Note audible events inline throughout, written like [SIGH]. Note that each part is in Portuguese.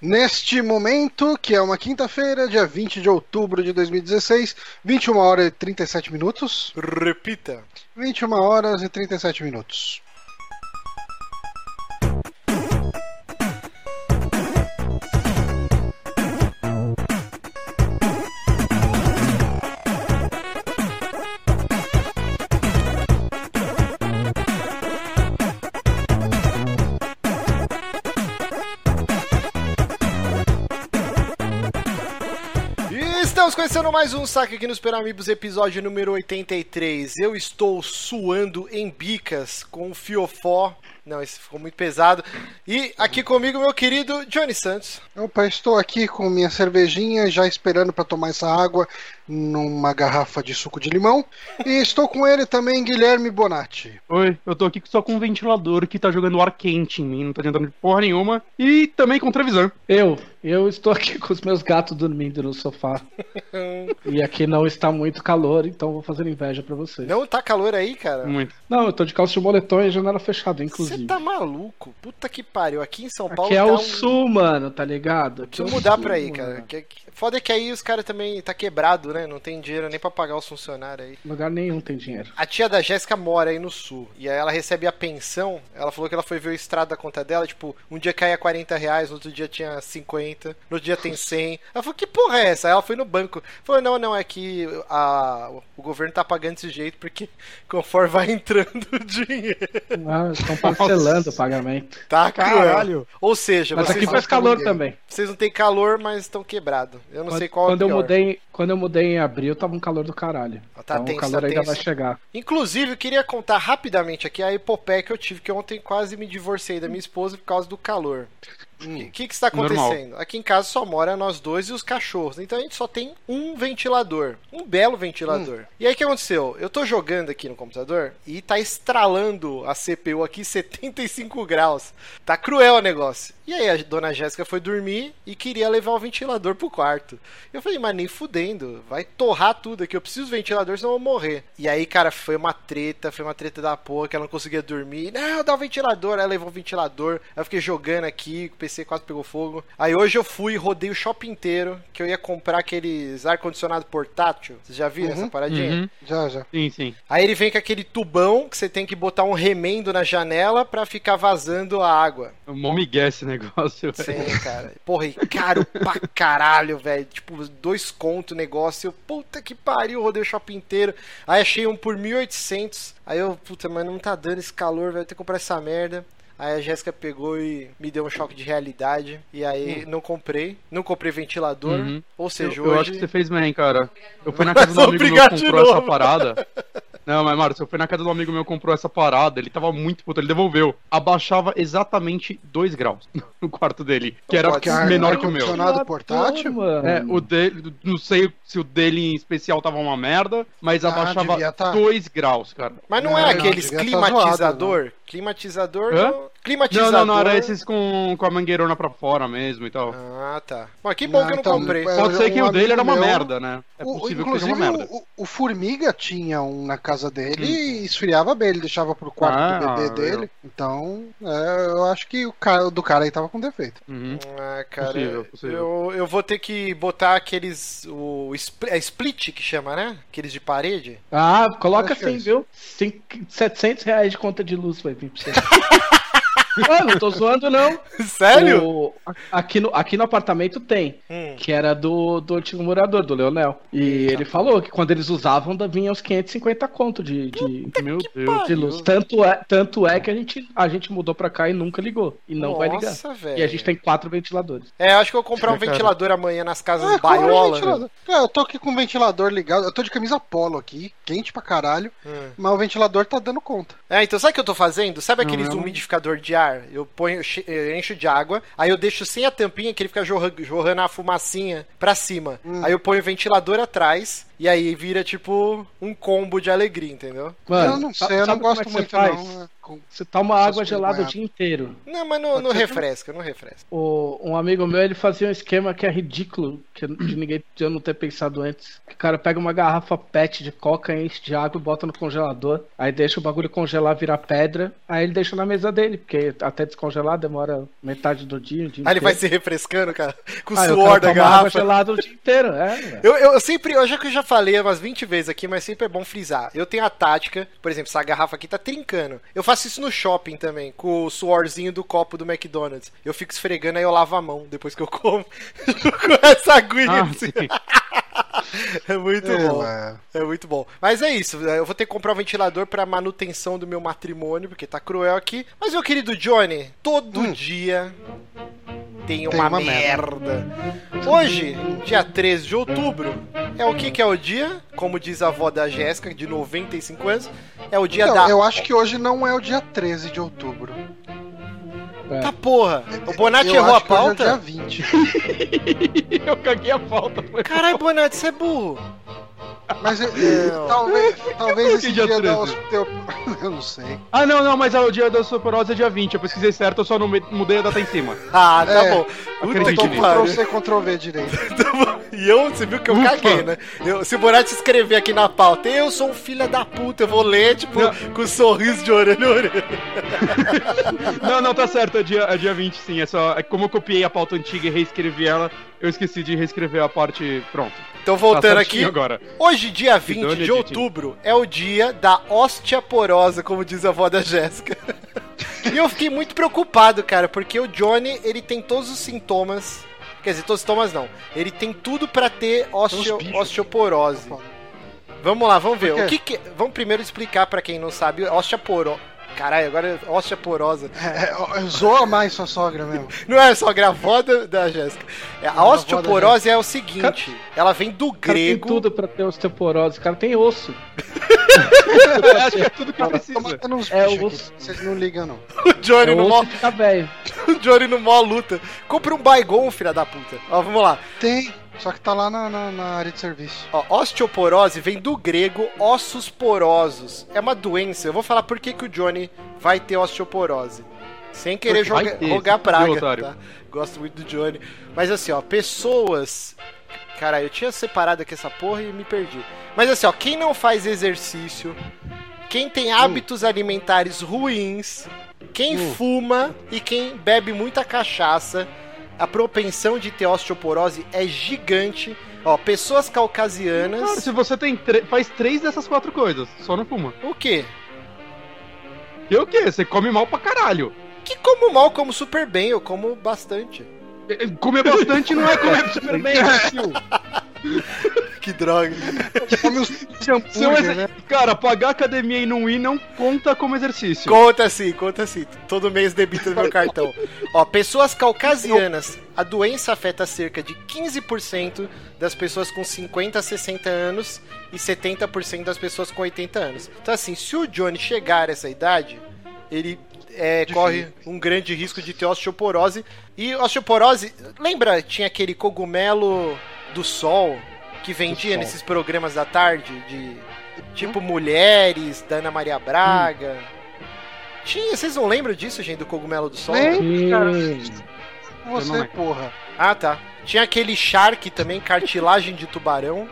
Neste momento, que é uma quinta-feira, dia 20 de outubro de 2016, 21 horas e 37 minutos. Repita. 21 horas e 37 minutos. Começando mais um saque aqui nos Peramibos, episódio número 83. Eu estou suando em bicas com o fiofó. Não, esse ficou muito pesado. E aqui comigo, meu querido Johnny Santos. Opa, estou aqui com minha cervejinha, já esperando para tomar essa água numa garrafa de suco de limão. E estou com ele também, Guilherme Bonatti. Oi, eu tô aqui só com um ventilador que tá jogando ar quente em mim, não tá adiantando de porra nenhuma. E também com televisão. Eu, eu estou aqui com os meus gatos dormindo no sofá. [LAUGHS] e aqui não está muito calor, então vou fazer inveja pra vocês. Não tá calor aí, cara? Muito. Não, eu tô de calça de moletom e janela fechada, Você tá maluco? Puta que pariu. Aqui em São Paulo Aqui é tá o um... sul, mano, tá ligado? Aqui é Preciso o mudar sul, pra aí, mano. cara. Que, que- Foda é que aí os caras também tá quebrado, né? Não tem dinheiro nem pra pagar os funcionários aí. Lugar nenhum tem dinheiro. A tia da Jéssica mora aí no sul. E aí ela recebe a pensão. Ela falou que ela foi ver o extrato da conta dela. Tipo, um dia caía 40 reais, no outro dia tinha 50, no outro dia tem 100. Ela falou, que porra é essa? Aí ela foi no banco. Falou, não, não, é que a, o governo tá pagando desse jeito porque [LAUGHS] conforme vai entrando o dinheiro. Ah, estão parcelando o pagamento. Tá Caralho. cruel. Ou seja, Mas vocês, aqui faz calor também. vocês não têm calor, mas estão quebrados. Eu não Quando, sei qual quando é o eu mudei, quando eu mudei em abril, tava um calor do caralho. Tá então tenso, o calor tá ainda tenso. vai chegar. Inclusive, eu queria contar rapidamente aqui a epopeia que eu tive, que ontem quase me divorciei da minha esposa por causa do calor. O que, que está Normal. acontecendo? Aqui em casa só mora nós dois e os cachorros. Então a gente só tem um ventilador. Um belo ventilador. E aí o que aconteceu? Eu tô jogando aqui no computador e tá estralando a CPU aqui [LAUGHS] 75 graus. Tá cruel o negócio. E aí a dona Jéssica foi dormir e queria levar o ventilador pro quarto. Eu falei, mas nem fudendo, vai torrar tudo aqui. Eu preciso do ventilador, senão eu vou morrer. E aí, cara, foi uma treta, foi uma treta da porra que ela não conseguia dormir. Não, dá o ventilador. Ela levou o ventilador. Eu fiquei jogando aqui, o PC quase pegou fogo. Aí hoje eu fui, rodei o shopping inteiro, que eu ia comprar aqueles ar-condicionado portátil. Vocês já viram essa paradinha? Uhum. Já, já. Sim, sim. Aí ele vem com aquele tubão que você tem que botar um remendo na janela pra ficar vazando a água. É um migué esse negócio, velho. Sim, cara. Porra, e caro pra caralho, velho. Tipo, dois conto o negócio. Eu, puta que pariu, rodei o shopping inteiro. Aí achei um por 1.800. Aí eu, puta, mas não tá dando esse calor, velho. Tem que comprar essa merda. Aí a Jéssica pegou e me deu um choque de realidade. E aí não comprei. Não comprei ventilador. Uhum. Ou Eu, seja, eu acho hoje. que você fez bem, cara. Eu fui [LAUGHS] na casa do amigo meu comprou essa parada. [LAUGHS] Não, mas Márcio, eu fui na casa do amigo meu que comprou essa parada, ele tava muito puto, ele devolveu. Abaixava exatamente 2 graus [LAUGHS] no quarto dele, que era pode ser. menor que o meu. Ar-condicionado portátil? mano. É, o dele, não sei se o dele em especial tava uma merda, mas Ah, abaixava devia tá. 2 graus, cara. Mas não, Não, é não, aqueles tá climatizador? climatizador? Hã? não- Climatizador. Não, não, não, era esses com, com a mangueirona pra fora mesmo e tal. Ah, tá. Mas que bom Não, que eu não então, comprei. é, Pode ser que um o dele era uma meu- merda, né? É O- possível que seja uma merda. o, o Formiga tinha um na casa dele e esfriava bem, ele deixava pro quarto Ah, do bebê dele. Então, é, eu acho que o cara do cara aí tava com defeito. Uhum. Ah, cara, Possível, possível. Eu, eu vou ter que botar aqueles. O spl- é split que chama, né? Aqueles de parede. Ah, coloca é assim, viu? Cinco- 700 reais de conta de luz vai vir pra você. Ah, não tô zoando, não. [LAUGHS] Sério? O- aqui, no, aqui no apartamento tem, Hum. que era do, do antigo morador, do Leonel. E ele falou que quando eles usavam, vinha os 550 conto de, de, Meu Deus. de luz. Tanto é, tanto é que a gente, a gente mudou pra cá e nunca ligou. E não vai ligar. Nossa, velho. E a gente tem quatro ventiladores. É, acho que eu vou comprar um É, ventilador amanhã nas casas Ah, é baiola. É, eu tô aqui com o ventilador ligado, eu tô de camisa polo aqui, quente pra caralho, Hum. mas o ventilador tá dando conta. É, então sabe o que eu tô fazendo? Sabe aqueles não- umidificador de ar? Eu ponho, eu encho de água, aí eu deixo sem a tampinha que ele fica jorra- jorrando a fumacinha pra cima. Hum. Aí eu ponho o ventilador atrás E aí vira tipo um combo de alegria, entendeu? Mano, eu não sei, eu não gosto é você muito faz? não. é, com- Você toma água gelada o dia inteiro. Não, mas não, não refresca, não refresca. O, um amigo meu, ele fazia um esquema que é ridículo, que de ninguém de eu não ter pensado antes. Que o cara pega uma garrafa PET de coca, enche de água e bota no congelador. Aí deixa o bagulho congelar, virar pedra. Aí ele deixa na mesa dele, porque até descongelar demora metade do dia. dia Aí ele vai se refrescando, cara, com o suor da toma água garrafa. gelada o dia inteiro, é. velho. Eu, eu sempre, eu já que eu já falei umas 20 vezes aqui, mas sempre é bom frisar. Eu tenho a tática, por exemplo, essa garrafa aqui tá trincando. Eu faço isso no shopping também, com o suorzinho do copo do McDonald's. Eu fico esfregando aí eu lavo a mão depois que eu como. [LAUGHS] com essa aguinha Ah, assim. sim. [LAUGHS] É muito É, bom. ué. É muito bom. Mas é isso. Eu vou ter que comprar um ventilador pra manutenção do meu matrimônio, porque tá cruel aqui. Mas, meu querido Johnny, todo Hum. dia tem Tem uma, uma merda. Hoje, dia 13 de outubro, é o que que é o dia? Como diz a avó da Jéssica, de 95 anos, é o dia Não, da... eu acho que hoje não é o dia 13 de outubro. É. Tá porra! O Bonatti eu errou a acho que hoje é dia pauta? [LAUGHS] 20. Eu caguei a falta. Foi Caralho, Bonatti, você é burro. Mas é, é, talvez, talvez esse dia dia, da 13? osteo... Eu não sei. Ah, não, não, mas o dia da osteoporose é dia 20. Eu pesquisei certo, eu só não mudei a data em cima. [LAUGHS] Ah, tá É, bom. Acredite que nisso. pariu. Ctrl C, Ctrl V direito. [LAUGHS] E eu, você viu que eu Ufa. caguei, né? Eu, se o Bonatti escrever aqui na pauta, eu sou um filho da puta, eu vou ler, tipo, Não. com um sorriso de orelha a orelha. [LAUGHS] Não, não, tá certo, é dia, é dia 20 sim. É só. É como eu copiei a pauta antiga e reescrevi ela, eu esqueci de reescrever a parte. Pronto. Então, Tá voltando aqui, certinho agora. Hoje, dia 20 dane, de outubro, é o dia da osteoporosa, como diz a avó da Jéssica. [LAUGHS] E eu fiquei muito preocupado, cara, porque o Johnny, ele tem todos os sintomas. Quer dizer, todos os sintomas não. Ele tem tudo pra ter osteo- osteoporose. Vamos lá, vamos ver. O que que... Vamos primeiro explicar pra quem não sabe. Osteoporose. Caralho, agora é osteoporosa. É, é, zoa mais sua sogra mesmo. [LAUGHS] Não é só a avó da, da Jéssica. É, A osteoporose é o seguinte: ela vem do O cara tem grego. tudo pra ter osteoporose, o cara tem osso. [LAUGHS] Acho que é tudo que eu preciso. É, bichos o- aqui. Vocês não ligam, não. O Johnny É no osso mó, [LAUGHS] o Johnny no mó luta. Compre um Baigon, filha da puta. Ó, vamos lá. Tem, só que tá lá na, na, na área de serviço. Ó, osteoporose vem do grego ossos porosos. É uma doença. Eu vou falar por que, que o Johnny vai ter osteoporose. Sem querer rogar viu, praga. Tá? Gosto muito do Johnny. Mas assim, ó, pessoas. Cara, eu tinha separado aqui essa porra e me perdi. Mas assim, ó, quem não faz exercício, quem tem hábitos alimentares ruins, quem Hum. fuma e quem bebe muita cachaça, a propensão de ter osteoporose é gigante. Ó, pessoas caucasianas. Cara, se você tem faz três dessas quatro coisas, só não fuma. O quê? E o quê? Você come mal pra caralho. Que como mal, como super bem, eu como bastante. É, Comer bastante não é comer [LAUGHS] super bem, imbecil. [LAUGHS] Que droga. Hambúrguer, exe- né? Cara, pagar academia e não ir não conta como exercício. Conta sim, conta sim. Todo mês debita no meu cartão. Ó, pessoas caucasianas. A doença afeta cerca de 15% das pessoas com 50 a 60 anos e 70% das pessoas com 80 anos. Então, assim, se o Johnny chegar a essa idade, ele é, corre um grande risco de ter osteoporose. E osteoporose, lembra, tinha aquele cogumelo do sol que vendia sol. nesses programas da tarde de tipo Mulheres, da Ana Maria Braga. Tinha, vocês não lembram disso, gente, do cogumelo do sol? Lembro, cara. Você, porra. Ah, tá. Tinha aquele Shark também, cartilagem de tubarão.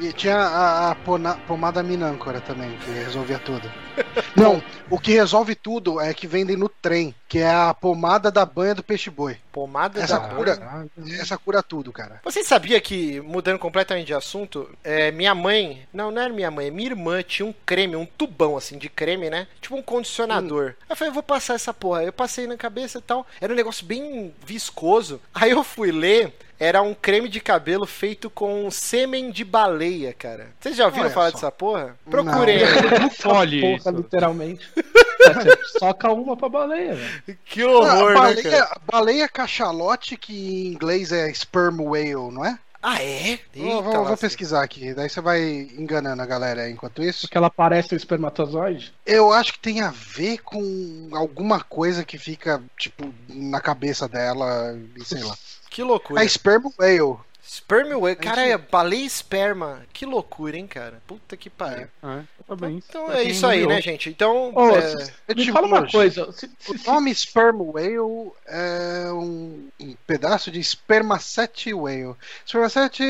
E tinha a, a pona- pomada minâncora também, que resolvia tudo. [LAUGHS] Não, o que resolve tudo é que vendem no trem, que é a pomada da banha do peixe-boi. Pomada Essa da... cura- Caralho. Essa cura tudo, cara. Você sabia que, mudando completamente de assunto, é, minha mãe, não, não era minha mãe, minha irmã tinha um creme, um tubão assim de creme, né? Tipo um condicionador. Aí eu falei, vou passar essa porra. Eu passei na cabeça e tal. Era um negócio bem viscoso. Aí eu fui ler, era um creme de cabelo feito com sêmen de baleia, cara. Vocês já ouviram Olha falar só. dessa porra? Procurem. Não fole isso. literalmente. [LAUGHS] Soca uma pra baleia, velho. que horror, a né, cara? baleia, baleia cachalote, que em inglês é sperm whale, não é? Ah, é? Vou, vou- Eita, vou lasca. pesquisar aqui, daí você vai enganando a galera enquanto isso. Porque ela parece um espermatozoide. Eu acho que tem a ver com alguma coisa que fica, tipo, na cabeça dela, sei lá. Que loucura. A sperm whale. Sperm Whale. Cara, é baleia esperma. Que loucura, hein, cara? Puta que pariu. É, parabéns. Então é isso aí, né, gente? Então. Ô, é, se- me tipo fala uma coisa. Se, se- O nome Sperm Whale é um, um pedaço de Spermaceti Whale. Spermaceti.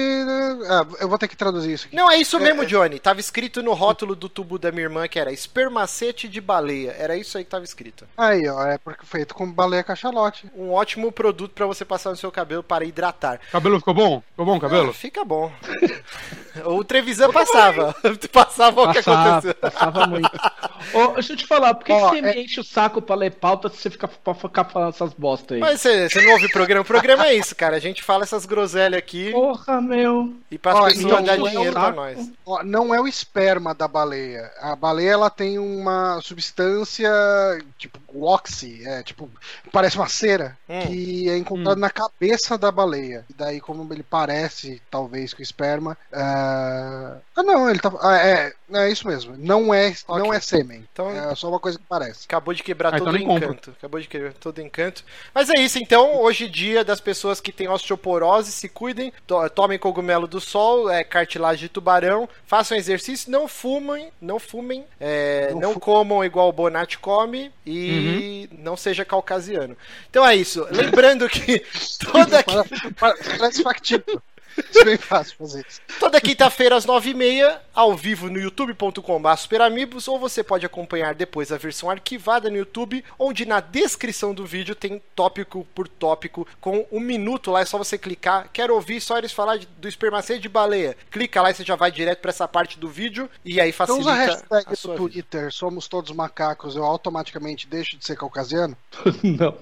Ah, eu vou ter que traduzir isso aqui. Não, é isso É, mesmo, é. Johnny. Tava escrito no rótulo do tubo da minha irmã que era espermacete de baleia. Era isso aí que tava escrito. Aí, ó, é porque feito com baleia cachalote. Um ótimo produto pra você passar no seu cabelo para hidratar. Cabelo ficou bom? Ficou bom o Ah, cabelo? fica bom. [LAUGHS] o Trevisan passava. [LAUGHS] passava o que passava, passava [LAUGHS] muito. Ô, deixa eu te falar, por que, Ó, que você é- me enche o saco pra ler pauta se você fica pra ficar falando essas bosta aí? Mas você, você não ouve o programa? O programa é isso, cara. A gente fala essas groselhas aqui Porra, meu. e pra as pessoas então, dar é dinheiro pra nós. Ó, não é o esperma da baleia. A baleia ela tem uma substância tipo oxy, é tipo parece uma cera Hum. que é encontrada na cabeça da baleia. E daí como ele parece talvez com esperma, ah, ah, não, ele tá ah, é, é isso mesmo. Não é não Ok. é sêmen. Então- É só uma coisa que parece. Acabou de quebrar Ah, todo então o nem compro. encanto. Acabou de quebrar todo o encanto. Mas é isso, então. Hoje em dia, das pessoas que têm osteoporose, se cuidem, to- tomem cogumelo do sol, é, cartilagem de tubarão, façam exercício, não fumem, não fumem, é, Não não fu- comam igual o Bonatti come e não seja caucasiano. Então é isso. Lembrando que [LAUGHS] toda, qui- Pa- pa- Parece factível. Isso é bem fácil fazer isso. toda quinta-feira às nove e meia, ao vivo no youtube.com.br superamigos, ou você pode acompanhar depois a versão arquivada no YouTube, onde na descrição do vídeo tem tópico por tópico, com um minuto lá, é só você clicar, quero ouvir só eles falar de- do espermacete de baleia. Clica lá e você já vai direto para essa parte do vídeo, e aí Então facilita usa a hashtag a sua do vida. Twitter, somos todos macacos, eu automaticamente deixo de ser caucasiano? [LAUGHS] Não.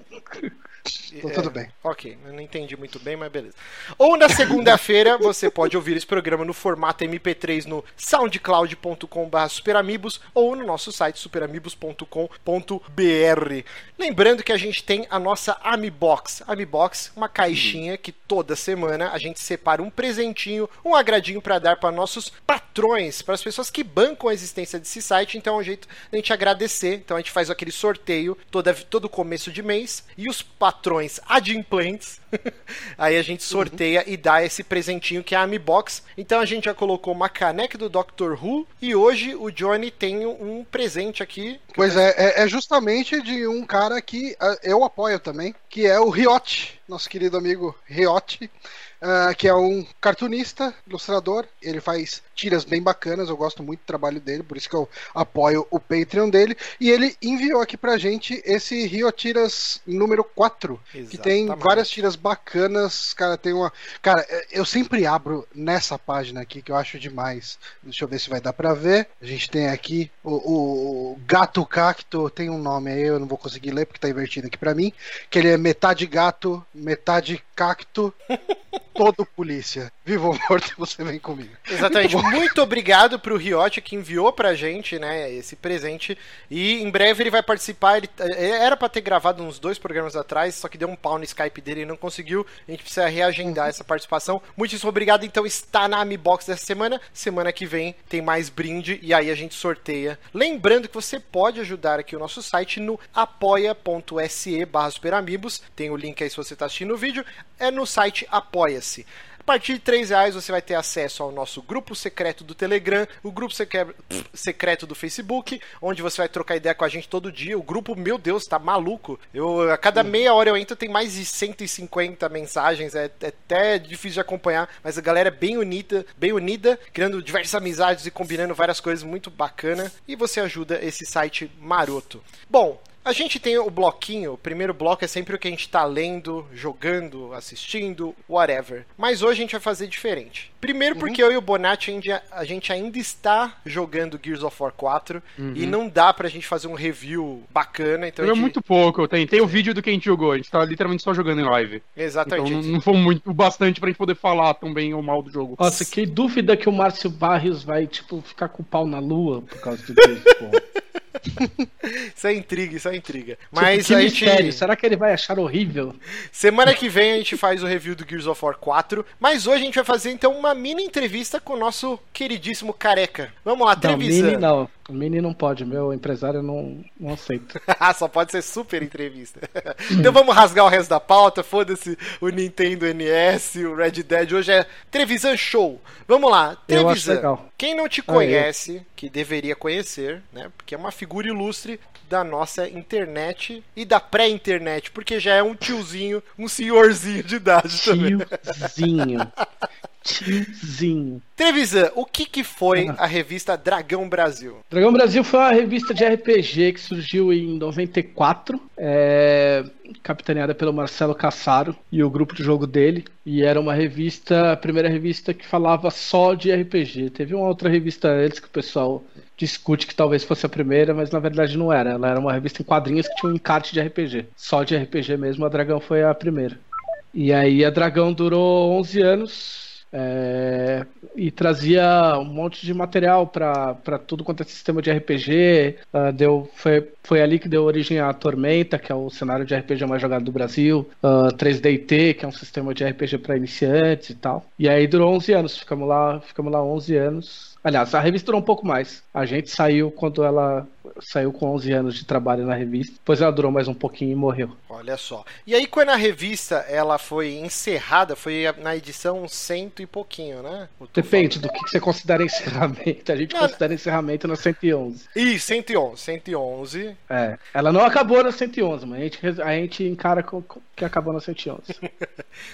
Então É, tudo bem. Ok, eu não entendi muito bem, mas beleza. Ou na segunda-feira [LAUGHS] você pode ouvir esse programa no formato MP3 no soundcloud.com.br superamigos ou no nosso site superamigos.com.br. Lembrando que a gente tem a nossa Amibox. Amibox, uma caixinha que toda semana a gente separa um presentinho, um agradinho para dar para nossos patrões, para as pessoas que bancam a existência desse site. Então é um jeito de a gente agradecer. Então a gente faz aquele sorteio toda, todo começo de mês e os patrões adimplentes. [LAUGHS] Aí a gente sorteia e dá esse presentinho que é a Amibox. Então a gente já colocou uma caneca do Doctor Who e hoje o Johnny tem um presente aqui. Pois é, é, é justamente de um cara que ah, eu apoio também, que é o Riotti, nosso querido amigo Riotti, ah, que é um cartunista, ilustrador. Ele faz tiras bem bacanas, eu gosto muito do trabalho dele, por isso que eu apoio o Patreon dele. E ele enviou aqui pra gente esse Rio Tiras número 4, que tem Exatamente. várias tiras bacanas. Cara, tem uma. Cara, eu sempre abro nessa página aqui que eu acho demais. Deixa eu ver se vai dar pra ver. A gente tem aqui o- o Gato Cacto, tem um nome aí, eu não vou conseguir ler porque tá invertido aqui pra mim. Que ele é metade gato, metade cacto, [LAUGHS] todo polícia. Vivo ou morto, você vem comigo. Exatamente. Muito obrigado pro Riotti que enviou pra gente, né, esse presente. E em breve ele vai participar. Ele eh, era pra ter gravado uns dois programas atrás, só que deu um pau no Skype dele e não conseguiu. A gente precisa reagendar [LAUGHS] essa participação. Muitíssimo obrigado. Então está na Amibox dessa semana. Semana que vem tem mais brinde e aí a gente sorteia. Lembrando que você pode ajudar aqui o nosso site no apoia.se barra superamigos. Tem o link aí se você está assistindo o vídeo. É no site Apoia-se. A partir de 3 reais você vai ter acesso ao nosso grupo secreto do Telegram, o grupo secreto do Facebook, onde você vai trocar ideia com a gente todo dia. O grupo, meu Deus, tá maluco. Eu, a cada meia hora eu entro, tem mais de 150 mensagens, é, é até difícil de acompanhar, mas a galera é bem unida, bem unida, criando diversas amizades e combinando várias coisas muito bacana. E você ajuda esse site maroto. Bom, a gente tem o bloquinho, o primeiro bloco é sempre o que a gente tá lendo, jogando, assistindo, whatever. Mas hoje a gente vai fazer diferente. Primeiro porque eu e o Bonatti ainda- a gente ainda está jogando Gears of War 4 e não dá pra gente fazer um review bacana, então gente... muito pouco, tem, tem o vídeo do que a gente jogou, a gente tá literalmente só jogando em live. Então Exatamente. não, não foi muito o bastante pra gente poder falar tão bem ou mal do jogo. Nossa, que dúvida que o Márcio Barrios vai, tipo, ficar com o pau na lua por causa do Gears, pô. [LAUGHS] Isso é intriga, isso é intriga. Tipo, Mas que a gente... mistério, será que ele vai achar horrível? Semana que vem a gente faz o review do Gears of War 4, mas hoje a gente vai fazer então uma mini entrevista com o nosso queridíssimo careca. Vamos lá, Não, Trevisan. mini não. Mini não pode, meu empresário não, não aceita. [LAUGHS] Só pode ser super entrevista. então vamos rasgar o resto da pauta. Foda-se o Nintendo NS, o Red Dead. Hoje é Trevisan Show. Vamos lá. Trevisan, quem não te Ah, conhece, que deveria conhecer, né? Porque é uma figura ilustre da nossa internet e da pré-internet, porque já é um tiozinho, um senhorzinho de idade também. Tiozinho. [LAUGHS] Tiozinho. Trevisan, o que, que foi Ah. a revista Dragão Brasil? Dragão Brasil foi uma revista de RPG que surgiu em 94, é, capitaneada pelo Marcelo Cassaro e o grupo de jogo dele. E era uma revista, a primeira revista que falava só de RPG. Teve uma outra revista antes que o pessoal discute que talvez fosse a primeira, mas na verdade não era. Ela era uma revista em quadrinhos que tinha um encarte de RPG. Só de RPG mesmo, a Dragão foi a primeira. E aí a Dragão durou 11 anos. É, e trazia um monte de material para tudo quanto é sistema de RPG. ah, deu, foi, foi ali que deu origem à Tormenta, que é o cenário de RPG mais jogado do Brasil. ah, 3DT, que é um sistema de RPG para iniciantes e tal. E aí durou 11 anos. Ficamos lá, ficamos lá 11 anos. Aliás, a revista durou um pouco mais. A gente saiu quando ela saiu com 11 anos de trabalho na revista. Depois ela durou mais um pouquinho e morreu. Olha só. E aí, quando a revista ela foi encerrada, foi na edição cento e pouquinho, né? Depende falando. do que você considera [LAUGHS] encerramento. A gente Não, considera encerramento na 111. Ih, 111, 111. É, ela não acabou na 111, mas a gente, a gente encara com, com- que acabou na [LAUGHS] 111.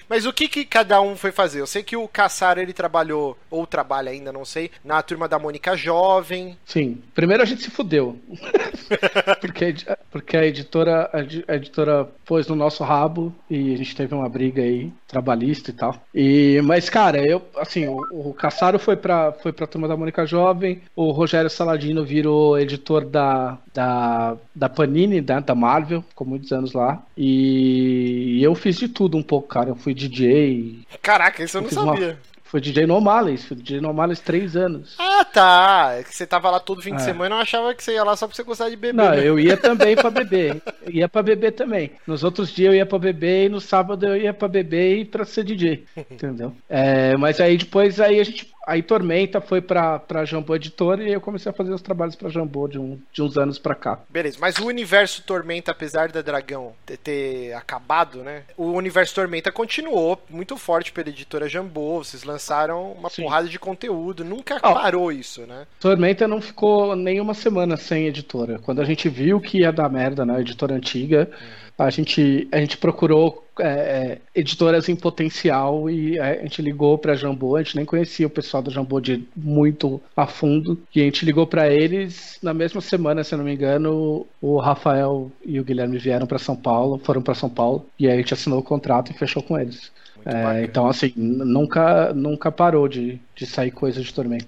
Mas o que, que cada um foi fazer? Eu sei que o Caçar ele trabalhou, ou trabalha ainda, não sei, na turma da Mônica Jovem. Sim, primeiro a gente se fudeu. [LAUGHS] porque, porque a editora, a edi- a editora pôs no nosso rabo e a gente teve uma briga aí, trabalhista e tal. E, mas, cara, eu, assim, o, o Caçaro foi pra, foi pra turma da Mônica Jovem, o Rogério Saladino virou editor da, da, da Panini, da, da Marvel, ficou muitos anos lá. E eu fiz de tudo um pouco, cara. Eu fui DJ, Caraca, isso eu não fiz uma- Fui DJ no O'Malley, fui DJ no O'Malley três anos. Ah, tá. É que você tava lá todo fim de É. semana, eu achava que você ia lá só pra você gostar de beber. Não, né? eu ia também pra [LAUGHS] beber. Ia pra beber também. Nos outros dias eu ia pra beber e no sábado eu ia pra beber e pra ser DJ. Entendeu? É, mas aí depois aí a gente. Aí Tormenta foi pra, pra Jambô Editora e eu comecei a fazer os trabalhos pra Jambô de, um, de uns anos pra cá. Beleza, mas o universo Tormenta, apesar da Dragão ter, ter acabado, né? O universo Tormenta continuou muito forte pela editora Jambô. Vocês lançaram uma Sim. porrada de conteúdo. Nunca Ó. parou isso, né? Tormenta não ficou nenhuma semana sem editora. Quando a gente viu que ia dar merda na editora antiga, a gente, a gente procurou é, é, editoras em potencial e a gente ligou pra Jambô. A gente nem conhecia o pessoal da Jambô de muito a fundo. E a gente ligou pra eles na mesma semana, se eu não me engano. O Rafael e o Guilherme vieram pra São Paulo, foram pra São Paulo. E aí a gente assinou o contrato e fechou com eles. É, então, assim, nunca, nunca parou de, de sair coisa de Tormenta.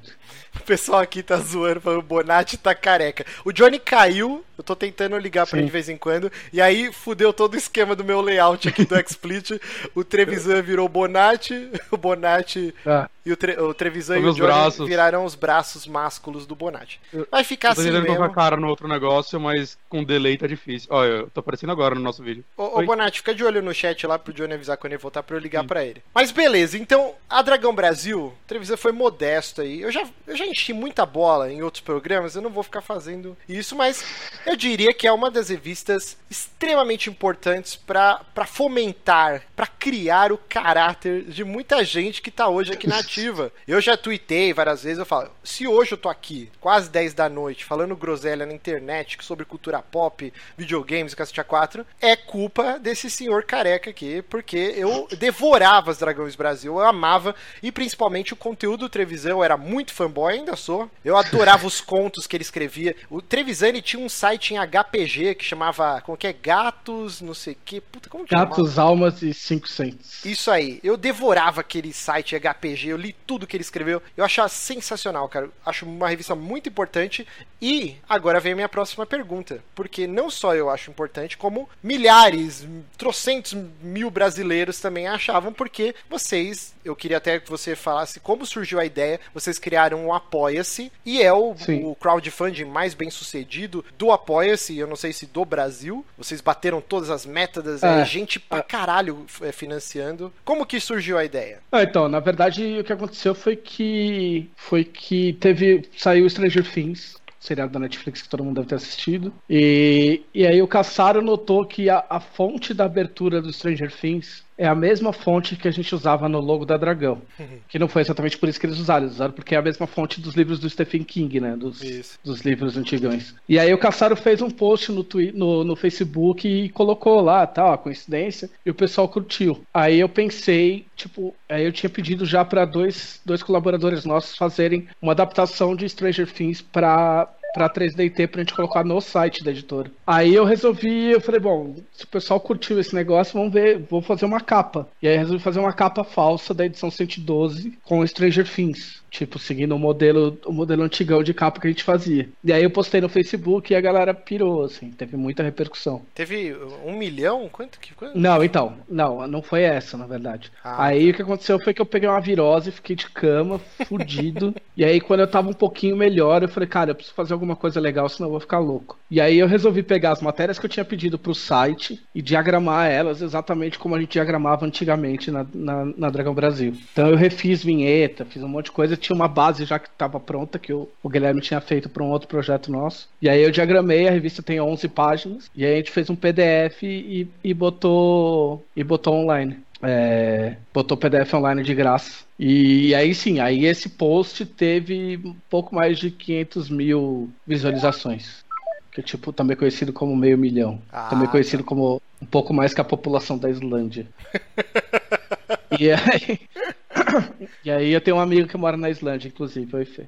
O pessoal aqui tá zoando, falando o Bonatti tá careca. O Johnny caiu, eu tô tentando ligar pra Sim. ele de vez em quando, e aí fudeu todo o esquema do meu layout aqui do XSplit. o Trevisan virou Bonatti, o Bonatti Ah, e o, Tre o Trevisan e o Johnny braços. viraram os braços másculos do Bonatti. Vai ficar Eu tô assim mesmo. a cara no outro negócio, mas com delay tá difícil. Ó, eu tô aparecendo agora no nosso vídeo. Ô, ô. Bonatti, fica de olho no chat lá pro Johnny avisar quando ele voltar pra eu ligar pra ele. Mas beleza, então a Dragão Brasil, o Trevisan foi modesto aí. Eu já, eu já enchi muita bola em outros programas, eu não vou ficar fazendo isso, mas eu diria que é uma das revistas extremamente importantes pra fomentar, pra criar o caráter de muita gente que tá hoje aqui na ativa. Eu já tuitei várias vezes, eu falo, se hoje eu tô aqui, quase 10 da noite, falando groselha na internet sobre cultura pop, videogames e cacete a 4, é culpa desse senhor careca aqui, porque eu devorava as Dragões Brasil, eu amava, e principalmente o conteúdo do Trevisan, eu era muito fanboy, ainda sou. Eu adorava os contos que ele escrevia. O Trevisan ele tinha um site em HPG que chamava, como que é? Gatos, não sei o que. Puta, como que chamava? Gatos, almas e 500. Isso aí. Eu devorava aquele site HPG, eu li tudo que ele escreveu. Eu achava sensacional, cara. Acho uma revista muito importante. E agora vem a minha próxima pergunta. Porque não só eu acho importante, como milhares, trocentos mil brasileiros também achavam, porque vocês, eu queria até que você falasse como surgiu a ideia. Vocês criaram o Apoia-se, e é o, o crowdfunding mais bem sucedido do Apoia-se, eu não sei se do Brasil. Vocês bateram todas as metas, é, É. gente pra caralho é, financiando. Como que surgiu a ideia? Ah, então, na verdade, o que aconteceu foi que foi que teve saiu Stranger Things, seriado da Netflix que todo mundo deve ter assistido. E, e aí o Caçaro notou que a, a fonte da abertura do Stranger Things é a mesma fonte que a gente usava no logo da Dragão. Que não foi exatamente por isso que eles usaram, eles usaram porque é a mesma fonte dos livros do Stephen King, né? Dos, dos livros antigões. E aí o Caçaro fez um post no, no, no Facebook e colocou lá, tal, a coincidência, e o pessoal curtiu. Aí eu pensei, tipo, aí eu tinha pedido já para dois, dois colaboradores nossos fazerem uma adaptação de Stranger Things para pra 3DT pra gente colocar no site da editora. Aí eu resolvi, eu falei, bom, se o pessoal curtiu esse negócio, vamos ver, vou fazer uma capa. E aí resolvi fazer uma capa falsa da edição 112 com Stranger Things. Tipo, seguindo o modelo, o modelo antigão de capa que a gente fazia. E aí eu postei no Facebook e a galera pirou, assim, teve muita repercussão. Teve um milhão? Quanto que. Quanto? Não, então, não, não foi essa, na verdade. Ah, aí o que aconteceu foi que eu peguei uma virose, fiquei de cama, fudido. [LAUGHS] e aí, quando eu tava um pouquinho melhor, eu falei, cara, eu preciso fazer alguma coisa legal, senão eu vou ficar louco. E aí eu resolvi pegar as matérias que eu tinha pedido pro site e diagramar elas exatamente como a gente diagramava antigamente na, na, na Dragão Brasil. Então eu refiz vinheta, fiz um monte de coisa, tinha uma base já que tava pronta, que o, o Guilherme tinha feito para um outro projeto nosso. E aí eu diagramei, a revista tem 11 páginas, e aí a gente fez um PDF e, e botou e botou online. É, botou PDF online de graça. E aí sim, aí esse post teve um pouco mais de 500 mil visualizações. Que é tipo, também conhecido como meio milhão. Ah, também conhecido como um pouco mais que a população da Islândia. [LAUGHS] e aí. [COUGHS] e aí eu tenho um amigo que mora na Islândia, inclusive, oi Fê.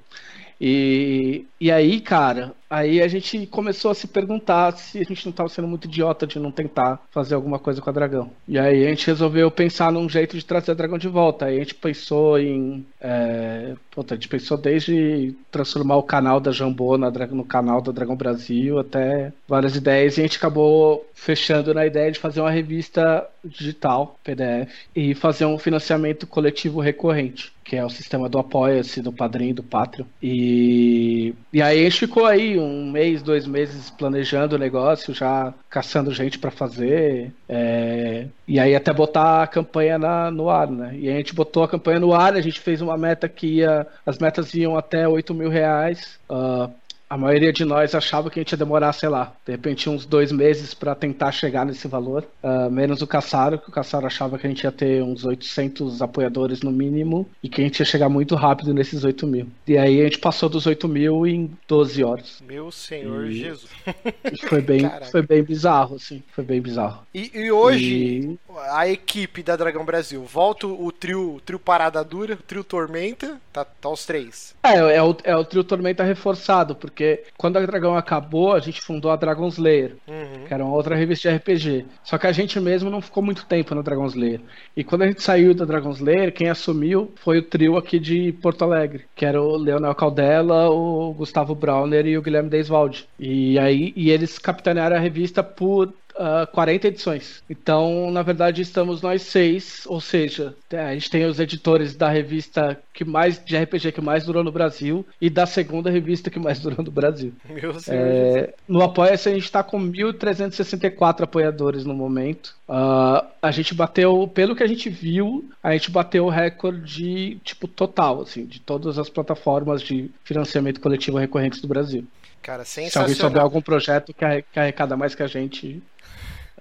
E, e aí, cara, aí a gente começou a se perguntar se a gente não estava sendo muito idiota de não tentar fazer alguma coisa com a Dragão. E aí a gente resolveu pensar num jeito de trazer a Dragão de volta. Aí a gente pensou em. É, puta, a gente pensou desde transformar o canal da Jambô na, no canal da Dragão Brasil até várias ideias. E a gente acabou fechando na ideia de fazer uma revista digital, PDF, e fazer um financiamento coletivo recorrente que é o sistema do Apoia-se, do Padrinho, do Patreon. E, e aí a gente ficou aí um mês, dois meses planejando o negócio, já caçando gente para fazer. é, e aí até botar a campanha na- no ar, né? E a gente botou a campanha no ar, a gente fez uma meta que ia. As metas iam até 8 mil reais. ah, a maioria de nós achava que a gente ia demorar, sei lá, de repente uns dois meses para tentar chegar nesse valor. Ah, menos o Caçaro, que o Caçaro achava que a gente ia ter uns 800 apoiadores no mínimo e que a gente ia chegar muito rápido nesses 8 mil. E aí a gente passou dos 8 mil em 12 horas. Meu Senhor E- Jesus. Foi bem, Caraca. foi bem bizarro, assim. Foi bem bizarro. E, e hoje, E- a equipe da Dragão Brasil, volta o trio, o trio Parada Dura, o trio Tormenta, tá, tá os três. É, é o, é o trio Tormenta reforçado, porque quando a Dragão acabou, a gente fundou a Dragon Slayer. Uhum. que era uma outra revista de RPG. Só que a gente mesmo não ficou muito tempo na Dragon Slayer. E quando a gente saiu da Dragon Slayer, quem assumiu foi o trio aqui de Porto Alegre, que era o Leonel Caldela, o Gustavo Browner e o Guilherme Deiswald. E aí e eles capitanearam a revista por ah, 40 edições. Então, na verdade, estamos nós seis, ou seja, a gente tem os editores da revista que mais de RPG que mais durou no Brasil e da segunda revista que mais [LAUGHS] durou no Brasil. Meu. É, no Apoia-se a gente está com 1.364 apoiadores no momento. Ah, a gente bateu, pelo que a gente viu, a gente bateu o recorde tipo total, assim, de todas as plataformas de financiamento coletivo recorrentes do Brasil. Cara, Se alguém souber sensacional. algum projeto que arrecada mais que a gente,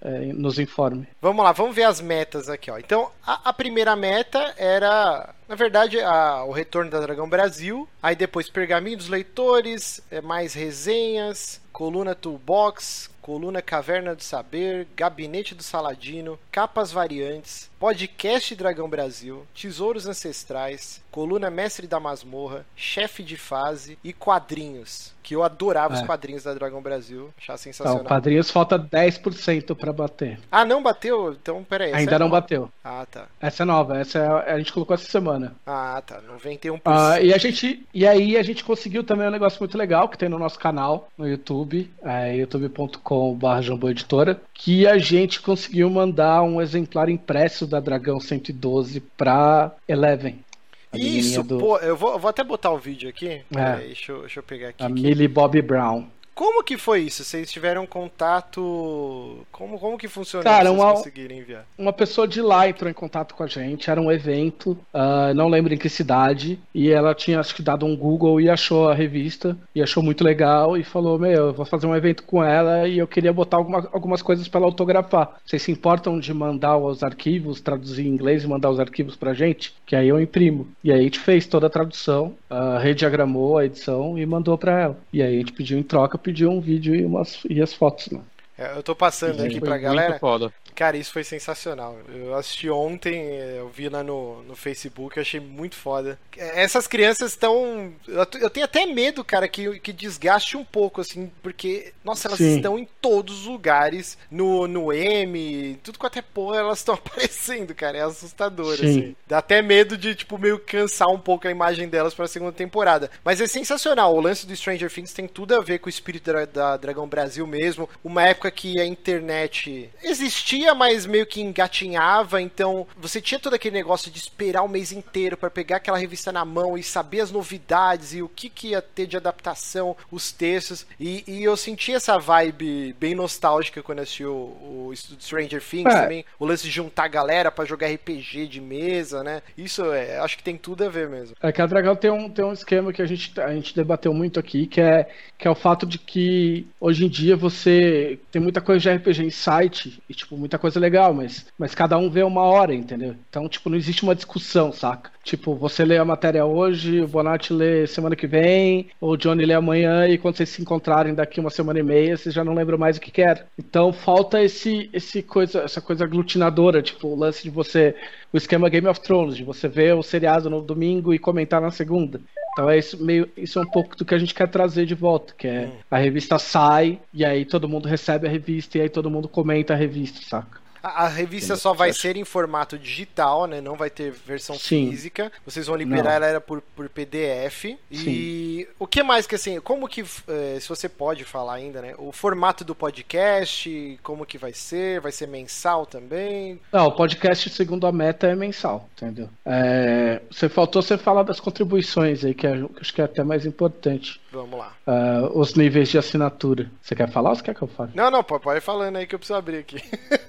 é, nos informe. Vamos lá, vamos ver as metas aqui, ó. Então, a, a primeira meta era, na verdade, a- o retorno da Dragão Brasil. Aí depois Pergaminho dos Leitores, é, mais resenhas, coluna Toolbox, coluna Caverna do Saber, Gabinete do Saladino, capas variantes, podcast Dragão Brasil, Tesouros Ancestrais, coluna Mestre da Masmorra, chefe de fase e quadrinhos. Que eu adorava os É. quadrinhos da Dragão Brasil, achava Então, sensacional. padrinhos falta 10% para bater. Ah, não bateu? Então, peraí. Ainda é não nova. bateu. Ah, tá. Essa é nova, essa é- a gente colocou essa semana. Ah, tá. 91%. Ah, e a gente e aí a gente conseguiu também um negócio muito legal que tem no nosso canal no YouTube, é, youtube.com/jambo editora, que a gente conseguiu mandar um exemplar impresso da Dragão 112 para Eleven. Isso, do- pô, eu vou, vou até botar o vídeo aqui. É. Peraí, deixa, eu, deixa eu pegar aqui. a que- Millie Bobby Brown. Como que foi isso? Vocês tiveram contato. Como, como que funcionou Cara, uma- conseguirem enviar? Uma pessoa de lá entrou em contato com a gente, era um evento, ah, não lembro em que cidade, e ela tinha acho que dado um Google e achou a revista, e achou muito legal, e falou, meu, eu vou fazer um evento com ela e eu queria botar alguma- algumas coisas para ela autografar. Vocês se importam de mandar os arquivos, traduzir em inglês e mandar os arquivos pra gente? Que aí eu imprimo. E aí a gente fez toda a tradução, ah, rediagramou a edição e mandou pra ela. E aí a gente pediu em troca, pediu um vídeo e, umas, e as fotos, né? É, Eu tô passando aqui Foi pra galera. foda. Cara, isso foi sensacional. Eu assisti ontem, eh, eu vi lá no, no Facebook, eu achei muito foda. Essas crianças estão. Eu tenho até medo, cara, que, que desgaste um pouco, assim, porque, nossa, elas Sim. estão em todos os lugares. No, no M, tudo quanto é porra, elas estão [LAUGHS] aparecendo, cara. É assustador, Sim. assim. Dá até medo de, tipo, meio cansar um pouco a imagem delas pra segunda temporada. Mas é sensacional. O lance do Stranger Things tem tudo a ver com o espírito da, da Dragão Brasil mesmo. Uma época que a internet existia, mas meio que engatinhava. Então, você tinha todo aquele negócio de esperar o mês inteiro pra pegar aquela revista na mão e saber as novidades e o que, que ia ter de adaptação, os textos. E, e eu senti essa vibe bem nostálgica quando assisti o, o Stranger Things É. também. O lance de juntar a galera pra jogar RPG de mesa, né? Isso é, acho que tem tudo a ver mesmo. É que a Dragão tem um, tem um esquema que a gente, a gente debateu muito aqui, que é, que é o fato de que hoje em dia você tem muita coisa de RPG em site, e tipo, muita coisa legal, mas, mas cada um vê uma hora, entendeu? Então, tipo, não existe uma discussão, saca? Tipo, você lê a matéria hoje, o Bonatti lê semana que vem, ou o Johnny lê amanhã, e quando vocês se encontrarem daqui uma semana e meia, vocês já não lembram mais o que quer. Então falta esse, esse coisa, essa coisa aglutinadora, tipo, o lance de você. O esquema Game of Thrones, de você ver o seriado no domingo e comentar na segunda. Então é isso, meio, isso é um pouco do que a gente quer trazer de volta, que é a revista sai, e aí todo mundo recebe a revista, e aí todo mundo comenta a revista, saca? A, a revista só vai ser em formato digital, né? Não vai ter versão Sim. física. Vocês vão liberar Não. ela por, por PDF. E o que mais que assim, como que, eh, se você pode falar ainda, né? O formato do podcast, como que vai ser? Vai ser mensal também? Não, o podcast, segundo a meta, é mensal, entendeu? É, você faltou você falar das contribuições aí, que, é- que acho que é até mais importante. Vamos lá. Ah, os níveis de assinatura. Você quer falar ou você quer que eu fale? Não, não, pode ir falando aí que eu preciso abrir aqui.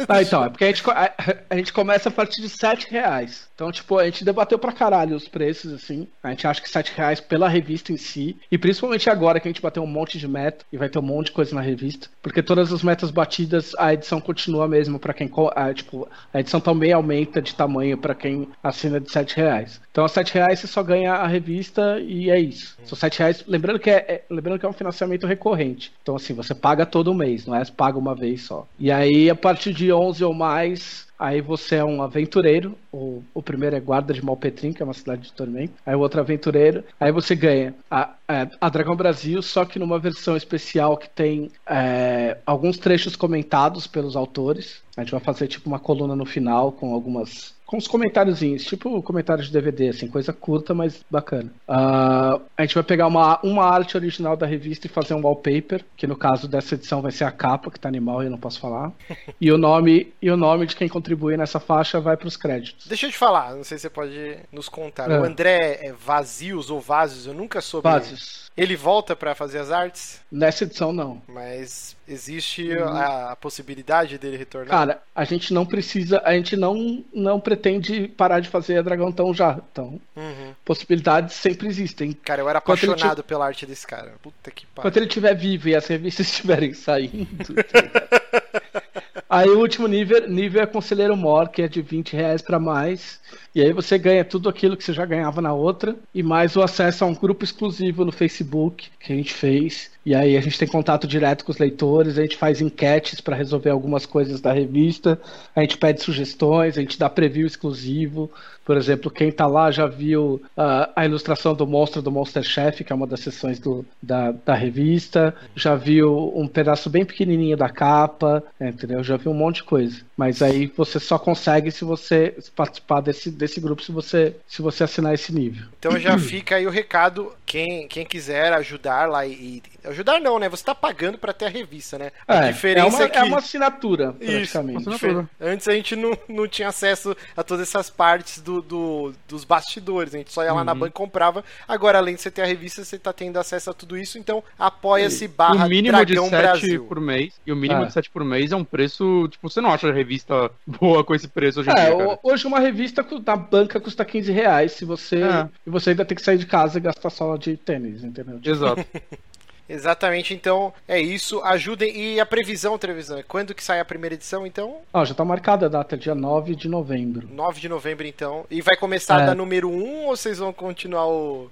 Ah, então, é porque a gente, a, a gente começa a partir de 7 reais. Então, tipo, a gente debateu pra caralho os preços, assim. A gente acha que 7 reais pela revista em si. E principalmente agora que a gente bateu um monte de meta e vai ter um monte de coisa na revista. Porque todas as metas batidas, a edição continua mesmo pra quem. A, tipo, a edição também aumenta de tamanho pra quem assina de 7 reais. Então, a 7 reais você só ganha a revista e é isso. São 7 reais. Lembrando que é, é- lembrando que é um financiamento recorrente. Então, assim, você paga todo mês, não é paga uma vez só. E aí, a partir de 11 ou mais, Aí você é um aventureiro, o, o primeiro é Guarda de Malpetrim, que é uma cidade de tormento. Aí o outro é aventureiro. Aí você ganha a, a, a Dragão Brasil, só que numa versão especial que tem é, alguns trechos comentados pelos autores. A gente vai fazer tipo uma coluna no final com algumas. Com uns comentáriozinhos, tipo comentários de DVD, assim, coisa curta, mas bacana. Ah, a gente vai pegar uma, uma arte original da revista e fazer um wallpaper, que no caso dessa edição vai ser a capa, que tá animal e eu não posso falar. [LAUGHS] E o nome, e o nome de quem contribuir nessa faixa vai pros créditos. Deixa eu te falar, não sei se você pode nos contar. É. O André é Vazios ou Vazios, eu nunca soube. Bases. Ele volta pra fazer as artes, Nessa edição, não. mas existe a, a possibilidade dele retornar. Cara, a gente não precisa, a gente não, não pretende parar de fazer a Dragão tão já. Então, Uhum. possibilidades sempre existem. Cara, eu era apaixonado pela arte desse cara. Puta que pariu. Enquanto ele estiver vivo e as revistas [LAUGHS] estiverem saindo. tá [LAUGHS] aí o último nível, nível é Conselheiro Mor, que é de 20 reais pra mais. E aí você ganha tudo aquilo que você já ganhava na outra. E mais o acesso a um grupo exclusivo no Facebook que a gente fez. E aí a gente tem contato direto com os leitores, a gente faz enquetes para resolver algumas coisas da revista, a gente pede sugestões, a gente dá preview exclusivo. Por exemplo, quem tá lá já viu ah, a ilustração do monstro do Monster Chef, que é uma das sessões do, da, da revista, já viu um pedaço bem pequenininho da capa, entendeu? Já viu um monte de coisa. Mas aí você só consegue se você participar desse, desse grupo, se você, se você assinar esse nível. Então já [CLEARS THROAT] fica aí o recado. Quem, quem quiser ajudar lá e, e Ajudar não, né? Você tá pagando pra ter a revista, né? É, a diferença é uma, é que. é uma assinatura, Isso, praticamente. uma Difer- assinatura. Antes a gente não, não tinha acesso a todas essas partes do, do- dos bastidores. A gente só ia lá na Uhum. banca e comprava. Agora, além de você ter a revista, você tá tendo acesso a tudo isso. Então, apoia-se barra o mínimo de Dragão 7 Brasil. por mês. E o mínimo É. de 7 por mês é um preço. Tipo, você não acha revista boa com esse preço hoje em É, dia, cara. hoje uma revista na banca custa 15 reais se você. É. E você ainda tem que sair de casa e gastar sola de tênis, entendeu? Exato. [LAUGHS] Exatamente, então é isso. Ajudem. E a previsão, Trevisan, quando que sai a primeira edição, então? Ó, já tá marcada a data, dia 9 de novembro. 9 de novembro, então. E vai começar É. da número 1 ou vocês vão continuar o,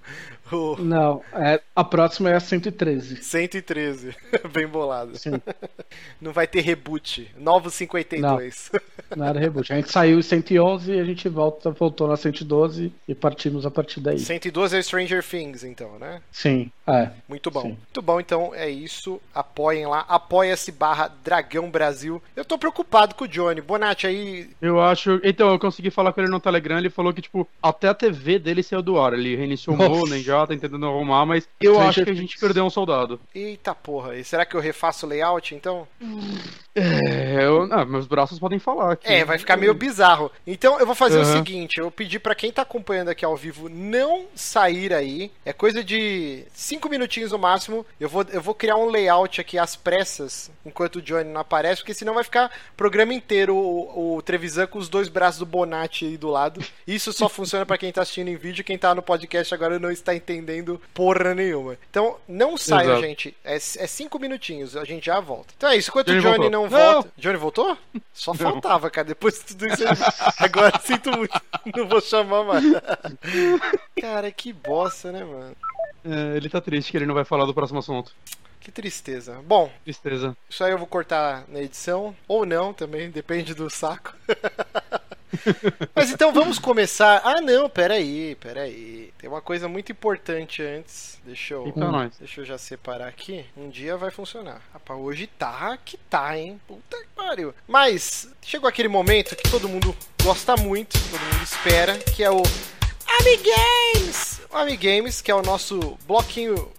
o Não, é, a próxima é a 113. 113? [LAUGHS] Bem bolado. Sim, [LAUGHS] Não vai ter reboot. Novo 52. não era reboot. A gente saiu em 111 e a gente volta, voltou na 112 e partimos a partir daí. 112 é Stranger Things, então, né? Sim, é. Muito bom. Sim. Muito bom, então é isso. Apoiem lá. Apoia-se barra Dragão Brasil. Eu tô preocupado com o Johnny. Bonatti aí. Eu acho. Então, eu consegui falar com ele no Telegram. Ele falou que, tipo, até a TV dele saiu do ar. Ele reiniciou o [LAUGHS] modem já, tá tentando arrumar, mas eu Stranger acho que a gente perdeu um soldado. Eita porra. E será que eu refaço o layout, então? [LAUGHS] É, eu, ah, meus braços podem falar aqui. É, vai ficar meio bizarro. Então eu vou fazer o Uhum. seguinte: eu pedi pra quem tá acompanhando aqui ao vivo não sair aí. É coisa de 5 minutinhos no máximo. Eu vou, eu vou criar um layout aqui às pressas, enquanto o Johnny não aparece, porque senão vai ficar o programa inteiro o, o Trevisan com os dois braços do Bonatti aí do lado. Isso só [LAUGHS] funciona pra quem tá assistindo em vídeo. Quem tá no podcast agora não está entendendo porra nenhuma. Então não saia, Exato. gente. É 5 minutinhos, a gente já volta. Então é isso. Enquanto o Johnny voltou. não Não! volta. Johnny voltou? Só faltava, cara. Depois de tudo isso, agora sinto muito. Não vou chamar mais. Cara, que bosta, né, mano? É, ele tá triste que ele não vai falar do próximo assunto. Que tristeza. Bom, Tristeza. isso aí eu vou cortar na edição. Ou não também, depende do saco. [LAUGHS] [LAUGHS] Mas então vamos começar. Ah, não, peraí, peraí. Tem uma coisa muito importante antes. Deixa eu. Deixa eu já separar aqui. Um dia vai funcionar. Rapaz, hoje tá que tá, hein? Puta que pariu. Mas chegou aquele momento que todo mundo gosta muito, todo mundo espera, que é o Amigames! O Amigames, que é o nosso bloquinho.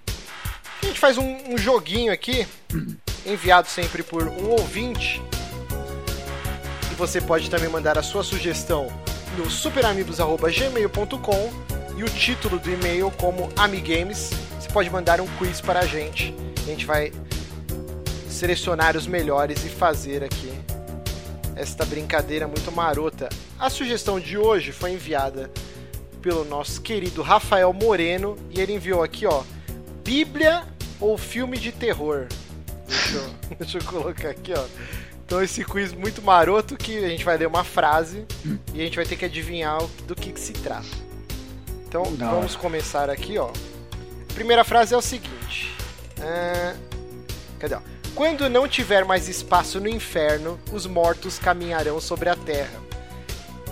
A gente faz um, um joguinho aqui, [CLEARS THROAT] enviado sempre por um ouvinte. Você pode também mandar a sua sugestão no superamigos.gmail.com e o título do e-mail como Amigames. Você pode mandar um quiz para a gente. A gente vai selecionar os melhores e fazer aqui esta brincadeira muito marota. A sugestão de hoje foi enviada pelo nosso querido Rafael Moreno e ele enviou aqui, ó, Bíblia ou filme de terror. Deixa eu, [LAUGHS] deixa eu colocar aqui, ó. Então esse quiz muito maroto que a gente vai ler uma frase e a gente vai ter que adivinhar do que, que se trata. Então Da vamos começar aqui, ó. A primeira frase é o seguinte. ah, cadê? Ó? Quando não tiver mais espaço no inferno, os mortos caminharão sobre a terra.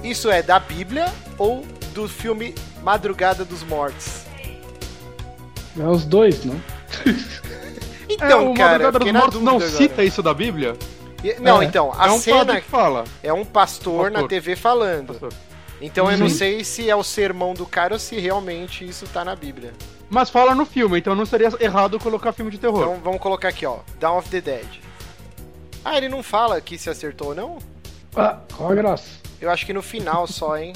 Isso é da Bíblia ou do filme Madrugada dos Mortos? É os dois, não? [LAUGHS] Então, é, o cara, Madrugada dos Mortos não dúvida cita agora. isso da Bíblia? E- Não, É. então, a é um cena padre que fala. é um pastor, na Pastor. TV falando. Pastor. Então eu não sei se é o sermão do cara ou se realmente isso tá na Bíblia. Mas fala no filme, então não seria errado colocar filme de terror. Então vamos colocar aqui, ó. Dawn of the Dead. Ah, ele não fala aqui se acertou ou não? Ah, qual a graça? Eu acho que no final só, hein?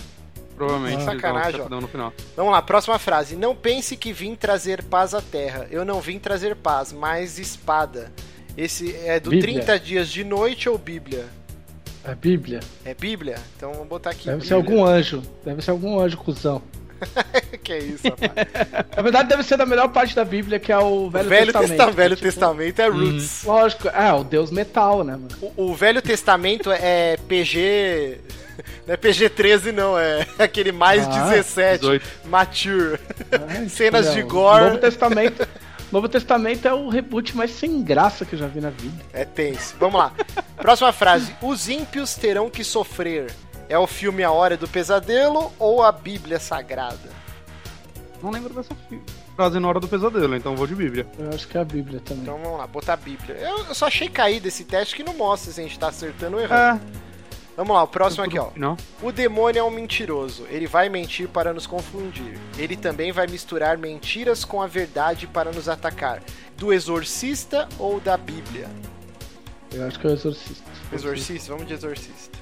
Provavelmente. Ah, dão sacanagem, chefadão no final. Vamos lá, próxima frase. Não pense que vim trazer paz à terra. Eu não vim trazer paz, mas espada. Esse é do Bíblia. 30 dias de noite ou Bíblia? É Bíblia. É Bíblia? Então vamos botar aqui. Deve ser Bíblia. algum anjo. Deve ser algum anjo, cuzão. [LAUGHS] que é isso, rapaz? Na verdade, deve ser da melhor parte da Bíblia, que é o Velho, Velho, Testamento. Testa- Velho Tipo, Testamento é Roots. Lógico, é, o Deus metal, né, mano? O, o Velho Testamento é PG. [LAUGHS] Não é PG-13, não, é aquele mais Ah, 17, 18. mature. Ai, [LAUGHS] Cenas não, de o gore. Novo Testamento. Novo Testamento é o reboot mais sem graça que eu já vi na vida. É tenso. Vamos lá. Próxima frase. Os ímpios terão que sofrer. É o filme A Hora do Pesadelo ou a Bíblia Sagrada? Não lembro dessa frase na hora do pesadelo, então vou de Bíblia. Eu acho que é a Bíblia também. Então vamos lá, botar a Bíblia. Eu, eu só achei cair desse teste que não mostra se a gente tá acertando ou errando. É, Vamos lá, o próximo aqui, ó. Não? O demônio é um mentiroso. Ele vai mentir para nos confundir. Ele também vai misturar mentiras com a verdade para nos atacar. Do exorcista ou da Bíblia? Eu acho que é o exorcista. Exorcista? Vamos de exorcista.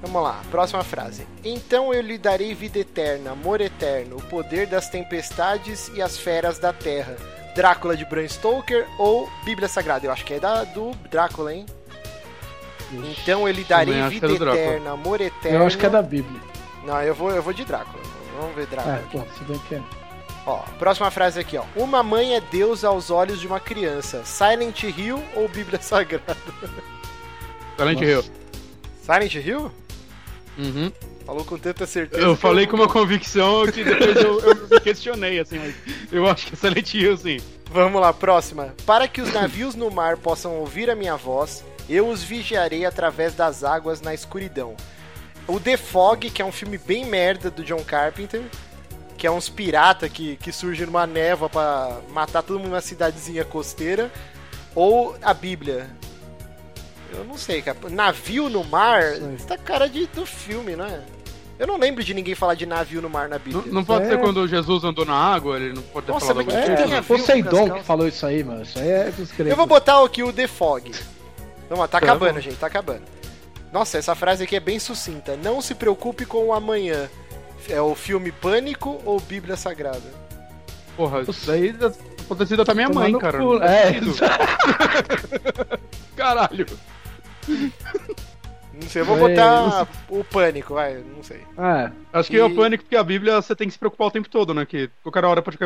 Vamos lá, próxima frase. Então eu lhe darei vida eterna, amor eterno, o poder das tempestades e as feras da terra. Drácula de Bram Stoker ou Bíblia Sagrada? Eu acho que é da, do Drácula, hein? Então eu que vida é Drácula. eterna, amor eterno. Eu acho que é da Bíblia. Não, eu vou, eu vou de Drácula. Vamos ver Drácula. É, aqui. pô, se bem que é. Ó, próxima frase aqui, ó. Uma mãe é Deus aos olhos de uma criança. Silent Hill ou Bíblia Sagrada? [LAUGHS] Silent Nossa. Hill. Silent Hill? Uhum. Falou com tanta certeza. Eu falei com uma convicção que depois eu, eu me questionei, assim, mas eu acho que é Silent Hill, sim. Vamos lá, próxima. Para que os navios no mar possam ouvir a minha voz, eu os vigiarei através das águas na escuridão. O The Fog, que é um filme bem merda do John Carpenter, que é uns pirata que, que surgem numa névoa pra matar todo mundo numa cidadezinha costeira, ou a Bíblia. Eu não sei, cara. Navio no mar, isso tá cara de, do filme, não é? Eu não lembro de ninguém falar de navio no mar na Não, Bíblia. não pode É. ser quando Jesus andou na água, ele não pode ter Nossa, falado mas que coisa. tem a É, ver Poseidon que falou isso aí, mano. Isso aí é dos gregos. Eu vou botar aqui o The Fog. Vamos lá, tá Tá acabando, gente, tá acabando. Nossa, essa frase aqui é bem sucinta. Não se preocupe com o amanhã. É o filme Pânico ou Bíblia Sagrada? Porra, isso daí ter sido até minha mãe, cara. não faz É. [LAUGHS] Caralho. Não sei, eu vou É, botar o Pânico, vai, não sei. É, Acho que E- é o pânico porque a Bíblia você tem que se preocupar o tempo todo, né? Que qualquer hora pode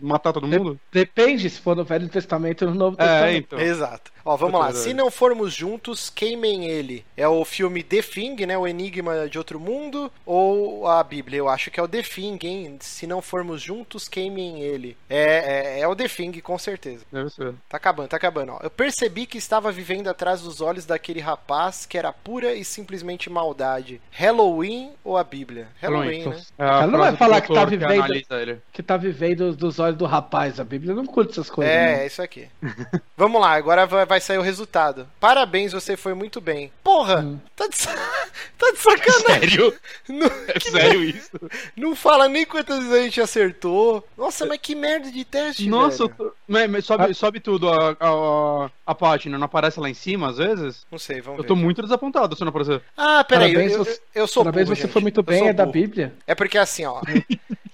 matar todo mundo. depende se for no Velho Testamento ou no Novo É, Testamento. então. Exato. Ó, vamos É lá. Se não formos juntos, queimem ele. É o filme The Thing, né? O Enigma de Outro Mundo. Ou a Bíblia? Eu acho que é o The Thing, hein? Se não formos juntos, queimem ele. É, é, é o The Thing, com certeza. Deve ser. Tá acabando, tá acabando. Ó. Eu percebi que estava vivendo atrás dos olhos daquele rapaz que era pura e simplesmente maldade. Halloween ou a Bíblia? Halloween, Halloween. né? É Ela não vai falar que tá vivendo- ele. Que tá vivendo dos olhos do rapaz. A Bíblia não curte essas coisas. É, não. é isso aqui. [LAUGHS] Vamos lá, agora vai, sair o resultado. Parabéns, você foi muito bem. Porra, Hum. tá, de, [LAUGHS] tá de sacanagem. Sério? [LAUGHS] Não, É sério isso? não fala nem quantas vezes a gente acertou. Nossa, mas que merda de teste, Nossa, eu velho. tô- mas, sobe, Ah. sobe tudo a, a, a página, não aparece lá em cima às vezes? Não sei, vamos Eu ver. tô muito desapontado se não aparecer. Ah, peraí, eu, Parabéns, eu, você- eu sou Parabéns, burro, você gente. foi muito Eu bem, é da. Bíblia. É porque assim, ó.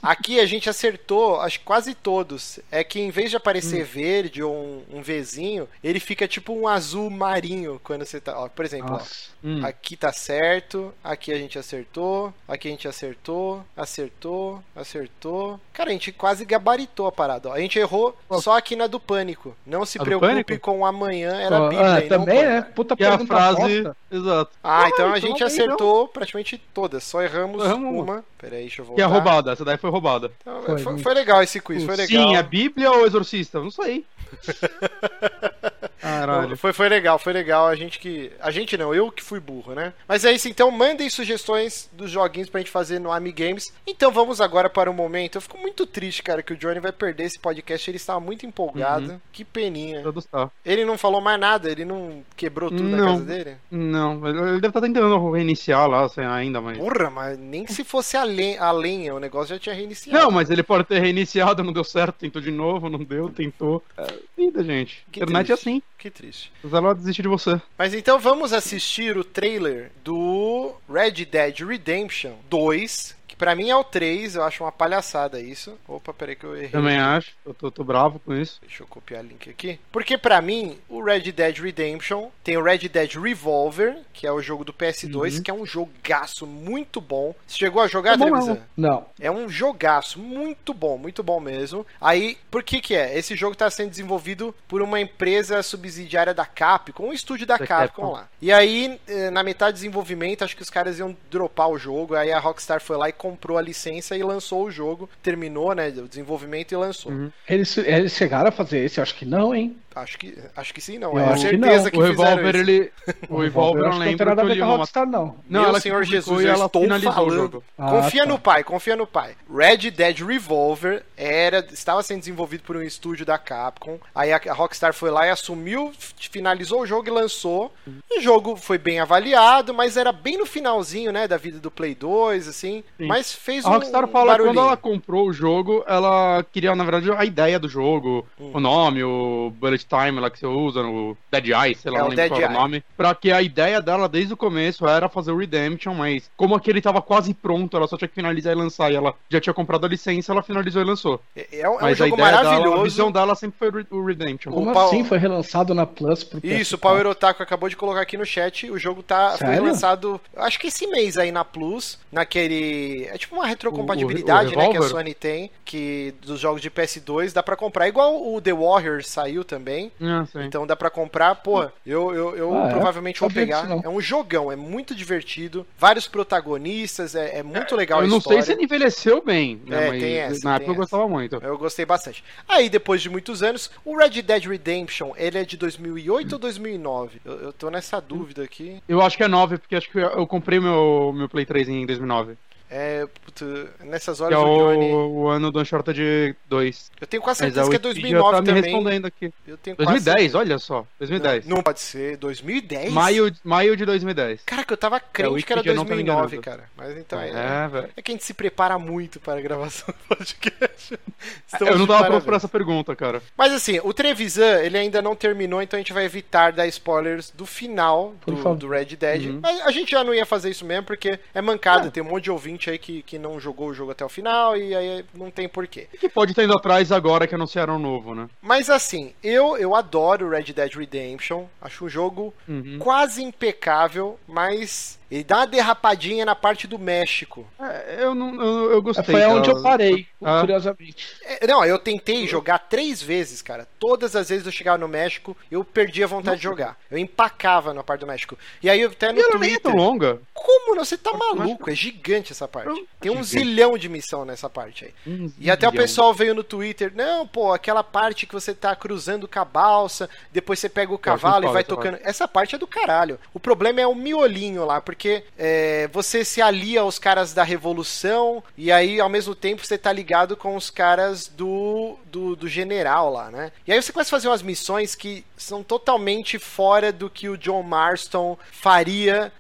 Aqui a gente acertou, acho que quase todos. É que em vez de aparecer verde ou um, um Vzinho, ele fica tipo um azul marinho quando você tá. Ó, por exemplo, ó. Hum. aqui tá certo, aqui a gente acertou, aqui a gente acertou, acertou, acertou. Cara, a gente quase gabaritou a parada. Ó. A gente errou só aqui na do pânico. Não se A preocupe com o amanhã, era a Bíblia. ah, e também, né? Puta é a frase. Exato. Ah, então a então gente acertou praticamente todas, só erramos Erramos uma. uma. Peraí, deixa eu voltar. Que é roubada, essa daí foi roubada. Então, Foi, foi, foi legal esse quiz, foi legal. Sim, é Bíblia ou Exorcista? Não sei. [LAUGHS] Caralho. Foi, foi legal, foi legal. A gente que. A gente não, eu que fui burro, né? Mas é isso, então mandem sugestões dos joguinhos pra gente fazer no Ami Games. Então vamos agora para o momento. Eu fico muito triste, cara, que o Johnny vai perder esse podcast. Ele estava muito empolgado. Uhum. Que peninha. Todos tá. Ele não falou mais nada, ele não quebrou tudo na casa dele? Não, ele deve estar tentando reiniciar lá ainda, mas. Porra, mas nem se fosse a, len- a lenha, o negócio já tinha reiniciado. Não, mas ele pode ter reiniciado, não deu certo, tentou de novo, não deu, tentou. É vida, gente. Que Internet é triste. assim. Que triste. Ela desiste de você. Mas então vamos assistir o trailer do Red Dead Redemption 2, que pra mim é o 3, eu acho uma palhaçada isso. Opa, peraí que eu errei. Também acho. Eu tô, tô bravo com isso. Deixa eu copiar o link aqui. Porque pra mim, o Red Dead Redemption tem o Red Dead Revolver, que é o jogo do PS2, Uhum. que é um jogaço muito bom. Você chegou a jogar, É mesmo. Não. É um jogaço, muito bom, muito bom mesmo. Aí, por que que é? Esse jogo está sendo desenvolvido por uma empresa subsidiária da Capcom, um estúdio da Da Capcom Capcom. lá. E aí, eh, na metade do desenvolvimento, acho que os caras iam dropar o jogo, aí a Rockstar foi lá e comprou a licença e lançou o jogo. Terminou, né, o desenvolvimento e lançou. Uhum. Eles, eles chegaram a fazer esse? Acho que não, hein? Acho que, acho que sim, não. Eu é acho que certeza não. que, o Revolver, ele. O Revolver, que não lembro tem nada a que eu li com a uma Rockstar, não. Não, Meu ela Senhor que Jesus, e eu ela estou falando. Ah, confia tá. no pai, confia no pai. Red Dead Revolver era, estava sendo desenvolvido por um estúdio da Capcom. Aí a, a Rockstar foi lá e assumiu, finalizou o jogo e lançou. O jogo foi bem avaliado, mas era bem no finalzinho, né, da vida do Play 2, assim. Sim. Mas fez A um, Rockstar um fala que quando ela comprou o jogo, ela queria, na verdade, a ideia do jogo, Hum. o nome, o bullet time lá que você usa, o Dead Eye, sei lá, É, não o lembro Dead qual era o nome. Pra que a ideia dela desde o começo era fazer o Redemption, mas como aquele tava quase pronto, ela só tinha que finalizar e lançar, e ela já tinha comprado a licença, ela finalizou e lançou. É, é um, é um mas a jogo ideia dela, a maravilhoso. visão dela sempre foi o Re- o Redemption. Como O Pau- assim? Foi relançado na Plus pro Isso, o PS4? Power Otaku acabou de colocar aqui no chat. O jogo tá foi lançado, acho que esse mês aí na Plus, naquele. É tipo uma retrocompatibilidade, O- o né? Que a? Sony tem, que dos jogos de PS2 dá pra comprar. Igual o The Warriors saiu também. Ah, sim. Então dá pra comprar, pô, eu, eu, eu Ah, é? provavelmente vou Sabia pegar. É um jogão, é muito divertido, vários protagonistas, é, é muito legal eu a não história. sei se ele envelheceu bem, né, É, mas tem essa, na tem época eu essa. gostava muito. Eu gostei bastante. Aí, depois de muitos anos, o Red Dead Redemption, ele é de 2008 ou 2009? Eu, eu tô nessa dúvida aqui. Eu acho que é 9, porque acho que eu eu comprei meu, meu Play 3 em 2009. É, puta, nessas Que horas é o Johnny... o, o ano do Uncharted 2. Eu tenho quase certeza a que é Wikipedia 2009 tá me também. respondendo aqui. Eu tenho quase 2010, certeza. olha só. 2010. Não, não pode ser. 2010? Maio, maio de 2010. Cara, que eu tava crente que era Wikipedia não tá me 2009, enganando. cara. Mas então é... É, velho. É que a gente se prepara muito para a gravação do podcast. [LAUGHS] Estamos Eu não tava pronto pra essa pergunta, cara. Mas assim, o Trevisan, ele ainda não terminou, então a gente vai evitar dar spoilers do final do, do Red Dead. Uhum. Mas a gente já não ia fazer isso mesmo, porque é mancada. Tem um monte de ouvinte aí que, que não jogou o jogo até o final, e aí não tem porquê. Que pode estar indo atrás agora que anunciaram o novo, né? Mas assim, eu, eu adoro Red Dead Redemption. Acho um jogo Uhum. quase impecável, mas ele dá uma derrapadinha na parte do México. É, eu não. Eu, eu gostei. Foi onde eu parei, Ah. curiosamente. É, Não, eu tentei jogar três vezes, cara. Todas as vezes eu chegava no México, eu perdi a vontade de jogar. Eu empacava na parte do México. E aí até no E ela nem é Twitter. tão longa. Como não? Você tá México- maluco? É gigante essa parte. Eu- Tem um zilhão de missão nessa parte aí. Um E até o pessoal veio no Twitter, não, pô, aquela parte que você tá cruzando com a balsa, depois você pega o cavalo e vai tocando. Essa parte é do caralho. O problema é o miolinho lá, porque é, você se alia aos caras da Revolução e aí, ao mesmo tempo, você tá ligado com os caras do, do, do general lá, né? E aí você começa a fazer umas missões que são totalmente fora do que o John Marston faria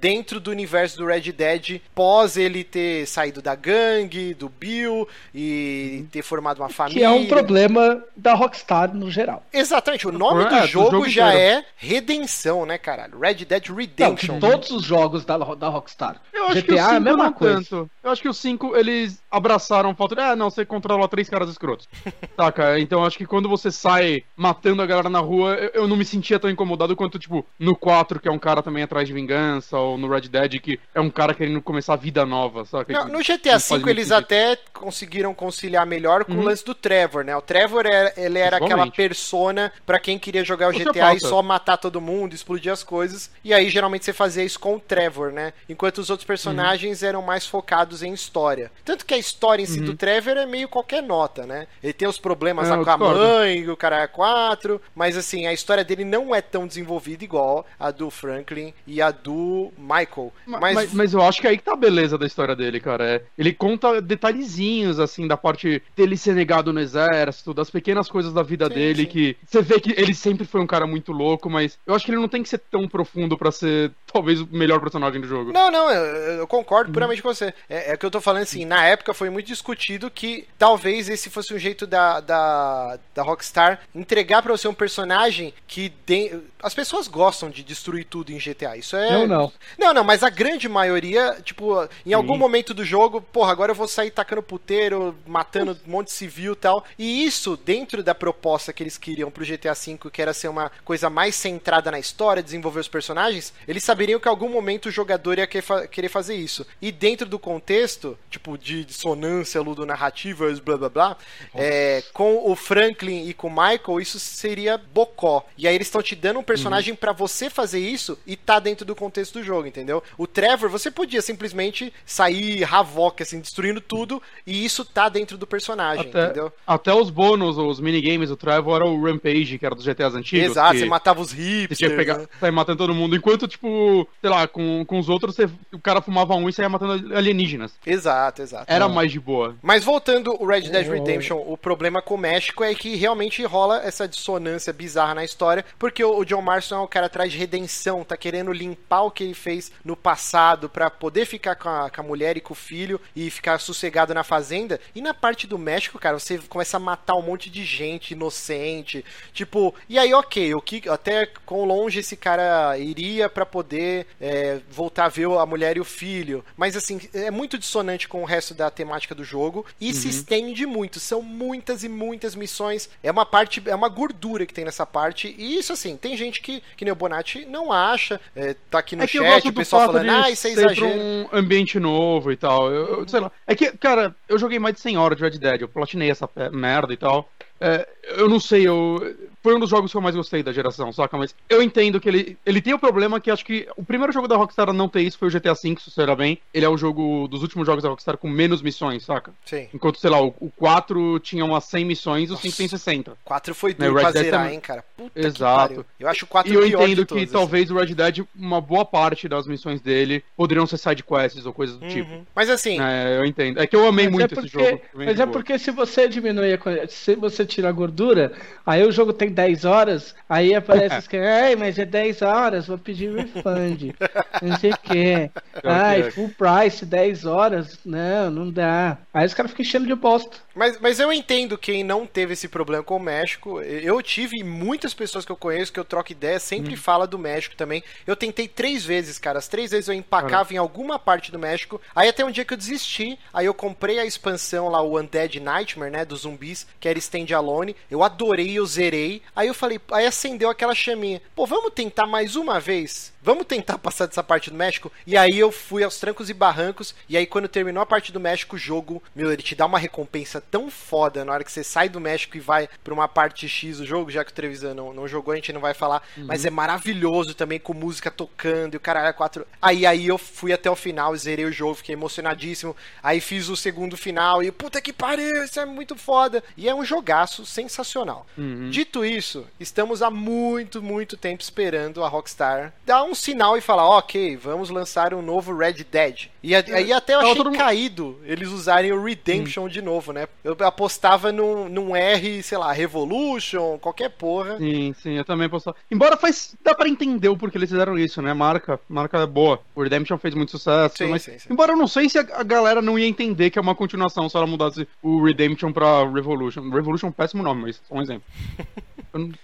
dentro do universo do Red Dead pós ele ter saído da gangue, do Bill e ter formado uma família. Que é um problema da Rockstar no geral. Exatamente, o nome É, do do jogo, jogo já inteiro. é Redenção, né, caralho? Red Dead Não, Redemption. que todos os jogos da, da Rockstar. Eu acho GTA que o é a 5 mesma não coisa. tanto. Eu acho que os 5, eles abraçaram o fato de, ah, não, você controla três caras escrotos. [LAUGHS] Saca? Então acho que quando você sai matando a galera na rua, eu, eu não me sentia tão incomodado quanto, tipo, no 4, que é um cara também atrás de vingança, ou no Red Dead, que é um cara querendo começar a vida nova, saca? Não, no GTA V eles sentido. até conseguiram conciliar melhor com o Uhum. lance do Trevor, né? O Trevor era, ele era aquela persona pra quem queria jogar o O GTA e só matar todo mundo, explodir as coisas. E aí geralmente você fazia isso com o Trevor, né? Enquanto os outros personagens eram mais focados em história. Tanto que a história em si do Trevor é meio qualquer nota, né? Ele tem os problemas É, lá com a discordo. mãe, o cara é quatro, mas assim, a história dele não é tão desenvolvida igual a do Franklin e a do Michael. Ma- Mas, Mas, mas, eu acho que aí que tá a beleza da história dele, cara. É, ele conta detalhezinhos, assim, da parte dele ser negado no exército, das pequenas coisas da vida Sim, dele, sim. que você vê que ele sempre foi um cara muito louco, mas eu acho que ele não tem que ser tão profundo pra ser, talvez, o melhor personagem do jogo. Não, não, eu, eu Uhum. concordo puramente com você. É, é que eu tô falando assim, na época foi muito discutido que talvez esse fosse um jeito da, da, da Rockstar entregar pra você um personagem que de- as pessoas gostam de destruir tudo em GTA. Isso é. Eu não. Não, não, mas a grande maioria, tipo, em algum momento do jogo, porra, agora eu vou sair tacando puteiro, matando um monte de civil e tal. E isso, dentro da proposta que eles queriam pro GTA V, que era ser uma coisa mais centrada na história, desenvolver os personagens, eles saberiam que em algum momento o jogador ia querer fazer isso. E dentro do contexto, tipo, de dissonância ludonarrativas, blá blá blá, é, é, com o Franklin e com o Michael, isso seria bocó. E aí eles estão te dando um personagem uhum. para você fazer isso e tá dentro do contexto do jogo, entendeu? O Trevor, você podia simplesmente sair Havoc, assim, destruindo tudo, e isso tá dentro do personagem, até, entendeu? Até os bônus, os minigames, o Trevor era o Rampage, que era dos GTAs antigos. Exato, você matava os hipsters. Você tinha que pegar, né? sair matando todo mundo. Enquanto, tipo, sei lá, com, com os outros, você, o cara fumava um e saía matando alienígenas. Exato, exato. Era mais de boa. Mas voltando o Red Dead Redemption, o problema com o México é que realmente rola essa dissonância bizarra na história, porque o John Marston é um cara atrás de redenção, tá querendo limpar o que ele fez no passado para poder ficar com a, com a mulher e com o filho e ficar sossegado na fazenda. E na parte do México, cara, você começa a matar um monte de gente inocente. Tipo, e aí, ok, o que até quão longe esse cara iria para poder é, voltar a ver a mulher e o filho. Mas assim, é muito dissonante com o resto da temática do jogo e uhum. se estende muito. São muitas e muitas missões. É uma parte, é uma gordura que tem nessa parte. E isso, assim, tem gente que, que nem o Bonatti não acha. É, tá aqui no é chat, o pessoal falando, ah, isso é exagero. um ambiente novo e tal. Eu, eu, sei lá. É que, cara, eu joguei mais de 100 horas de Red Dead. Eu platinei essa merda e tal. É, eu não sei, eu. Foi um dos jogos que eu mais gostei da geração, saca? Mas eu entendo que ele, ele tem o problema que acho que o primeiro jogo da Rockstar a não ter isso foi o GTA V, se você olhar bem. Ele é o jogo dos últimos jogos da Rockstar com menos missões, saca? Sim. Enquanto, sei lá, o, o 4 tinha umas 100 missões e o 5 tem 60. 4 foi duro né? pra zerar, também... hein, cara? Puta Exato. Eu acho o 4 E eu entendo que assim. talvez o Red Dead, uma boa parte das missões dele poderiam ser side quests ou coisas do uhum. tipo. Mas assim. É, eu entendo. É que eu amei mas muito é porque, esse jogo. Mas é porque se você diminui a. Se você tira a gordura Aí o jogo tem 10 horas, aí aparece [LAUGHS] os caras, ai, mas é 10 horas, vou pedir refund. [LAUGHS] não sei o quê. Ai, full price, 10 horas. Não, não dá. Aí os caras ficam enchendo de bosta. Mas, mas eu entendo quem não teve esse problema com o México. Eu tive muitas pessoas que eu conheço que eu troco ideia, sempre hum. fala do México também. Eu tentei três vezes, cara. As três vezes eu empacava em alguma parte do México. Aí até um dia que eu desisti. Aí eu comprei a expansão lá, o Undead Nightmare, né? Dos zumbis, que era Stand Alone. Eu adorei, eu zerei. Aí eu falei, aí acendeu aquela chaminha. Pô, vamos tentar mais uma vez? Vamos tentar [LAUGHS] passar dessa parte do México? E aí eu fui aos trancos e barrancos. E aí, quando terminou a parte do México, o jogo, meu, ele te dá uma recompensa tão foda na hora que você sai do México e vai pra uma parte X do jogo, já que o Trevisan não, não jogou, a gente não vai falar. Uhum. Mas é maravilhoso também, com música tocando e o caralho, é quatro. Aí, aí eu fui até o final, zerei o jogo, fiquei emocionadíssimo. Aí fiz o segundo final e puta que pariu, isso é muito foda. E é um jogaço sensacional. Uhum. Dito isso, estamos há muito, muito tempo esperando a Rockstar dar um sinal e falar, ok, vamos lançar um novo Red Dead. E aí até eu achei caído eles usarem o Redemption hum. de novo, né? Eu apostava num, num R, sei lá, Revolution, qualquer porra. Sim, sim, eu também apostava. Embora faz. dá pra entender o porquê eles fizeram isso, né? Marca, marca é boa. O Redemption fez muito sucesso. Sim, mas, sim, sim. Embora eu não sei se a galera não ia entender que é uma continuação se ela mudasse o Redemption pra Revolution. Revolution é péssimo nome, mas só um exemplo.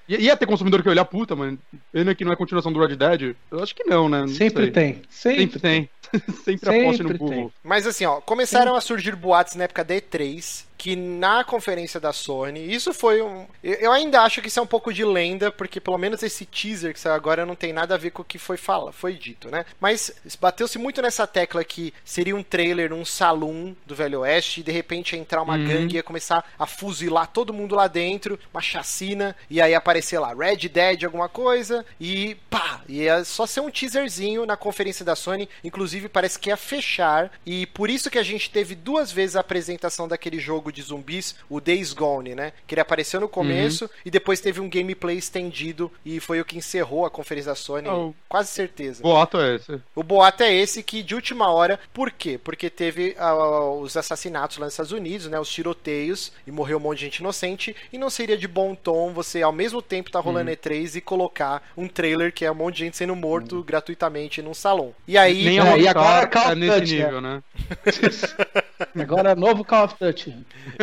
Ia ter consumidor que ia olhar, puta, mas pena que não é continuação do Red Dead. Eu acho que não, né? Não Sempre sei. tem. Sempre, Sempre tem. [LAUGHS] Sempre, Sempre aposte no Google. Tem. Mas assim, ó, começaram Sim. a surgir boatos na época da E3 que na conferência da Sony, isso foi um. Eu ainda acho que isso é um pouco de lenda, porque pelo menos esse teaser que saiu agora não tem nada a ver com o que foi fala, foi dito, né? Mas bateu-se muito nessa tecla que seria um trailer num salão do Velho Oeste e de repente ia entrar uma uhum. gangue e ia começar a fuzilar todo mundo lá dentro, uma chacina, e aí aparecer lá Red Dead, alguma coisa, e pá! Ia só ser um teaserzinho na conferência da Sony, inclusive parece que ia fechar, e por isso que a gente teve duas vezes a apresentação daquele jogo jogo de zumbis, o Days Gone, né? Que ele apareceu no começo uhum. e depois teve um gameplay estendido e foi o que encerrou a conferência da Sony, oh. quase certeza. O boato é esse. O boato é esse que de última hora, por quê? Porque teve uh, os assassinatos lá nos Estados Unidos, né? Os tiroteios e morreu um monte de gente inocente e não seria de bom tom você ao mesmo tempo tá rolando uhum. E3 e colocar um trailer que é um monte de gente sendo morto uhum. gratuitamente num salão. E aí... Nem é, e agora é nesse nível, né? [LAUGHS] [LAUGHS] agora é novo Call of Duty.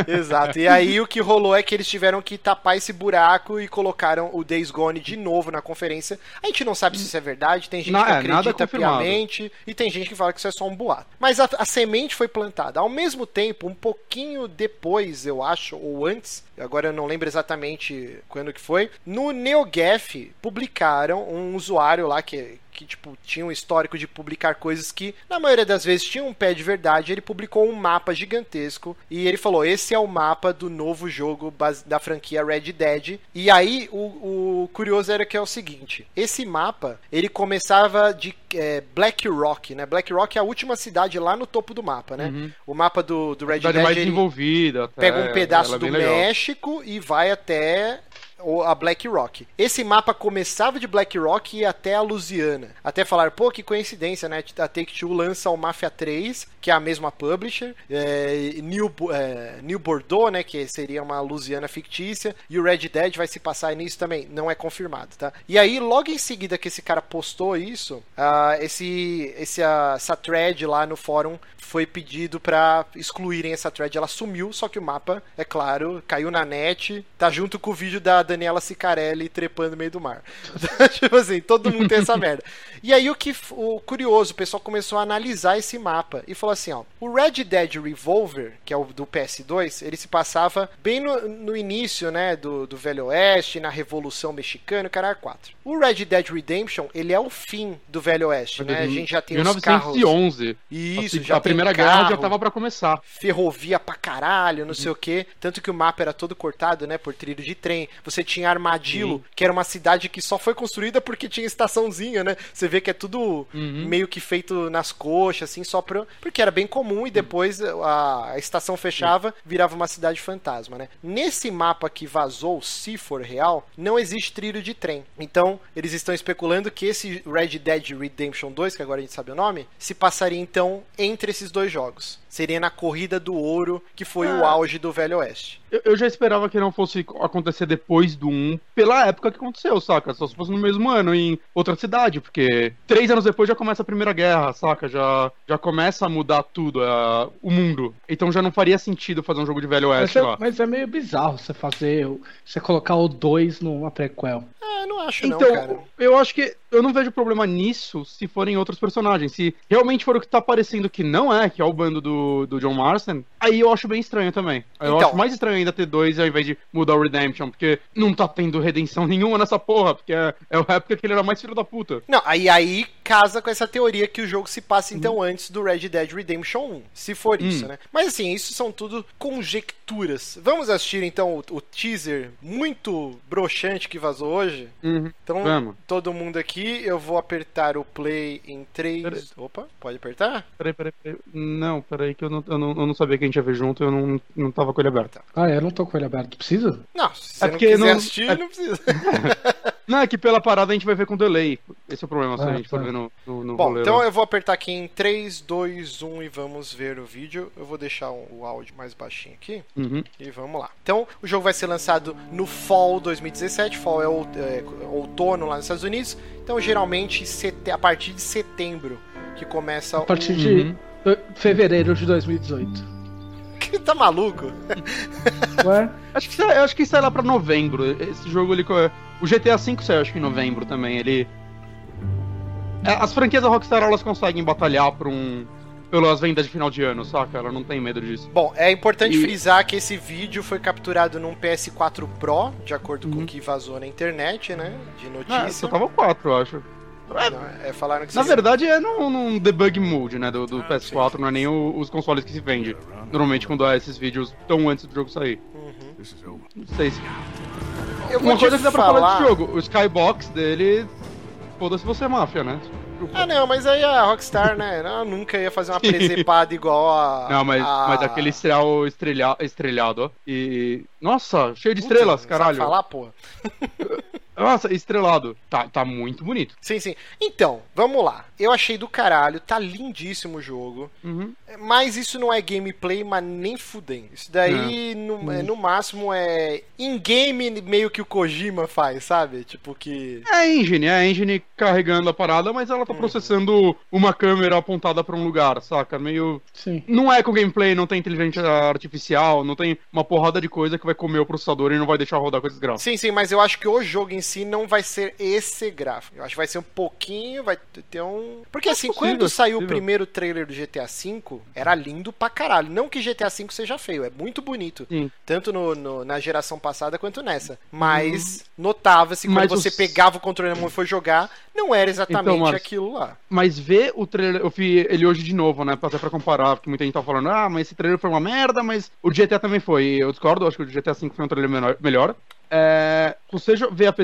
Exato. E aí o que rolou é que eles tiveram que tapar esse buraco e colocaram o Days Gone de novo na conferência. A gente não sabe se isso é verdade, tem gente não, que é, acredita piamente e tem gente que fala que isso é só um boato. Mas a, a semente foi plantada. Ao mesmo tempo, um pouquinho depois, eu acho, ou antes, agora eu não lembro exatamente quando que foi, no NeoGaf publicaram um usuário lá que que, tipo, tinha um histórico de publicar coisas que, na maioria das vezes, tinham um pé de verdade. Ele publicou um mapa gigantesco e ele falou: esse é o mapa do novo jogo da franquia Red Dead. E aí, o, o curioso era que é o seguinte: esse mapa ele começava de é, Black Rock, né? Black Rock é a última cidade lá no topo do mapa, né? Uhum. O mapa do, do Red Dead mais envolvida, pega um pedaço é do México e vai até a Black Rock. Esse mapa começava de Black Rock e ia até a Louisiana. Até falar, pô, que coincidência, né? A Take-Two lança o Mafia 3, que é a mesma publisher, é, New, é, New Bordeaux, né? Que seria uma Louisiana fictícia, e o Red Dead vai se passar nisso também. Não é confirmado, tá? E aí, logo em seguida que esse cara postou isso, uh, esse, esse, uh, essa thread lá no fórum foi pedido para excluírem essa thread. Ela sumiu, só que o mapa, é claro, caiu na net, tá junto com o vídeo da Daniela Sicarelli trepando no meio do mar. [LAUGHS] tipo assim, todo mundo tem essa merda. E aí o que o curioso, o pessoal começou a analisar esse mapa e falou assim, ó, o Red Dead Revolver, que é o do PS2, ele se passava bem no, no início, né, do, do Velho Oeste, na Revolução Mexicana, cara 4. O Red Dead Redemption, ele é o fim do Velho Oeste, né? A gente já tem 1911. os carros. Isso, já a Primeira Guerra já tava para começar. Ferrovia pra caralho, não uhum. sei o quê, tanto que o mapa era todo cortado, né, por trilho de trem. Você tinha Armadillo, Sim. que era uma cidade que só foi construída porque tinha estaçãozinha, né? Você vê que é tudo uhum. meio que feito nas coxas, assim, só pra... porque era bem comum e depois a, estação fechava, virava uma cidade fantasma, né? Nesse mapa que vazou, se for real, não existe trilho de trem. Então, eles estão especulando que esse Red Dead Redemption 2, que agora a gente sabe o nome, se passaria então entre esses dois jogos seria na corrida do ouro, que foi o é. auge do Velho Oeste. Eu, eu, já esperava que não fosse acontecer depois do 1, pela época que aconteceu, saca? Só se fosse no mesmo ano, em outra cidade, porque três anos depois já começa a Primeira Guerra, saca? Já, já começa a mudar tudo, uh, o mundo. Então já não faria sentido fazer um jogo de Velho Oeste mas é, lá. Mas é meio bizarro você fazer, você colocar o 2 numa prequel. É, não acho então, não, cara. Eu acho que eu não vejo problema nisso se forem outros personagens. Se realmente for o que tá parecendo que não é, que é o bando do, do John Marston, aí eu acho bem estranho também. Eu então, acho mais estranho ainda ter dois ao invés de mudar o Redemption, porque não tá tendo redenção [LAUGHS] nenhuma nessa porra, porque é, é o época que ele era mais filho da puta. Não, aí, aí casa com essa teoria que o jogo se passa então hum. antes do Red Dead Redemption 1, se for hum. isso, né? Mas assim, isso são tudo conjecturas. Vamos assistir então o, o teaser muito broxante que vazou hoje? Uhum. Então, Vamos. todo mundo aqui, eu vou apertar o play em 3. Opa, pode apertar? Peraí, peraí, peraí. Não, peraí, que eu não, eu não, eu não sabia que a gente ia ver junto, eu não, não tava com ele aberto. Ah, eu não tô com ele aberto. Precisa? Não, se você é não quiser não... assistir, é... não precisa. [LAUGHS] Não, é que pela parada a gente vai ver com delay. Esse é o problema, se a ah, gente for tá. ver no, no, no Bom, então eu vou apertar aqui em 3, 2, 1 e vamos ver o vídeo. Eu vou deixar o áudio mais baixinho aqui. Uhum. E vamos lá. Então, o jogo vai ser lançado no Fall 2017. Fall é, o, é outono lá nos Estados Unidos. Então, geralmente, a partir de setembro que começa A partir o... de uhum. fevereiro de 2018 [LAUGHS] tá maluco? Ué? [LAUGHS] Acho que, acho que sai lá pra novembro. Esse jogo, ele, o GTA V saiu acho que em novembro também. Ele. É, as franquias da Rockstar elas conseguem batalhar por um, pelas vendas de final de ano, saca? Ela não tem medo disso. Bom, é importante e... frisar que esse vídeo foi capturado num PS4 Pro, de acordo uhum. com o que vazou na internet, né? De notícia. É, só tava 4, eu acho. É, é falaram que Na verdade é num, num, debug mode, né, do, do ah, PS4, sim. não é nem o, os consoles que se vende. Normalmente quando há esses vídeos tão antes do jogo sair. Uhum. Não sei se... Uma coisa que dá pra falar... falar desse jogo, o Skybox dele, foda-se você é máfia, né? Ah, não, mas aí a Rockstar, né? Ela nunca ia fazer uma [LAUGHS] presepada igual a. Não, mas, a... mas aquele estrel estrelha, estrelhado, ó. E. Nossa, cheio de Puta, estrelas, caralho. Não falar, porra. [LAUGHS] Nossa, estrelado. Tá, tá muito bonito. Sim, sim. Então, vamos lá. Eu achei do caralho, tá lindíssimo o jogo. Uhum. Mas isso não é gameplay, mas nem fudem. Isso daí, no, uhum. no máximo, é in-game meio que o Kojima faz, sabe? Tipo que. É a engine, é a engine carregando a parada, mas ela tá uhum. processando uma câmera apontada pra um lugar, saca? Meio. Sim. Não é com gameplay, não tem inteligência artificial, não tem uma porrada de coisa que vai comer o processador e não vai deixar rodar coisas graves. Sim, sim, mas eu acho que o jogo em si não vai ser esse gráfico. Eu acho que vai ser um pouquinho, vai ter um. Porque assim, possível, quando saiu o possível. primeiro trailer do GTA V, era lindo pra caralho. Não que GTA V seja feio, é muito bonito. Sim. Tanto no, no- na geração passada quanto nessa. Mas notava-se quando Mas você os- pegava o controle na mão e foi jogar, não era exatamente Então, aquilo lá. Mas ver o trailer, eu vi ele hoje de novo, né? Até pra comparar, porque muita gente tá falando, ah, mas esse trailer foi uma merda, mas o GTA também foi. Eu discordo, acho que o GTA V foi um trailer menor- melhor. É, se você jo- ver a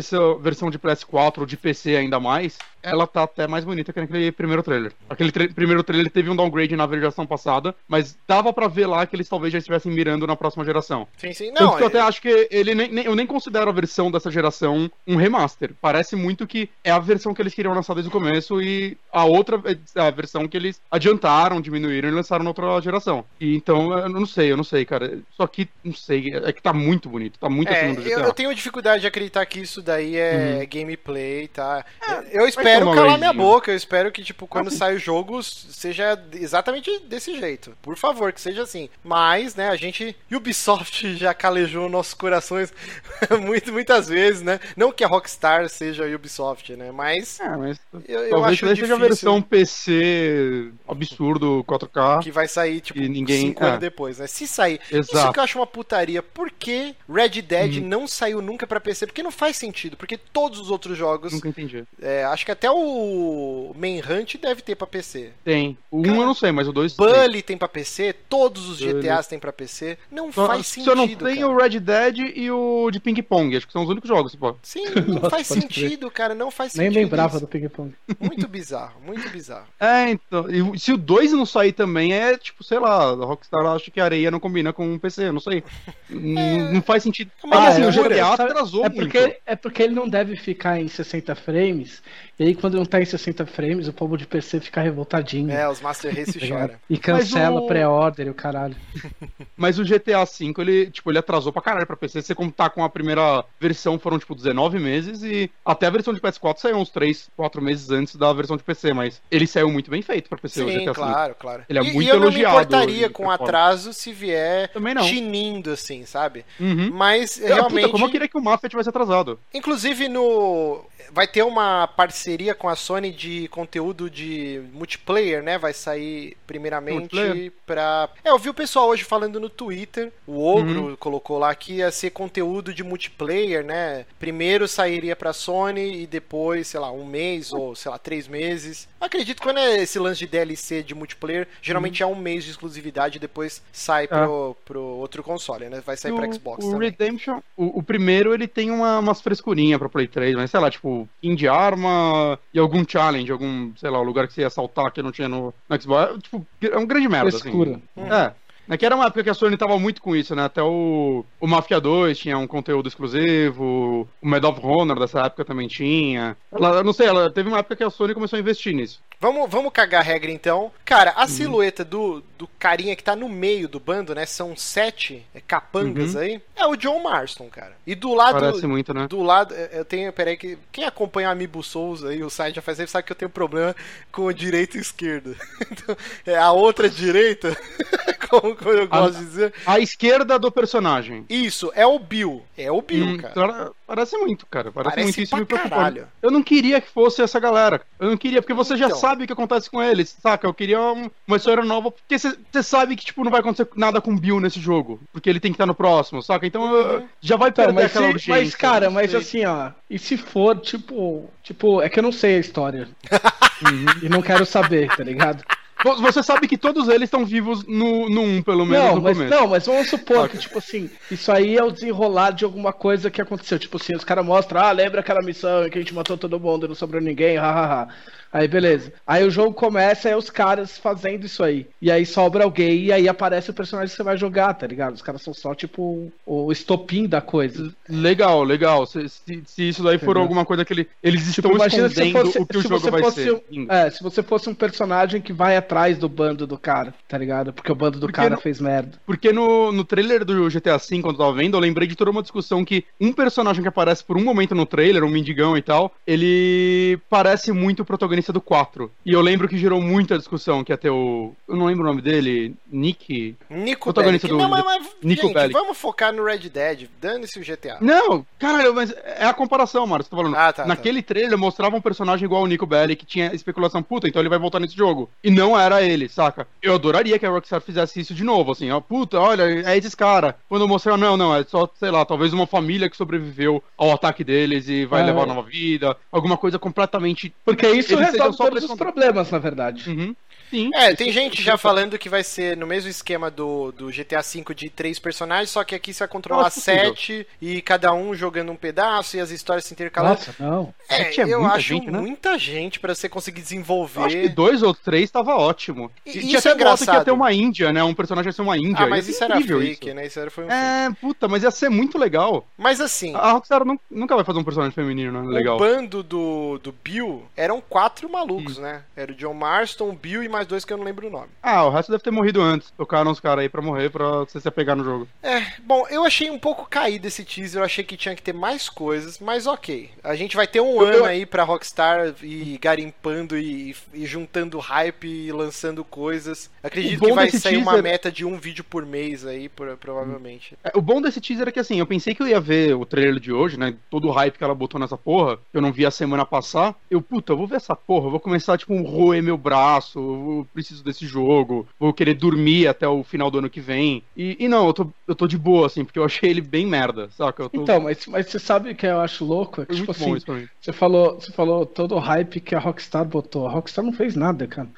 versão de PS4 ou de PC ainda mais, ela tá até mais bonita que naquele primeiro trailer. Aquele tra- primeiro trailer teve um downgrade na geração passada, mas dava pra ver lá que eles talvez já estivessem mirando na próxima geração. Sim, sim. Tanto Não, que eu até é- acho que ele nem, nem- eu nem considero a versão dessa geração um remaster. Parece muito que é a versão que eles queriam lançar desde o começo e a outra é a versão que eles adiantaram, diminuíram e lançaram na outra geração. E então, eu não sei, eu não sei, cara. Só que, não sei, é que tá muito bonito, tá muito É, acima do GTA. eu, eu tenho dificuldade de acreditar que isso daí é Uhum. gameplay, tá? eu espero calar minha boca, eu espero que, tipo, quando sai o jogo, seja exatamente desse jeito. Por favor, que seja assim. Mas, né, a gente. Ubisoft [LAUGHS] já calejou nossos corações [LAUGHS] muito, muitas vezes, né? Não que a Rockstar seja a Ubisoft, né? Mas É, mas eu, eu acho daí seja a versão PC absurdo 4K. que vai sair, tipo, E ninguém- cinco é. anos depois, né? Se sair. Isso Exato. que eu acho uma putaria. Por que Red Dead Hum. não saiu nunca pra PC? Porque não faz sentido. Porque todos os outros jogos. Nunca entendi. é, acho que até o Manhunt deve ter pra PC. Tem. O 1 Cara, eu não sei, mas o 2 tem. Bully tem pra PC, todos os Bully. GTAs tem pra PC. Não Só- faz Se sentido. eu não tenho cara. o Red Dead e o de Ping Pong, acho que são os únicos jogos, pô. Sim, [LAUGHS] não Nossa, faz sentido, cara. Não faz Nem sentido. lembrava isso. do ping-pong. Muito [LAUGHS] bizarro, muito bizarro. É, então. E se o 2 não sair também, é tipo, sei lá, a Rockstar acha que a areia não combina com o PC, não sei. [LAUGHS] N- Não faz sentido. É É que assim, o atrasou é muito. porque, é porque ele não deve ficar em 60 frames. E aí, quando não tá em 60 frames, o povo de PC fica revoltadinho. É, os Master Race [LAUGHS] tá choram. E cancela o- pré-order o caralho. [LAUGHS] Mas o GTA V, ele, tipo, ele atrasou pra caralho pra PC. Você contar com a primeira versão, foram, tipo, 19 meses e até a versão de PS4 saiu uns 3, 4 meses antes da versão de PC, mas ele saiu muito bem feito pra PC, o Sim, GTA V. claro, claro. Ele é e, muito e eu não me elogiado importaria com performance. atraso se vier tinindo, assim, sabe? Uhum. Mas Puta, realmente. como eu queria que o Mafia tivesse atrasado. Inclusive no. Vai ter uma parceria com a Sony de conteúdo de multiplayer, né? Vai sair primeiramente pra. É, eu vi o pessoal hoje falando no Twitter. O Ogro Uhum. colocou lá que ia ser conteúdo de multiplayer, né? Primeiro sairia pra Sony e depois, sei lá, um mês ou, sei lá, três meses. Acredito que quando é esse lance de DLC de multiplayer, geralmente é um mês de exclusividade e depois sai pro, pro outro console, né? Vai sair pra o- Xbox o também. Redemption, o, o primeiro, ele tem uma, umas frescurinhas pra Play 3, mas sei lá, tipo, skin de arma e algum challenge, algum, sei lá, lugar que você ia assaltar que não tinha no, no Xbox. É, tipo, é um grande merda, Frescura. assim. É. É que era uma época que a Sony tava muito com isso, né? Até o, o Mafia 2 tinha um conteúdo exclusivo, o Medal of Honor dessa época também tinha. Ela, não sei, ela teve uma época que a Sony começou a investir nisso. Vamos, vamos cagar a regra então. Cara, Uhum. a silhueta do, do carinha que tá no meio do bando, né? São sete é, capangas Uhum. aí. É o John Marston, cara. E do lado. Parece muito, né? Do lado, é, eu tenho, peraí, que quem acompanha o Amiibo Souls aí, o site já faz tempo, sabe que eu tenho problema com o direito e esquerdo. [LAUGHS] Então, é a outra direita, [LAUGHS] como, como eu gosto de dizer. A esquerda do personagem. Isso, é o Bill. É o Bill, Hum, cara. Parece muito, cara. Parece, Parece muito isso pra me preocupa. caralho. Eu não queria que fosse essa galera. Eu não queria, porque você já Então. sabe o que acontece com eles, saca? Eu queria um- uma história nova, porque você você sabe que, tipo, não vai acontecer nada com o Bill nesse jogo. Porque ele tem que estar no próximo, saca? Então eu- já vai Então, perder mas, aquela se- urgência. mas, cara, não mas sei. assim, ó. E se for, tipo. Tipo, é que eu não sei a história. [LAUGHS] Uhum. e não quero saber, tá ligado? Vo- Você sabe que todos eles estão vivos no, no 1, pelo menos Não no mas, começo. não, mas vamos supor que, tipo assim, isso aí é o desenrolar de alguma coisa que aconteceu. Tipo assim, os caras mostram, ah, lembra aquela missão em que a gente matou todo mundo e não sobrou ninguém, hahaha. Aí beleza. Aí o jogo começa e é os caras fazendo isso aí. E aí sobra alguém e aí aparece o personagem que você vai jogar, tá ligado? Os caras são só, tipo, o estopim da coisa. Legal, legal. Se, se- se isso daí for Entendeu? alguma coisa que ele- eles Tipo, estão imagina se escondendo fosse, o que o jogo você vai fosse ser. um- é, se você fosse um personagem que vai atrás do bando do cara, tá ligado? Porque o bando do Porque cara não- fez merda. Porque no, no trailer do GTA V, quando eu tava vendo, eu lembrei de toda uma discussão que um personagem que aparece por um momento no trailer, um mendigão e tal, ele parece muito o protagonista do 4. E eu lembro que gerou muita discussão, que ter o. Eu não lembro o nome dele. Nick. Nico Protagonista Bellic. do- Não, mas, mas Nico gente, Bellic. vamos focar no Red Dead. Dane-se o GTA. Não, caralho, mas é a comparação, Mário. Você tá falando. Ah, tá, Naquele trailer mostrava um personagem igual o Nico Bellic que tinha especulação, puta, então ele vai voltar nesse jogo. E não era ele, saca? Eu adoraria que a Rockstar fizesse isso de novo, assim, ó, puta, olha, é esses cara. Quando eu mostrar, não, não, é só, sei lá, talvez uma família que sobreviveu ao ataque deles e vai É. levar uma nova vida, alguma coisa completamente. Porque isso Eles resolve sejam só todos os problemas, na verdade. Uhum. Sim. É, isso- tem gente já falando que vai ser no mesmo esquema do, do GTA V de três personagens, só que aqui você vai controlar Nossa, possível. sete e cada um jogando um pedaço e as histórias se intercalando. Nossa, não. É, é eu muita acho gente, né? muita gente pra você conseguir desenvolver. Eu acho que dois ou três tava ótimo. E- E, isso tinha é até boato que ia engraçado. ter uma Índia, né? Um personagem ia ser uma Índia. Ah, mas ser isso era fake, isso. né? Isso era, foi um fake. É, puta, mas ia ser muito legal. Mas assim, A Rockstar nun- nunca vai fazer um personagem feminino, né? Legal. o bando do, do Bill eram quatro malucos, Hum. né? Era o John Marston, o Bill e mais dois que eu não lembro o nome. Ah, o resto deve ter morrido antes. Tocaram os caras aí pra morrer pra você se apegar no jogo. É, bom, eu achei um pouco caído esse teaser, eu achei que tinha que ter mais coisas, mas ok. A gente vai ter um Eu- ano eu- aí pra Rockstar e garimpando e, e juntando hype e lançando coisas. Acredito que vai sair uma teaser- meta de um vídeo por mês aí, provavelmente. É, o bom desse teaser é que assim, eu pensei que eu ia ver o trailer de hoje, né? Todo o hype que ela botou nessa porra, que eu não vi a semana passar. Eu, puta, eu vou ver essa porra, eu vou começar, tipo, um roer meu braço, eu preciso desse jogo, vou querer dormir até o final do ano que vem. E, e não, eu tô, eu tô de boa, assim, porque eu achei ele bem merda, saca? Eu tô... Então, mas, mas você sabe o que eu acho louco? É que, tipo muito bom assim, isso pra mim. você falou, você falou todo o hype que a Rockstar botou. A Rockstar não fez nada, cara.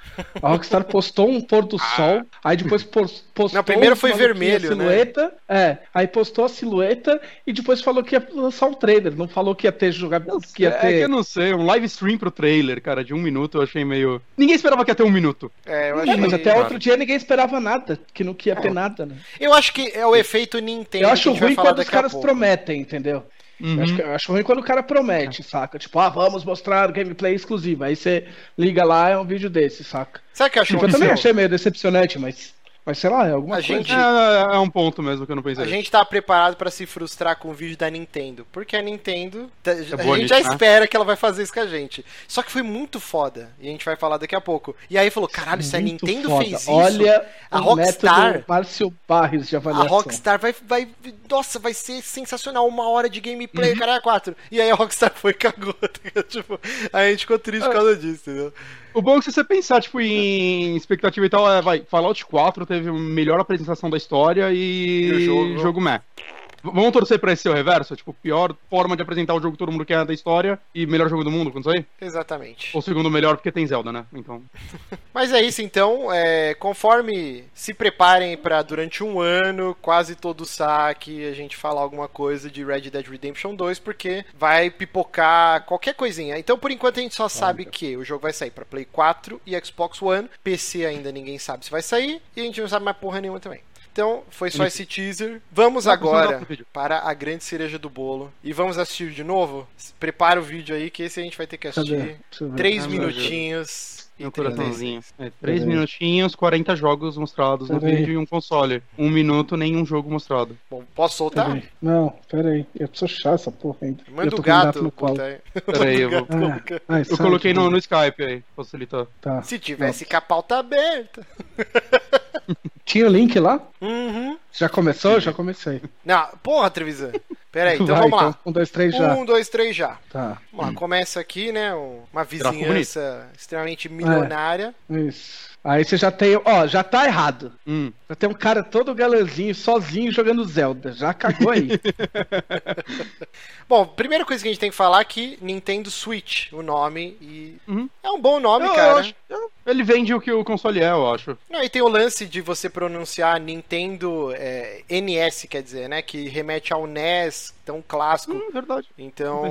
A Rockstar [LAUGHS] postou um pôr do sol, aí depois pos- postou. Não, primeiro foi vermelho, a né? silhueta, É, aí postou a silhueta e depois falou que ia lançar um trailer. Não falou que ia ter jogado. Que ia É que ter. eu não sei, um live stream pro trailer, cara, de um minuto, eu achei meio. Ninguém esperava que ia ter um minuto. É, eu É, achei. mas até outro dia ninguém esperava nada, que não que ia ter nada, né? Eu acho que é o efeito Nintendo. Eu que acho a gente vai ruim falar quando os caras prometem, entendeu? Uhum. Eu, acho, que- eu acho ruim quando o cara promete, saca? Tipo, ah, vamos mostrar gameplay exclusiva. Aí você liga lá, é um vídeo desse, saca? Sabe o que eu acho Tipo, eu também achei meio decepcionante, mas. Mas sei lá, é alguma A coisa. gente- É, é um ponto mesmo que eu não pensei. A gente tá preparado pra se frustrar com o vídeo da Nintendo. Porque a Nintendo. tá- a boa gente já né? espera que ela vai fazer isso com a gente. Só que foi muito foda. E a gente vai falar daqui a pouco. E aí falou: caralho, se a Nintendo foda. fez isso. Olha a o Rockstar- método Márcio Barres de A avaliação. Rockstar vai, vai. Nossa, vai ser sensacional. Uma hora de Uhum. gameplay, caralho, quatro. E aí a Rockstar [LAUGHS] foi e cagou. [LAUGHS] tipo, aí a gente ficou triste por causa disso, entendeu? O bom é que se você pensar, tipo, em expectativa e tal, é, vai, Fallout 4 teve a melhor apresentação da história e, E o jogo? jogo meh. Vamos torcer pra esse ser o reverso? Tipo, pior forma de apresentar o jogo que todo mundo quer da história e melhor jogo do mundo, quando sair? Exatamente. Ou segundo melhor porque tem Zelda, né? Então. [LAUGHS] Mas é isso então. É, conforme se preparem pra durante um ano, quase todo saque, a gente falar alguma coisa de Red Dead Redemption 2, porque vai pipocar qualquer coisinha. Então, por enquanto, a gente só sabe que o jogo vai sair pra Play 4 e Xbox One. PC ainda ninguém sabe se vai sair. E a gente não sabe mais porra nenhuma também. Então, foi só esse teaser. Vamos agora para a grande cereja do bolo. E vamos assistir de novo? Prepara o vídeo aí, que esse a gente vai ter que assistir. Três Ah, minutinhos. E Meu 36. coraçãozinho. É, minutinhos, 40 jogos mostrados no Peraí. vídeo e um console. Um minuto, nenhum jogo mostrado. Bom, posso soltar? Peraí. Não, peraí. Eu preciso achar essa porra ainda. [LAUGHS] eu Manda tô o gato, no colo. aí. Peraí, eu vou. Ah, ai, Eu coloquei no, no Skype aí, facilitar. Tá. Se tivesse com a pauta aberta. Tinha o link lá? Uhum. Já começou? Já comecei. Não, porra, Trevisan. Pera aí, então Vai, vamos lá. Um, dois, três já. Um, dois, três já. Tá. Vamos lá, começa aqui, né? um- Uma vizinhança extremamente milionária. Isso. Aí você já tem. Ó, já tá errado. Hum. Já tem um cara todo galanzinho, sozinho, jogando Zelda. Já cagou aí. [LAUGHS] Bom, primeira coisa que a gente tem que falar é que Nintendo Switch, o nome, e Uhum. é um bom nome, Eu- eu cara. acho- eu- ele vende o que o console é, eu acho. Não, e tem o lance de você pronunciar Nintendo é, NS, quer dizer, né? Que remete ao NES, tão clássico. Hum, verdade. Então,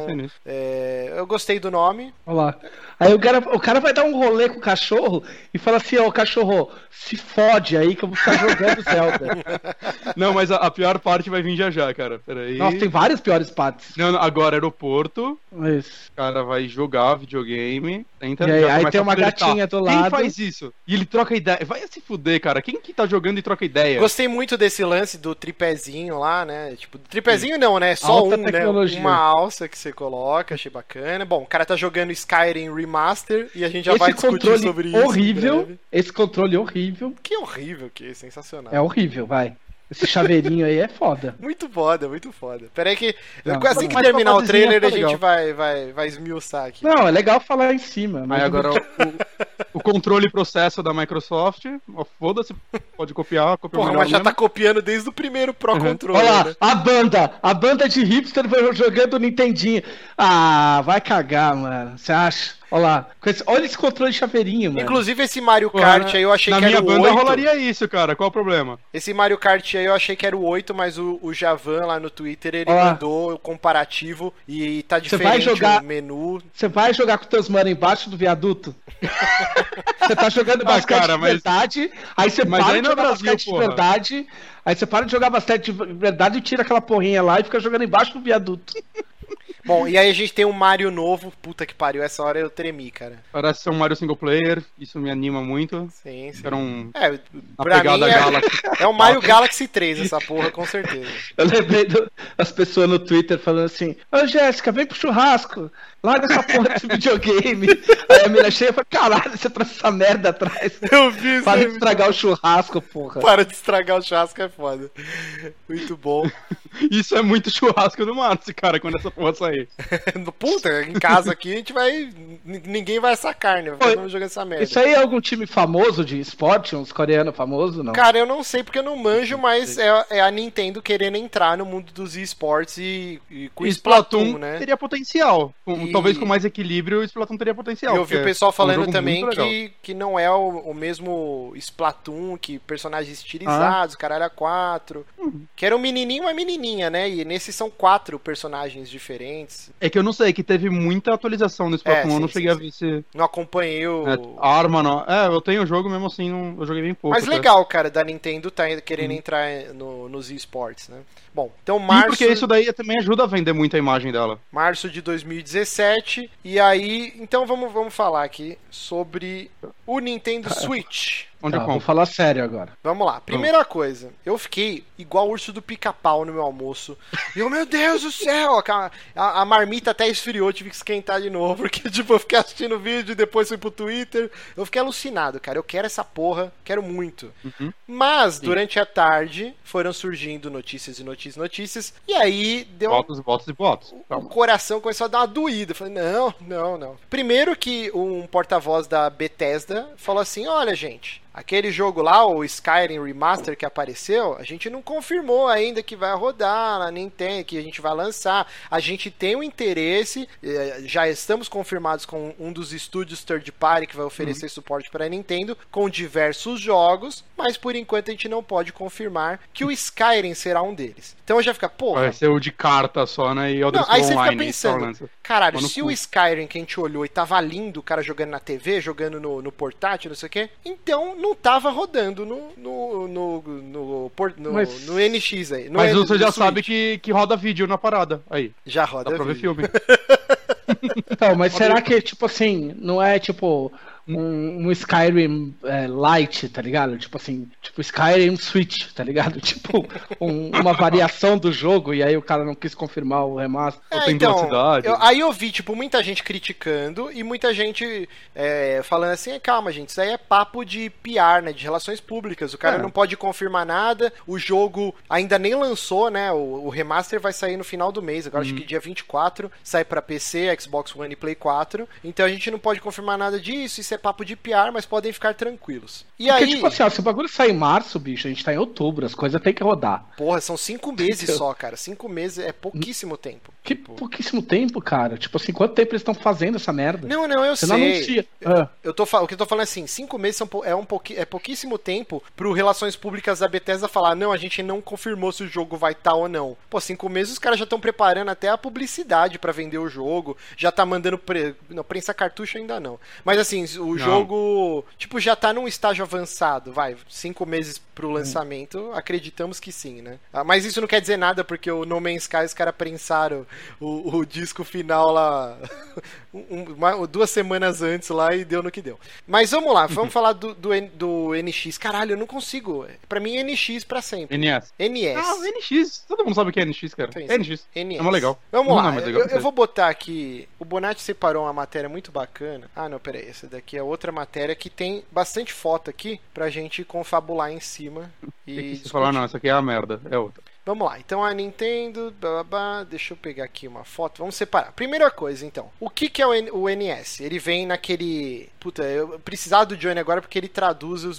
é, eu gostei do nome. Olha lá. Aí o cara, o cara vai dar um rolê com o cachorro e fala assim: ô cachorro, se fode aí que eu vou ficar jogando Zelda. [LAUGHS] Não, mas a, a pior parte vai vir já já, cara. Peraí. Nossa, tem várias piores partes. Não, não, agora aeroporto. Isso. O cara vai jogar videogame. Tenta, E aí- aí tem uma gatinha do Quem lado. faz isso? E ele troca ideia. Vai se fuder, cara. Quem que tá jogando e troca ideia? Gostei muito desse lance do tripézinho lá, né? Tipo, tripézinho não, né? Só Alta um, né? tecnologia. Uma alça que você coloca, achei bacana. Bom, o cara tá jogando Skyrim Remaster e a gente já vai esse discutir controle sobre isso. em horrível. Esse controle horrível. Que horrível que sensacional. É horrível, vai. Esse chaveirinho aí é foda. [LAUGHS] Muito foda, muito foda. Pera aí que Não, assim que terminar o trailer tá a gente vai, vai, vai esmiuçar aqui. Não, é legal falar em cima. Mas Aí agora o, [LAUGHS] o controle e processo da Microsoft. Foda-se, pode copiar, copiar Porra, mas já mesmo. tá copiando desde o primeiro Pro Uhum. Controller. Olha lá, né? a banda, a banda de hipster jogando Nintendinho. Ah, vai cagar, mano. Você acha? Olha lá, olha esse controle de chaveirinho, mano. Inclusive esse Mario Kart na- aí eu achei Na que minha era o banda 8. rolaria isso, cara. Qual o problema? Esse Mario Kart aí eu achei que era o 8, mas o, o Javan lá no Twitter ele mandou o comparativo e tá Você diferente vai jogar- o menu. Você vai jogar com teus mano embaixo do viaduto? [LAUGHS] Você tá jogando Ah, basquete cara, de mas- verdade, aí você Mas para aí de é jogar Brasil, basquete porra. de verdade, aí você para de jogar basquete de verdade e tira aquela porrinha lá e fica jogando embaixo do viaduto. Bom, e aí a gente tem um Mario novo. Puta que pariu, essa hora eu tremi, cara. Parece ser um Mario single player. Isso me anima muito. Sim, sim. Era um. É, pra mim é, Galaxy. é o Mario Galaxy 3 essa porra, com certeza. Eu lembrei do- das pessoas no Twitter falando assim: Ô Jéssica, vem pro churrasco, larga essa porra desse videogame. Aí a mina chega e fala: caralho, você trouxe essa merda atrás. Eu vi isso Para de estragar o churrasco, porra. Para de estragar o churrasco é foda. Muito bom. [LAUGHS] Isso é muito churrasco do Márcio, cara, quando essa porra sair. [LAUGHS] Puta, em casa aqui a gente vai. Ninguém vai sacar, né? Vai Oi, jogando essa merda. Isso aí é algum time famoso de esporte, uns coreanos famosos, não? Cara, eu não sei porque eu não manjo, mas é, é a Nintendo querendo entrar no mundo dos esportes e, e com Splatoon, Splatoon, né? teria potencial. Com- E- Talvez com mais equilíbrio, o Splatoon teria potencial. Eu vi o pessoal é um falando também que, que não é o, o mesmo Splatoon, que personagens estilizados, caralho, a quatro. Uhum. Que era um menininho e uma menininha, né? E nesses são quatro personagens diferentes. É que eu não sei, que teve muita atualização no Splatoon, É, eu não sim, cheguei sim, a ver se. Não acompanhei o... É, arma, não. É, eu tenho o jogo mesmo assim, não, eu joguei bem pouco. Mas até. legal, cara, da Nintendo tá querendo entrar no, nos esportes, né? Bom, então E março... porque isso daí também ajuda a vender muito a imagem dela. março de 2017. E aí, então vamos, vamos falar aqui sobre o Nintendo [LAUGHS] Switch. Onde Tá, eu vou falar sério agora. Vamos lá. Primeira coisa, eu fiquei igual o urso do pica-pau no meu almoço. E eu, meu Deus do céu, a, a- a marmita até esfriou, tive que esquentar de novo, porque [LAUGHS] tipo, eu fiquei assistindo o vídeo, depois fui pro Twitter. Eu fiquei alucinado, cara. Eu quero essa porra, quero muito. Uhum. Mas, durante a tarde, foram surgindo notícias e notícias e notícias. E aí deu Votos e votos e votos. o Calma. coração começou a dar uma doída. Eu falei, não, não, não. Primeiro que um porta-voz da Bethesda falou assim: olha, gente. Aquele jogo lá, o Skyrim Remaster que apareceu, a gente não confirmou ainda que vai rodar na Nintendo, que a gente vai lançar. A gente tem um interesse, eh, já estamos confirmados com um dos estúdios third party que vai oferecer suporte para a Nintendo, com diversos jogos, mas por enquanto a gente não pode confirmar que o Skyrim será um deles. Então já fica, porra, Vai ser o de carta só, né? E Elder não, aí Scrolls você fica Online. pensando. Caralho, Mano, se cu. o Skyrim que a gente olhou e tava lindo, o cara jogando na TV, jogando no, no portátil, não sei o quê, então não tava rodando no no, no, no, no, Mas- no NX aí. no Mas N- você já Switch. sabe que, que roda vídeo na parada. Aí, Já roda dá pra ver vídeo. filme. [LAUGHS] Então, mas será que, tipo assim, não é tipo um, um Skyrim é, Light, tá ligado? Tipo assim, tipo Skyrim Switch, tá ligado? [LAUGHS] Tipo, um- uma variação do jogo e aí o cara não quis confirmar o remaster. Ou É, tem então, velocidade. eu- aí eu vi, tipo, muita gente criticando e muita gente é, falando assim, calma, gente, isso aí é papo de PR, né, de relações públicas, o cara É. não pode confirmar nada, o jogo ainda nem lançou, né, o, o remaster vai sair no final do mês, agora acho Uhum. que dia 24, sai pra PC, Xbox One e Play 4, então a gente não pode confirmar nada disso, isso é papo de PR, mas podem ficar tranquilos. E Porque, aí, tipo assim, ó, se o bagulho sair em março, bicho, a gente tá em outubro, as coisas tem que rodar. porra, são cinco [LAUGHS] meses só, cara, cinco meses é pouquíssimo tempo. Que pouquíssimo tempo, cara. Tipo assim, quanto tempo eles estão fazendo essa merda? Não, não, eu Você sei. não anuncia. Ah, Eu tô, o que eu tô falando é assim, cinco meses são é, um pouqui, é pouquíssimo tempo pro Relações Públicas da Bethesda falar, não, a gente não confirmou se o jogo vai estar ou não. Pô, cinco meses os caras já estão preparando até a publicidade pra vender o jogo, já tá mandando pre... não, prensa cartucho ainda não. Mas assim, o jogo, tipo, já tá num estágio avançado, vai, cinco meses pro lançamento, acreditamos que sim, né? Ah, Mas isso não quer dizer nada, porque o No Man's Sky os caras prensaram o, o disco final lá [LAUGHS] um- uma- duas semanas antes lá e deu no que deu. Mas vamos lá, vamos [LAUGHS] falar do, do, do NX. Caralho, eu não consigo. Pra mim é NX pra sempre. NS. NS. Ah, NX. Todo mundo sabe o que é NX, cara. É sim. NX. NS. É legal. Vamos Não, lá, não, mas legal eu, eu vou botar aqui. O Bonatti separou uma matéria muito bacana. Ah, não, peraí. Essa daqui é outra matéria que tem bastante foto aqui pra gente confabular em cima. E que falar, não, essa aqui é a merda. É outra. Vamos lá, então a Nintendo, blá, blá, blá, deixa eu pegar aqui uma foto, vamos separar. Primeira coisa, então, o que, que é o, N- o NS? Ele vem naquele. Puta, eu precisava do Johnny agora porque ele traduz os,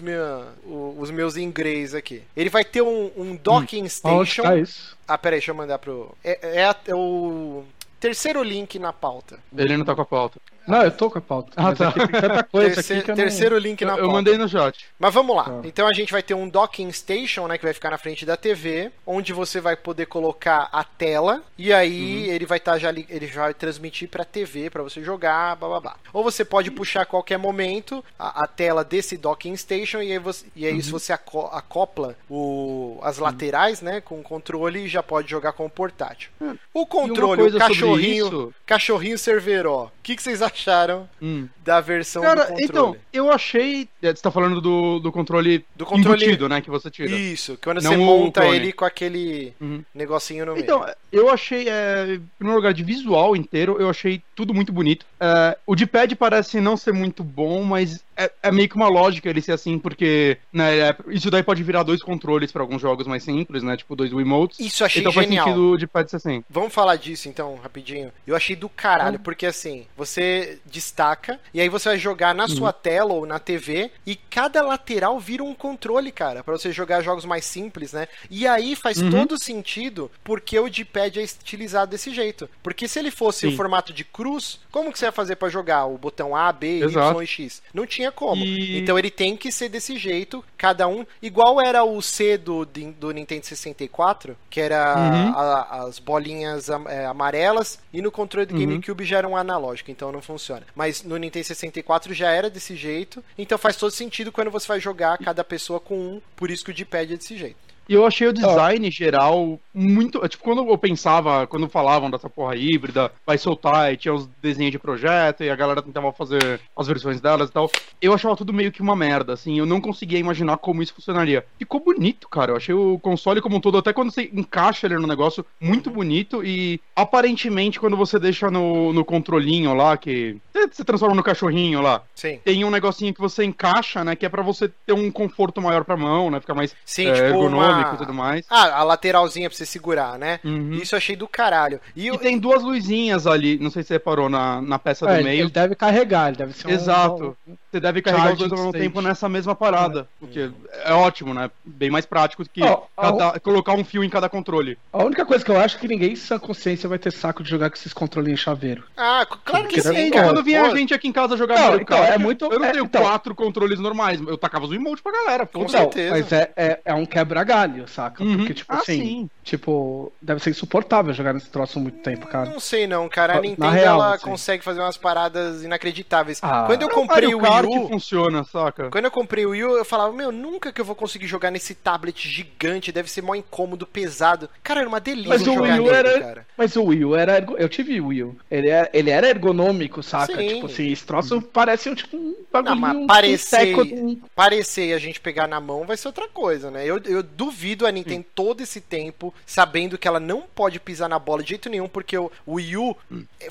o- os meus inglês aqui. Ele vai ter um, um docking Onde station. tá isso? Ah, peraí, deixa eu mandar pro. É, é é o terceiro link na pauta. Ele não tá com a pauta. Não, eu tô com a pauta. Ah, mas tá. aqui tem tanta coisa Terceiro, aqui que eu terceiro link na Eu, pauta. eu mandei no chat. Mas vamos lá. Tá. Então a gente vai ter um docking station, né, que vai ficar na frente da TV, onde você vai poder colocar a tela e aí Uhum. ele vai estar já li- ele já vai transmitir para TV para você jogar, blá blá blá. Ou você pode puxar a qualquer momento a, a tela desse docking station e aí você e aí Uhum. se você aco- acopla o, as laterais, né, com o controle já pode jogar com o portátil. O controle, o cachorrinho, isso- cachorrinho Cerveró. O que, que vocês acharam Hum. da versão do Cara, controle? então, eu achei. é, Você tá falando do, do controle, Do controle- embutido, né? Que você tira. Isso, quando Não você monta clone. ele com aquele Uhum. negocinho no meio. Então, eu achei, é, em primeiro lugar, de visual inteiro, eu achei tudo muito bonito. É, o de pad parece não ser muito bom, mas é, é meio que uma lógica ele ser assim, porque né, é- isso daí pode virar dois controles para alguns jogos mais simples, né? Tipo dois Wiimotes. Isso achei então genial. faz sentido o de pad ser assim. Vamos falar disso então, rapidinho. Eu achei do caralho, porque assim, você destaca e aí você vai jogar na sua tela ou na TV e cada lateral vira um controle, cara, pra você jogar jogos mais simples, né? E aí faz todo sentido porque o D-pad é estilizado desse jeito. Porque se ele fosse Sim. o formato de cruz, como que você ia fazer pra jogar o botão A, B, Exato. Y e X? Não tinha como. E- Então ele tem que ser desse jeito, cada um, igual era o C do, do Nintendo 64, que era Uhum. a- as bolinhas é, amarelas, e no controle do Uhum. GameCube já era um analógico, então não funciona. Mas no Nintendo 64 já era desse jeito, então faz todo sentido quando você vai jogar cada pessoa com um, por isso que o D-pad é desse jeito. E eu achei o design geral muito. Tipo, quando eu pensava, quando falavam dessa porra híbrida, vai soltar e tinha os desenhos de projeto e a galera tentava fazer as versões delas e tal, eu achava tudo meio que uma merda, assim. Eu não conseguia imaginar como isso funcionaria. Ficou bonito, cara. Eu achei o console como um todo, até quando você encaixa ele no negócio, muito bonito e aparentemente quando você deixa no, no controlinho lá, que você transforma no cachorrinho lá, Sim. tem um negocinho que você encaixa, né, que é pra você ter um conforto maior pra mão, né, ficar mais Sim, é, tipo ergonômico uma... e tudo mais. Ah, a lateralzinha pra você segurar, né? Uhum. Isso eu achei do caralho. E, E eu- tem duas luzinhas ali, não sei se você reparou, na, na peça É, do meio. ele deve carregar, ele deve ser um- Exato. Você deve carregar os dois ao mesmo tempo nessa mesma parada. O que é ótimo, né? Bem mais prático do que Ó, cada- colocar um fio em cada controle. A única coisa que eu acho é que ninguém em sã consciência vai ter saco de jogar com esses controlinhos chaveiro. Ah, claro que Porque sim, cara. Quando vinha Pô, a gente aqui em casa jogar Não, Mario então, Kart, é muito- eu não é, tenho então. quatro controles normais, eu tacava os emotes pra galera. Com certeza. Mas é, é, é um quebra-galho, saca? Uhum. Porque, tipo Ah, assim, sim. tipo, deve ser insuportável jogar nesse troço muito tempo, cara. Não sei não, cara. A Na Nintendo real, ela assim. consegue fazer umas paradas inacreditáveis. Ah. Quando eu É o comprei Mario o Kart Wii U, funciona, saca? quando eu comprei o Wii U, eu falava, meu, nunca que eu vou conseguir jogar nesse tablet gigante, deve ser mó incômodo, pesado. Cara, era uma delícia Mas o Wii U nele, era. cara. Mas o Wii U era. ergo- Eu tive o Wii U. Ele era, ele era ergonômico, saca? Sim. Tipo assim, esse troço parece um, tipo um Não, bagulho. mas um parecer, um- parecer e a gente pegar na mão vai ser outra coisa, né? Eu, eu duvido a Nintendo todo esse tempo sabendo que ela não pode pisar na bola de jeito nenhum, porque o, Wii U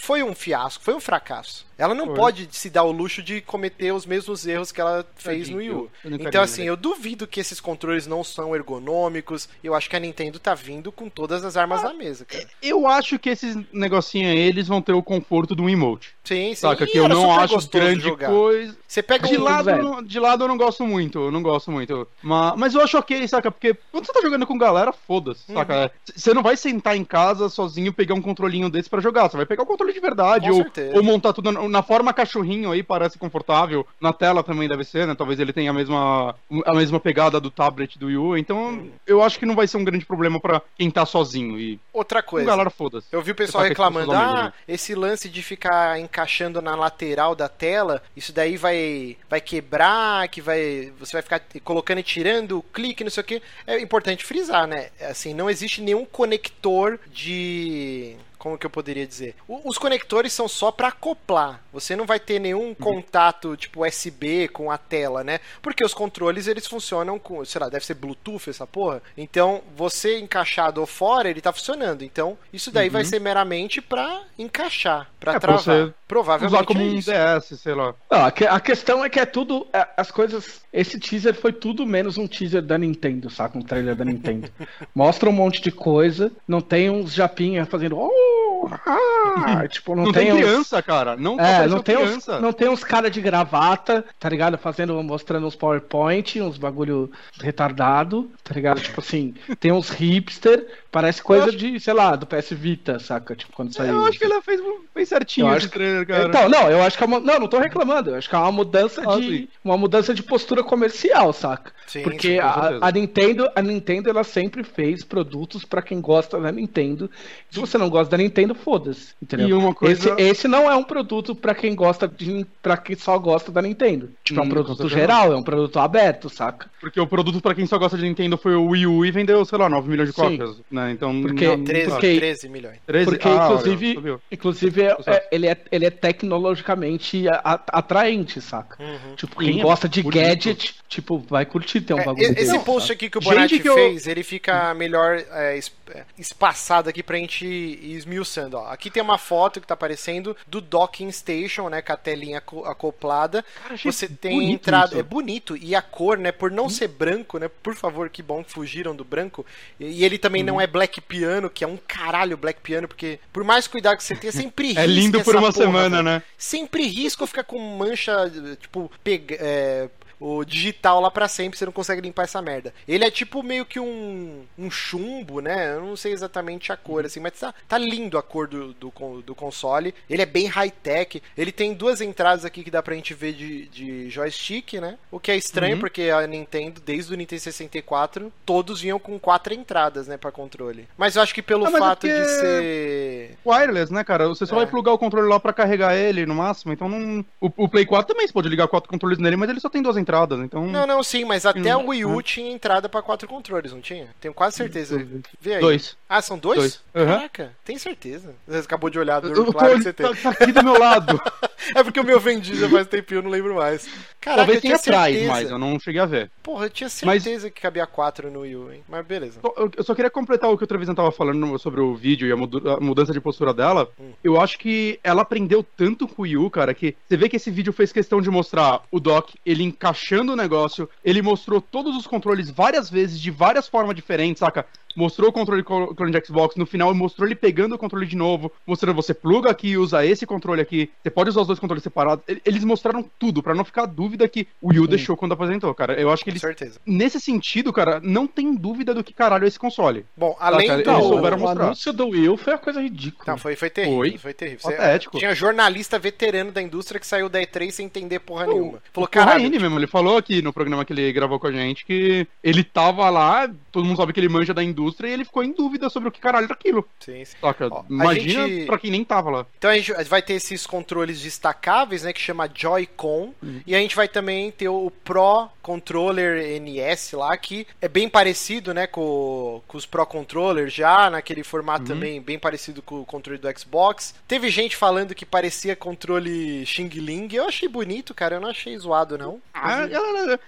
foi um fiasco, foi um fracasso. Ela não pode se dar o luxo de cometer os mesmos erros que ela fez no Wii U. Eu- eu Então, assim, eu duvido que esses controles não são ergonômicos. Eu acho que a Nintendo tá vindo com todas as armas na mesa, cara. Eu acho que esses negocinhos aí, eles vão ter o conforto do emote. Sim, sim. Saca? Que eu não acho grande jogar. coisa. Você pega De um lado, não- de lado eu não gosto muito, eu não gosto muito. Mas, mas eu acho ok, saca? Porque quando você tá jogando com galera, foda-se, Uhum. saca? Você não vai sentar em casa sozinho e pegar um controlinho desse pra jogar. Você vai pegar o controle de verdade. Com Ou, ou montar tudo na, forma cachorrinho aí, parece confortável. Na tela também deve ser, né? Talvez ele tenha a mesma, a mesma pegada do tablet do Wii U. Então, eu acho que não vai ser um grande problema pra quem tá sozinho. E Outra coisa. galera, foda-se. Eu vi o pessoal reclamando, ah, menos, esse lance de ficar encaixando na lateral da tela, isso daí vai, vai quebrar, que vai, você vai ficar colocando e tirando, clique, não sei o que. É importante frisar, né? Assim, não existe nenhum conector de como que eu poderia dizer? O- Os conectores são só para acoplar. Você não vai ter nenhum contato tipo USB com a tela, né? Porque os controles eles funcionam com, sei lá, deve ser Bluetooth essa porra. Então, você encaixado ou fora, ele tá funcionando. Então, isso daí vai ser meramente pra encaixar, pra É, pra travar. você Provavelmente Usar como é um. DS, sei lá. Não, a, que- a questão é que é tudo. é, As coisas. Esse teaser foi tudo menos um teaser da Nintendo, saca? Um trailer da Nintendo. [LAUGHS] Mostra um monte de coisa, não tem uns japinha fazendo. Oh, you. Ah", [LAUGHS] tipo, não, Não, tem, uns- criança, cara. Não É, não tem, uns, criança. não tem uns cara de gravata, tá ligado? Fazendo, mostrando uns PowerPoint, uns bagulho retardado, tá ligado? Tipo assim, [LAUGHS] tem uns hipster, parece coisa acho- de, sei lá, do PS Vita, saca? Tipo, quando saiu. Eu acho que ela fez, fez certinho Eu esse acho que- trailer, cara. Então, não, eu acho que é uma. Não, não tô reclamando. Eu acho que é uma mudança Ah, de. sim. Uma mudança de postura comercial, saca? Sim, Porque sim, a, a Nintendo, a Nintendo, ela sempre fez produtos pra quem gosta da Nintendo. Se você não gosta da Nintendo, foda-se. Entendeu? E uma coisa- esse, esse não é um produto pra quem gosta de. para quem só gosta da Nintendo. Tipo, é Hum, um com produto geral, é um produto aberto, saca? Porque o produto pra quem só gosta de Nintendo foi o Wii U e vendeu, sei lá, 9 milhões de Sim. cópias, né? Então, Porque- não- não 13, sabe. porque- 13 milhões. 13? Porque, Ah, olha, inclusive, subiu. inclusive é- é- ele, é, ele é tecnologicamente atraente, saca? Uhum. Tipo, Sim, quem é gosta de bonito. gadget, tipo, vai curtir ter um É, bagulho desse, esse post saca? aqui que o Bonatti que eu- fez, ele fica melhor é, es- é, espaçado aqui pra gente ir esmiuçando. Ó. Aqui tem uma foto que tá aparecendo do docking station, né, com a telinha aco- acoplada. achei Você tem entrada, isso. Hum? é bonito e a cor, né, por não ser branco, né, por favor, que bom que fugiram do branco. E, ele também Hum. não é black piano, que é um caralho black piano, porque por mais cuidado que você tenha, sempre risca [LAUGHS] É lindo por uma porra, semana, né? Sempre risco fica com mancha, tipo, pega, é, o digital lá pra sempre, você não consegue limpar essa merda. Ele é tipo meio que um, um chumbo, né? Eu não sei exatamente a cor, assim, mas tá, tá lindo a cor do, do, do console. Ele é bem high-tech. Ele tem duas entradas aqui que dá pra gente ver de, de joystick, né? O que é estranho, Uhum. porque a Nintendo, desde o Nintendo 64, todos vinham com quatro entradas, né, pra controle. Mas eu acho que pelo Ah, é fato de porque- ser... Wireless, né, cara? Você só É. vai plugar o controle lá pra carregar ele no máximo, então não... O, o Play 4 também você pode ligar quatro controles nele, mas ele só tem duas entradas, então... Não, não, sim, mas até Hum, o Wii U hum. tinha entrada pra quatro controles, não tinha? Tenho quase certeza. Vê aí. Dois. Ah, são dois? Dois. Uhum. Caraca, tem certeza. Você acabou de olhar, eu claro que você tem. tá, tá aqui do meu lado. [LAUGHS] [LAUGHS] É porque o meu vendi já faz tempinho, eu não lembro mais. Caraca, Talvez tenha atrás, mas eu não cheguei a ver. Porra, eu tinha Mas- certeza que cabia quatro no Wii U, hein? Mas beleza. Eu só queria completar o que o Trevisan tava falando sobre o vídeo e a, mudança de postura dela. Hum. Eu acho que ela aprendeu tanto com o Wii U, cara, que você vê que esse vídeo fez questão de mostrar o dock, ele encaixando o negócio, ele mostrou todos os controles várias vezes, de várias formas diferentes, saca? Mostrou o controle co- clone de Xbox, no final mostrou ele pegando o controle de novo, mostrando você pluga aqui e usa esse controle aqui, você pode usar os dois controles separados. Eles mostraram tudo, pra não ficar dúvida que o Wii U deixou quando apresentou, cara. Eu acho que Com eles certeza. Nesse sentido, cara, não tem dúvida do que caralho é esse console. Bom, além cara, do. eles o mostrar. anúncio do Will foi uma coisa ridícula. Não, foi, foi terrível. Foi, Foi. terrível. Patético. tinha jornalista veterano da indústria que saiu da E3 sem entender porra Pô, nenhuma. Falou, o caralho. Raine mesmo, ele falou aqui no programa que ele gravou com a gente que ele tava lá, todo mundo sabe que ele manja da indústria e ele ficou em dúvida sobre o que caralho era aquilo. Sim, sim. Saca? Ó, Imagina gente- pra quem nem tava lá. Então a gente vai ter esses controles destacáveis, né, que chama Joy-Con, Uhum. e a gente vai também ter o Pro Controller NS lá, que é bem parecido, né, com, com os Pro Controllers já, naquele formato Uhum. também bem parecido com o controle do Xbox. Teve gente falando que parecia controle Xing Ling, eu achei bonito, cara, eu não achei zoado não. Ah,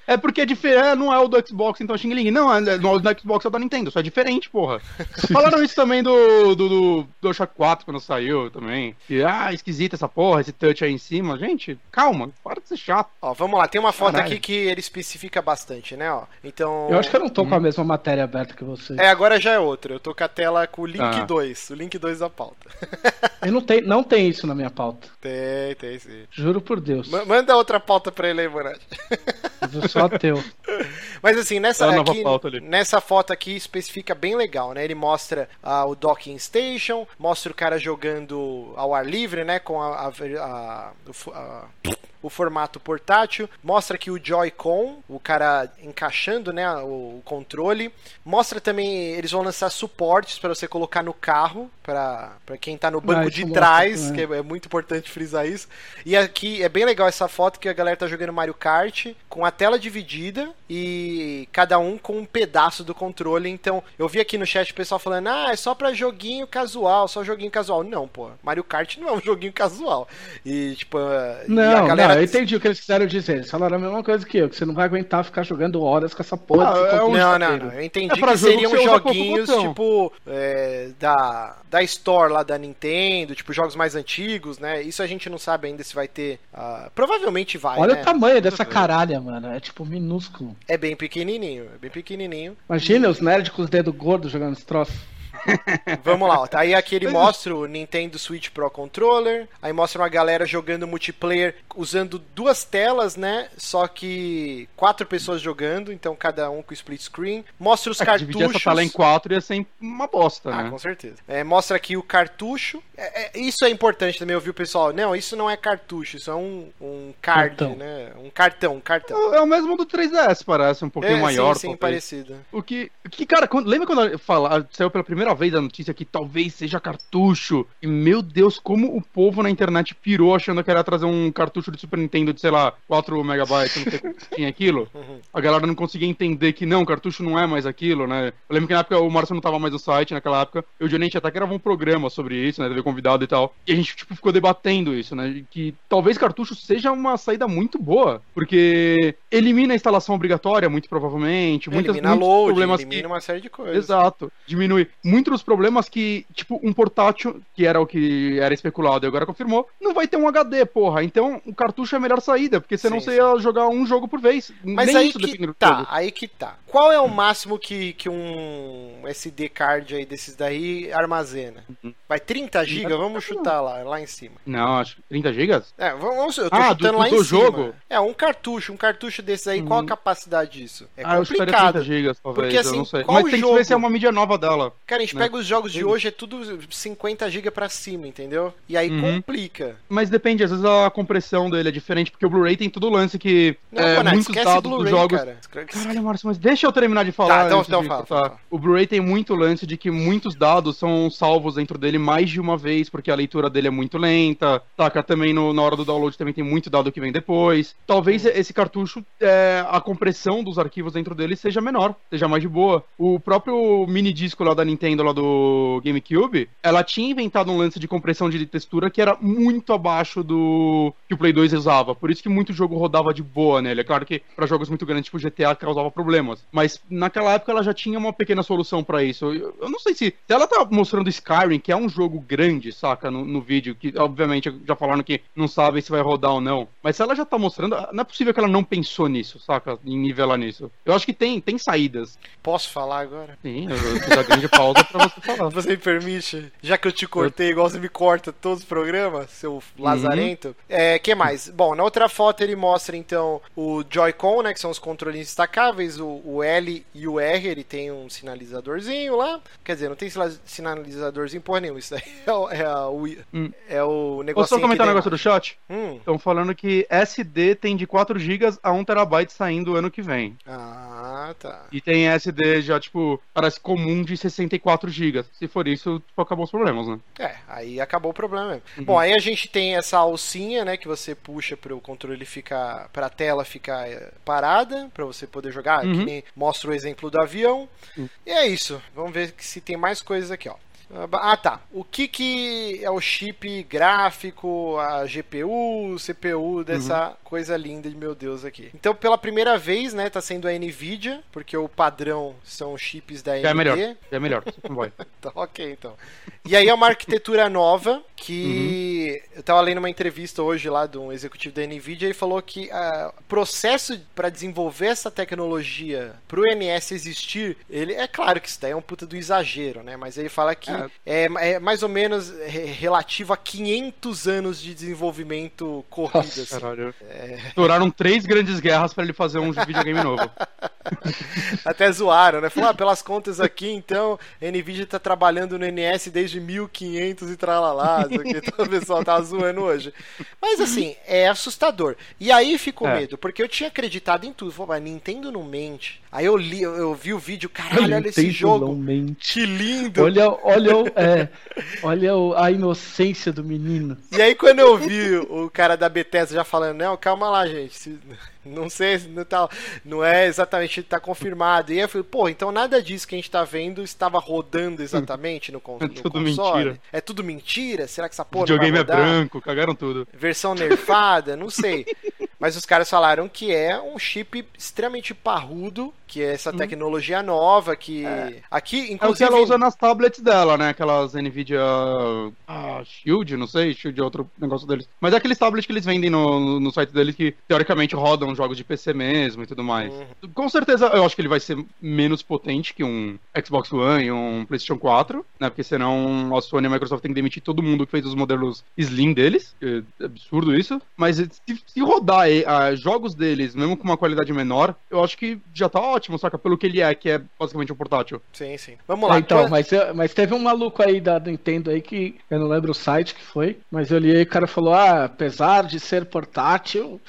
é, é porque é diferente, não é o do Xbox, então é Xing Ling. Não, é, no do Xbox é o da Nintendo, só é diferente. Diferente, porra. [LAUGHS] Falaram isso também do, do, do DualShock 4 quando saiu também. Que, ah, esquisita essa porra, esse touch aí em cima. Gente, calma, para de ser chato. Ó, vamos lá, tem uma foto Caralho. aqui que ele especifica bastante, né, ó. Então... Eu acho que eu não tô com a mesma matéria aberta que você. É, agora já é outra. Eu tô com a tela com o link Ah. 2, o link 2 da pauta. Eu não tenho, não tem isso na minha pauta. Tem, tem sim. Juro por Deus. Ma- Manda outra pauta pra ele aí, Bonatti. Eu sou ateu. [LAUGHS] Mas assim, nessa, É aqui, nessa foto aqui especifica bem legal, né? Ele mostra ah, o docking station, mostra o cara jogando ao ar livre, né? Com a, a- a- a- o formato portátil. Mostra aqui o Joy-Con, o cara encaixando, né? O, controle. Mostra também, eles vão lançar suportes para você colocar no carro, para quem tá no banco Ah, de isso mostra trás, que é é muito importante frisar isso. E aqui é bem legal essa foto que a galera tá jogando Mario Kart com a tela dividida e cada um com um pedaço do controle. Então, eu vi aqui no chat o pessoal falando: "Ah, é só pra joguinho casual, só joguinho casual". Não, pô. Mario Kart não é um [LAUGHS] joguinho casual. E tipo, e Não, a galera eu entendi o que eles quiseram dizer. Eles falaram a mesma coisa que eu, que você não vai aguentar ficar jogando horas com essa porra. Ah, é um Não, não, não. Eu entendi É pra que seriam que joguinhos tipo é, da, da Store lá da Nintendo, tipo jogos mais antigos, né? Isso a gente não sabe ainda se vai ter. ah, provavelmente vai, Olha né? o tamanho dessa caralha, mano. É tipo minúsculo. É bem pequenininho, é bem pequenininho. Imagina os nerds com os dedos gordos jogando esse troço. Vamos lá, ó. Tá aí aqui ele mostra o Nintendo Switch Pro Controller. Aí mostra uma galera jogando multiplayer usando duas telas, né? Só que quatro pessoas jogando, então cada um com split screen. Mostra os É, que dividir essa cartuchos. tela em quatro ia ser uma bosta, Ah, né? com certeza. É, mostra aqui o cartucho. É, é, isso é importante também, ouvir o pessoal. Não, isso não é cartucho, isso é um, um card, Cartão. né? Um cartão, um cartão. É o mesmo do 3DS, parece, um pouquinho é, maior. sim, sim, talvez. parecido. O que, que cara, quando- lembra quando fala, saiu pela primeira vez a notícia que talvez seja cartucho? E meu Deus, como o povo na internet pirou achando que era trazer um cartucho de Super Nintendo de, sei lá, 4 megabytes, não sei quanto tinha aquilo. A galera não conseguia entender que não, cartucho não é mais aquilo, né? Eu lembro que na época o Márcio não tava mais no site, naquela época, eu e o até gravou um programa sobre isso, né? Teve convidado e tal. E a gente, tipo, ficou debatendo isso, né? Que talvez cartucho seja uma saída muito boa, porque elimina a instalação obrigatória, muito provavelmente. Muitas, elimina muitos load, problemas elimina que... uma série de coisas. Exato, diminui. Muitos dos problemas que, tipo, um portátil, que era o que era especulado e agora confirmou, não vai ter um HD, porra. Então o cartucho é a melhor saída, porque senão Sim, você ia jogar um jogo por vez. Mas Nem aí isso que tá, jogo. aí que tá. Qual é o máximo que, que um SD card aí desses daí armazena? Uhum. Vai 30 GB? Vamos chutar lá, lá em cima. Não, acho que 30 gigas? É, vamos, eu tô Ah, chutando do- lá do em cima. jogo? É, um cartucho, um cartucho desses aí, qual a Uhum. capacidade disso? É ah, eu complicado. 30 gigas, talvez, Porque, assim, eu não sei. qual Mas tem que jogo? ver se é uma mídia nova dela. Cara, a gente né? pega os jogos de hoje, é tudo 50 GB pra cima, entendeu? E aí Uhum. complica. Mas depende, às vezes a compressão dele é diferente, porque o Blu-ray tem todo o lance que Não, é, muitos dados dos jogos cara. Caralho, Márcio, mas deixa eu terminar de falar. Tá, então- então fala, fala. O Blu-ray tem muito lance de que muitos dados são salvos dentro dele mais de uma vez, porque a leitura dele é muito lenta. Taca também no- na hora do download também tem muito dado que vem depois. Talvez esse cartucho, é, a compressão dos arquivos dentro dele seja menor, seja mais de boa. O próprio mini disco lá da Nintendo, lá do GameCube, ela tinha inventado um lance de compressão de textura que era muito abaixo do que o Play 2 usava. Por isso que muito jogo rodava de boa nele. É claro que para jogos muito grandes, tipo GTA, causava problemas. Mas naquela época ela já tinha uma pequena solução para isso. Eu, eu não sei se. Se ela tá mostrando Skyrim, que é um jogo grande, saca, no, no vídeo, que obviamente já falaram que não sabem se vai rodar ou não. Mas se ela já tá mostrando, não é possível que ela não pensou nisso, saca? Em nivelar nisso. Eu acho que tem, tem saídas. Posso falar agora? Sim, eu eu fiz a grande pausa pra você falar. Você me permite? Já que eu te cortei, igual você me corta todos os programas, seu lazarento. É, que mais? Bom, na outra foto ele mostra então o Joy-Con, né? Que são os controles destacáveis, o, o L e o R, ele tem um sinalizadorzinho lá. Quer dizer, não tem sinalizadorzinho porra nenhuma. Isso daí [LAUGHS] é o, é o, Hum. é o Posso negócio só comentar um negócio do chat? Hum. Estão falando que SD tem de 4 GB a 1 TB saindo ano que vem. Ah, tá. E tem SD já, tipo, parece comum de 64 GB. Se for isso, tipo, acabou os problemas, né? É, aí acabou o problema mesmo. Uhum. Bom, aí a gente tem essa alcinha, né, que você puxa para o controle ficar, para a tela ficar eh, parada, para você poder jogar, Uhum. que nem mostra o exemplo do avião. Uhum. E é isso. Vamos ver se tem mais coisas aqui, ó. Ah, tá. O que que é o chip gráfico, a GPU, CPU dessa uhum. coisa linda de meu Deus aqui? Então, pela primeira vez, né, tá sendo a Nvidia, porque o padrão são chips da AMD. Já é melhor, já é melhor. [LAUGHS] tá, ok, então. E aí é uma arquitetura nova que uhum. eu tava lendo uma entrevista hoje lá de um executivo da Nvidia e falou que o processo para desenvolver essa tecnologia pro NS existir, ele é claro que isso daí é um puta do exagero, né? Mas ele fala que é, é, é mais ou menos relativo a 500 anos de desenvolvimento corrido. Nossa, assim. Caralho. É... Duraram três grandes guerras para ele fazer um videogame novo. [LAUGHS] Até zoaram, né? Falaram, ah, pelas contas aqui, então, a Nvidia tá trabalhando no NS desde 1500 e tralalá, então [LAUGHS] o pessoal tá zoando hoje. Mas assim, é assustador. E aí ficou é. medo, porque eu tinha acreditado em tudo. Falei, Nintendo não mente. Aí eu li, eu, eu vi o vídeo, caralho, olha esse jogo. Que lindo. Olha, olha, é, olha a inocência do menino. E aí quando eu vi o cara da Bethesda já falando, não, calma lá, gente. Não sei, não, tá, não é exatamente tá confirmado. E aí eu falei, pô, então nada disso que a gente tá vendo estava rodando exatamente no, con é no tudo console. Mentira. É tudo mentira? Será que essa porra. O videogame é branco, cagaram tudo. Versão nerfada? não sei. Mas os caras falaram que é um chip extremamente parrudo, que é essa hum. tecnologia nova, que é. aqui, inclusive... É o que ela usa nas tablets dela, né? Aquelas NVIDIA ah, Shield, não sei, Shield é outro negócio deles. Mas é aqueles tablets que eles vendem no, no site deles que, teoricamente, rodam jogos de PC mesmo e tudo mais. Uhum. Com certeza, eu acho que ele vai ser menos potente que um Xbox One e um PlayStation 4, né? Porque senão a Sony e a Microsoft tem que demitir todo mundo que fez os modelos Slim deles. É absurdo isso. Mas se, se rodar uh, jogos deles, mesmo com uma qualidade menor, eu acho que já tá ótimo, saca? Pelo que ele é, que é basicamente um portátil. Sim, sim. Vamos lá. É, então, mas, mas teve um maluco aí da Nintendo aí que eu não lembro o site que foi, mas eu li aí o cara falou: ah, apesar de ser portátil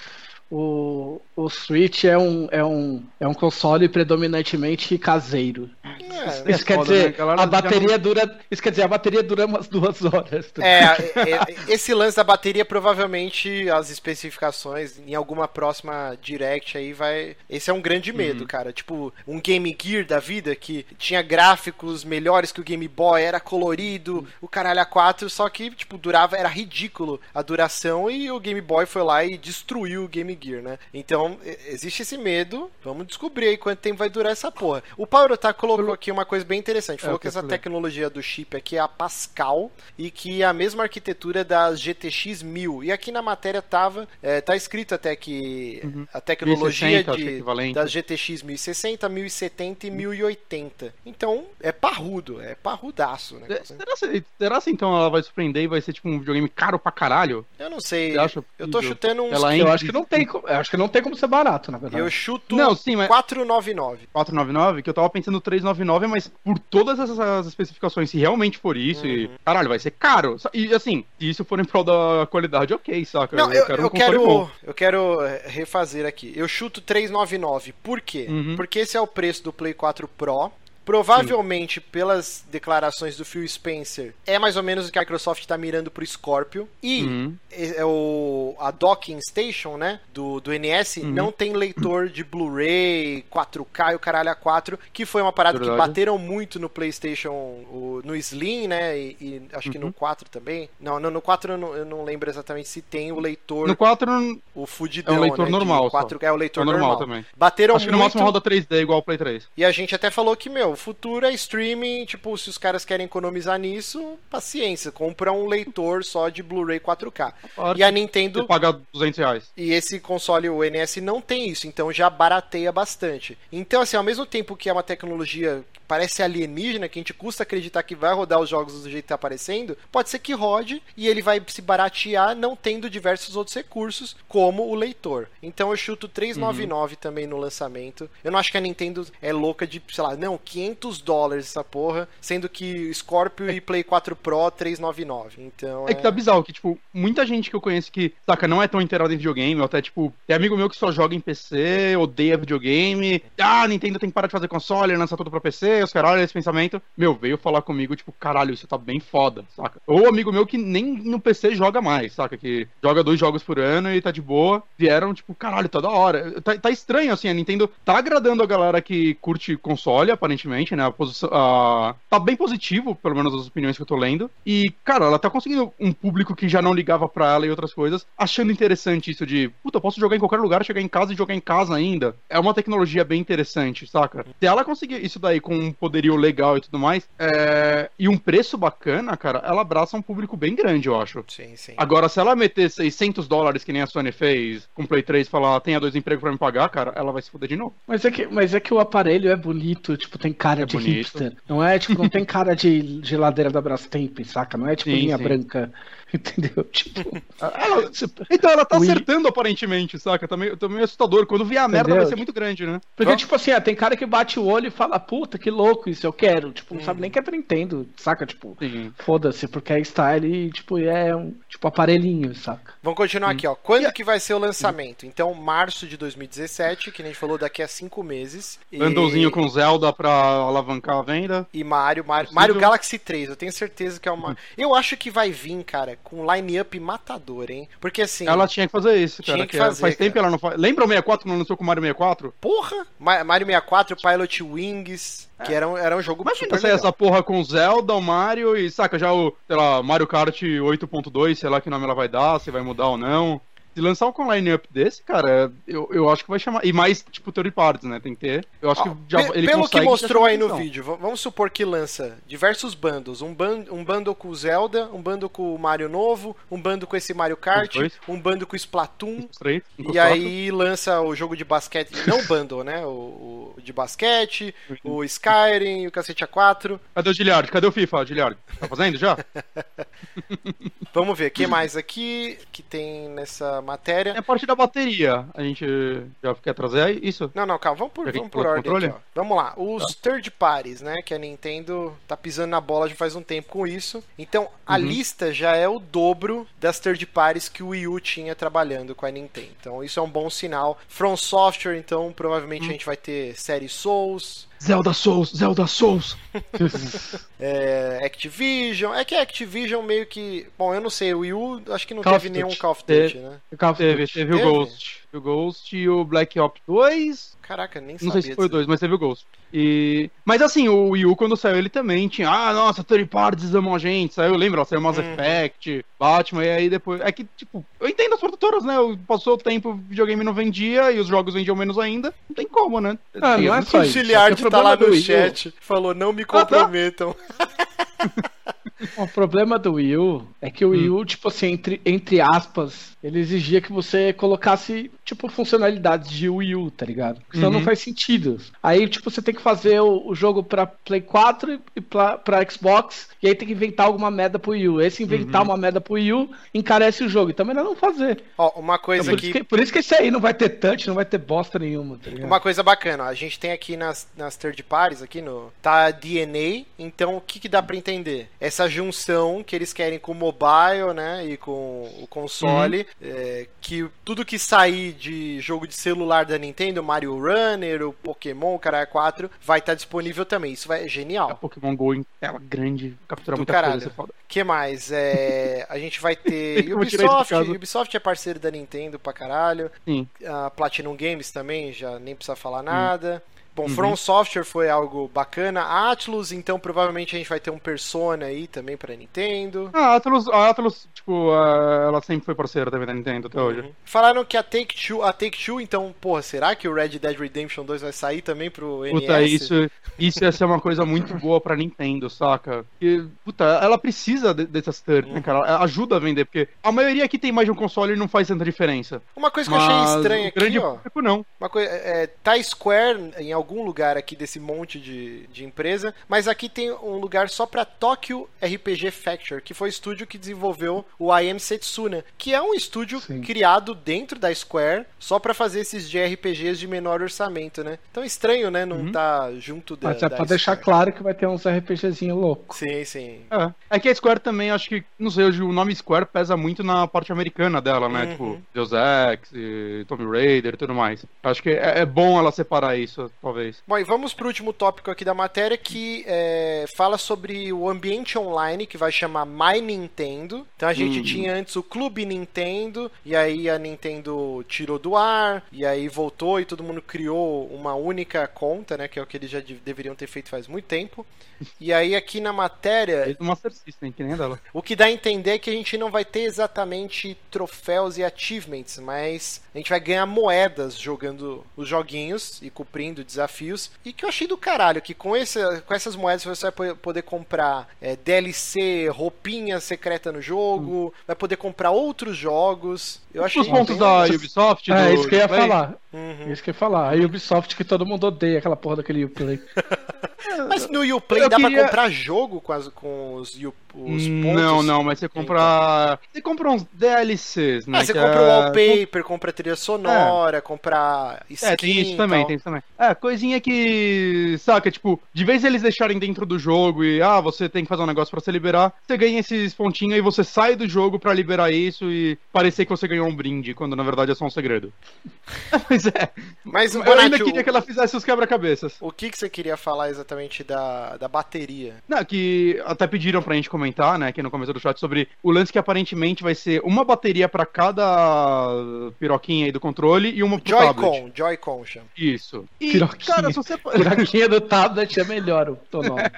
o, o Switch é um, é, um, é um console predominantemente caseiro. É, isso quer dizer, né? a bateria dura. Isso quer dizer, a bateria dura umas duas horas. Tá? É, é, esse lance da bateria, provavelmente as especificações em alguma próxima direct aí vai. Esse é um grande uhum. medo, uhum. cara. Tipo, um Game Gear da vida que tinha gráficos melhores que o Game Boy, era colorido, uhum. o caralho a 4, só que, tipo, durava, era ridículo a duração e o Game Boy foi lá e destruiu o Game Gear, né? Então, existe esse medo. Vamos descobrir aí quanto tempo vai durar essa porra. O Paulo tá colocou aqui uma coisa bem interessante. É, Falou é, que essa tecnologia do chip aqui é a Pascal e que é a mesma arquitetura das GTX 1000. E aqui na matéria tava, é, tá escrito até que uhum. a tecnologia 1060, de, das GTX 1060, 1070 e 1080. Então, é parrudo, é parrudaço. Né? Será, será se então ela vai surpreender e vai ser tipo um videogame caro pra caralho? Eu não sei. Eu tô chutando uns. Ela eu acho que não tem eu acho que não tem como ser barato, na verdade. Eu chuto não, sim, mas... 499. 499, que eu tava pensando 399, mas por todas essas especificações, se realmente for isso, uhum. e, caralho, vai ser caro. E assim, se isso for em prol da qualidade, ok, saca? Não, eu, eu quero, eu, um quero eu quero eh, refazer aqui. Eu chuto 399. Por quê? Uhum. Porque esse é o preço do Play 4 Pro. Provavelmente, Sim. pelas declarações do Phil Spencer, é mais ou menos o que a Microsoft está mirando pro Scorpio. E uhum. é, é o, a Docking Station, né, do, do NS, uhum. não tem leitor de Blu-ray, 4K e o caralho A4, que foi uma parada Verdade. que bateram muito no PlayStation, o, no Slim, né, e, e acho uhum. que no 4 uhum. também. Não, no, no 4 eu não, eu não, lembro exatamente se tem o leitor. No 4 o fudidão, é o leitor né, normal. 4, é o leitor é normal. normal. também. Bateram acho muito. Acho que no máximo roda 3D igual o Play 3. E a gente até falou que, meu, o futuro é streaming, tipo, se os caras querem economizar nisso, paciência, compra um leitor só de Blu-ray 4K. e a Nintendo você paga 200 reais. E esse console, o NS, não tem isso, então já barateia bastante. Então, assim, ao mesmo tempo que é uma tecnologia que parece alienígena, que a gente custa acreditar que vai rodar os jogos do jeito que tá aparecendo, pode ser que rode e ele vai se baratear não tendo diversos outros recursos, como o leitor. Então eu chuto 399 uhum. também no lançamento. Eu não acho que a Nintendo é louca de, sei lá, não, 500 dólares essa porra, sendo que Scorpio e Play 4 Pro 399. Então é, é que tá bizarro que tipo, muita gente que eu conheço que, saca, não é tão inteirada em videogame, ou até tipo, tem amigo meu que só joga em PC, odeia videogame. Ah, Nintendo tem que parar de fazer console, lançar tudo pra PC, os caras olham esse pensamento. Meu, veio falar comigo, tipo, caralho, isso tá bem foda, saca? Ou amigo meu que nem no PC joga mais, saca? Que joga dois jogos por ano e tá de boa. Vieram, tipo, caralho, tá da hora. Tá, tá estranho, assim, a Nintendo tá agradando a galera que curte console, aparentemente aparentemente, né? A posição, a- tá bem positivo, pelo menos as opiniões que eu tô lendo. E, cara, ela tá conseguindo um público que já não ligava pra ela e outras coisas, achando interessante isso de, puta, eu posso jogar em qualquer lugar, chegar em casa e jogar em casa ainda. É uma tecnologia bem interessante, saca? Se ela conseguir isso daí com um poderio legal e tudo mais, é, e um preço bacana, cara, ela abraça um público bem grande, eu acho. Sim, sim. Agora, se ela meter 600 dólares, que nem a Sony fez, com o Play 3, e falar, tenha dois empregos pra me pagar, cara, ela vai se fuder de novo. Mas é, que, mas é que o aparelho é bonito, tipo, tem cara É de bonito. hipster. Não é, tipo, não tem cara de geladeira da Brastemp, saca? Não é tipo Sim, linha sim. branca. [LAUGHS] Entendeu? Tipo. [LAUGHS] Ela- então, ela tá acertando aparentemente, saca? Tá meio, tá meio assustador. Quando vier a merda, Entendeu? vai ser muito grande, né? Porque, tipo assim, ah, tem cara que bate o olho e fala, puta, que louco isso, eu quero. Tipo, não sabe nem que é pra Nintendo, saca? Tipo, foda-se, porque é style e, tipo, é um, tipo, aparelhinho, saca? Vamos continuar aqui, ó. Quando que vai ser o lançamento? Então, março de 2017, que nem a gente falou, daqui a cinco meses. E... Bundlezinho com Zelda pra alavancar a venda. E Mario, Mario. Mario Galaxy 3, eu tenho certeza que é uma. Eu acho que vai vir, cara, com line-up matador, hein? Porque assim. Ela tinha que fazer isso, cara. Tinha que é- fazer, faz tempo que cara. ela não faz. Lembra o 64 quando lançou com o Mario 64? Porra! Ma- Mario 64, Pilot Wings, que era um, era um jogo Imagina super sair legal. essa porra com Zelda, o Mario e saca já o, sei lá, Mario Kart 8.2, sei lá que nome ela vai dar, se vai mudar ou não. Se lançar um com line-up desse, cara, eu, eu acho que vai chamar. E mais, tipo, third parties, né? Tem que ter. Eu acho Ó, que já, ele pelo que mostrou aí no vídeo, vamos supor que lança diversos bandos. Um, ban um bando com o Zelda, um bando com o Mario novo, um bando com esse Mario Kart, um bando com o Splatoon. Três, um E aí lança o jogo de basquete, não o bundle, né? O, o de basquete, o Skyrim, o cacete A4. Cadê o Giliard? Cadê o FIFA, Giliard? Tá fazendo já? [LAUGHS] Vamos ver, o que mais aqui que tem nessa É matéria? a parte da bateria. A gente já quer trazer isso? Não, não, calma, vamos por, vamos por ordem aqui, ó. Vamos lá, os third parties, né, que a Nintendo tá pisando na bola já faz um tempo com isso. Então, a Uhum. lista já é o dobro das third parties que o Wii U tinha trabalhando com a Nintendo. Então, isso é um bom sinal. From Software, então, provavelmente a gente vai ter série Souls, Zelda Souls, Zelda Souls. [LAUGHS] é, Activision. É que a Activision meio que. Bom, eu não sei, o Wii U acho que não Call of teve nenhum Duty. Call of. Duty, né? Teve, teve o Teve? Ghost. O Ghost e o Black Ops 2. Caraca, nem Não sabia. sei se foi o disso. 2, mas teve o Ghost. E... Mas assim, o Wii U, quando saiu, ele também tinha. Ah, nossa, third parties amam a gente. Saiu, lembra? Saiu Mass Uhum. Effect, Batman, e aí depois. É que, tipo, eu entendo as produtoras, né? Passou o tempo, o videogame não vendia e os jogos vendiam menos ainda. Não tem como, né? Ah, não é O só isso. É o tá lá no U- chat, falou, não me comprometam. [LAUGHS] O problema do Wii U é que o Wii Hum. U, tipo assim, entre, entre aspas, ele exigia que você colocasse, tipo, funcionalidades de Wii U, tá ligado? Porque Senão Uhum. não faz sentido. Aí, tipo, você tem que fazer o, o jogo pra Play 4 e pra, pra Xbox, e aí tem que inventar alguma merda pro Wii U. Esse inventar Uhum. uma merda pro Wii U encarece o jogo. E também não fazer. Ó, uma coisa Por isso, que. que, por isso que esse aí não vai ter touch, não vai ter bosta nenhuma, tá ligado? Uma coisa bacana, a gente tem aqui nas, nas third parties, aqui no. Tá a DNA, então o que, que dá pra entender? Essa junção que eles querem com o mobile, né? E com o console. Uhum. É, que tudo que sair de jogo de celular da Nintendo, Mario Runner, o Pokémon, o Caralho 4, vai estar disponível também. Isso vai, é A genial. Pokémon GO em tela grande, captura muita caralho. coisa. É foda. que mais? É, a gente vai ter [LAUGHS] Ubisoft. Ubisoft é parceiro da Nintendo pra caralho. Sim. A Platinum Games também, já nem precisa falar nada. Bom, Uhum. From Software foi algo bacana. Atlus, então provavelmente a gente vai ter um Persona aí também pra Nintendo. A Atlus, a Atlus, tipo, ela sempre foi parceira também da Nintendo até hoje. Uhum. Falaram que a Take-Two, a Take-Two, então, porra, será que o Red Dead Redemption 2 vai sair também pro NES? Puta, isso, isso ia ser uma coisa muito boa pra Nintendo, saca? Porque, puta, ela precisa de- dessas third, né, cara? Ela ajuda a vender, porque a maioria aqui tem mais de um console e não faz tanta diferença. Uma coisa que eu Mas achei estranha aqui, grande ó. público não. Uma coisa, é, tá Square em algum lugar aqui desse monte de, de empresa, mas aqui tem um lugar só pra Tokyo RPG Factory, que foi o estúdio que desenvolveu o I Am Setsuna, que é um estúdio Sim. criado dentro da Square só pra fazer esses JRPGs de menor orçamento, né? Então estranho, né, não Uhum. tá junto da Mas é da pra deixar claro que vai ter uns RPGzinho louco. Sim, sim. É. é que a Square também, acho que, não sei, hoje o nome Square pesa muito na parte americana dela, né? Uhum. Tipo, Deus Ex, Tomb Raider e tudo mais. Acho que é, é bom ela separar isso, talvez. Talvez. Bom, e vamos pro último tópico aqui da matéria que é, fala sobre o ambiente online que vai chamar My Nintendo. Então a gente tinha antes o Clube Nintendo, e aí a Nintendo tirou do ar, e aí voltou e todo mundo criou uma única conta, né? Que é o que eles já de- deveriam ter feito faz muito tempo. E aí aqui na matéria, É Master System, que nem dela. o que dá a entender é que a gente não vai ter exatamente troféus e achievements, mas a gente vai ganhar moedas jogando os joguinhos e cumprindo desafios. E que eu achei do caralho, que com, esse, com essas moedas você vai po- poder comprar é, DLC, roupinha secreta no jogo, vai poder comprar outros jogos. Eu achei Os pontos bem da. Ubisoft, É, do isso que eu ia Play. falar. Uhum. Isso que eu ia falar. A Ubisoft que todo mundo odeia, aquela porra daquele Uplay. [LAUGHS] Mas no Uplay Eu dá queria- pra comprar jogo com, as, com os, U- os pontos? Não, não, mas você compra. Você compra uns DLCs, né? Ah, você que compra é- o wallpaper, compra trilha sonora, comprar skin É, tem isso também, tal. tem isso também. É, coisinha que, saca, tipo, de vez eles deixarem dentro do jogo e, ah, você tem que fazer um negócio pra se liberar, você ganha esses pontinhos e você sai do jogo pra liberar isso e parecer que você ganhou um brinde, quando na verdade é só um segredo. [LAUGHS] Mas é, Mas, eu ainda Bonatti, queria o, que ela fizesse os quebra-cabeças. o que, que você queria falar exatamente da, da bateria? Não, que até pediram pra gente comentar, né, aqui no começo do chat, sobre o lance que aparentemente vai ser uma bateria pra cada piroquinha aí do controle e uma pro tablet. Joy-Con, Joy-Con chama. Isso. E, Piroquinha. cara, se você... [LAUGHS] Buraquinha do tablet é melhor o teu nome. [LAUGHS]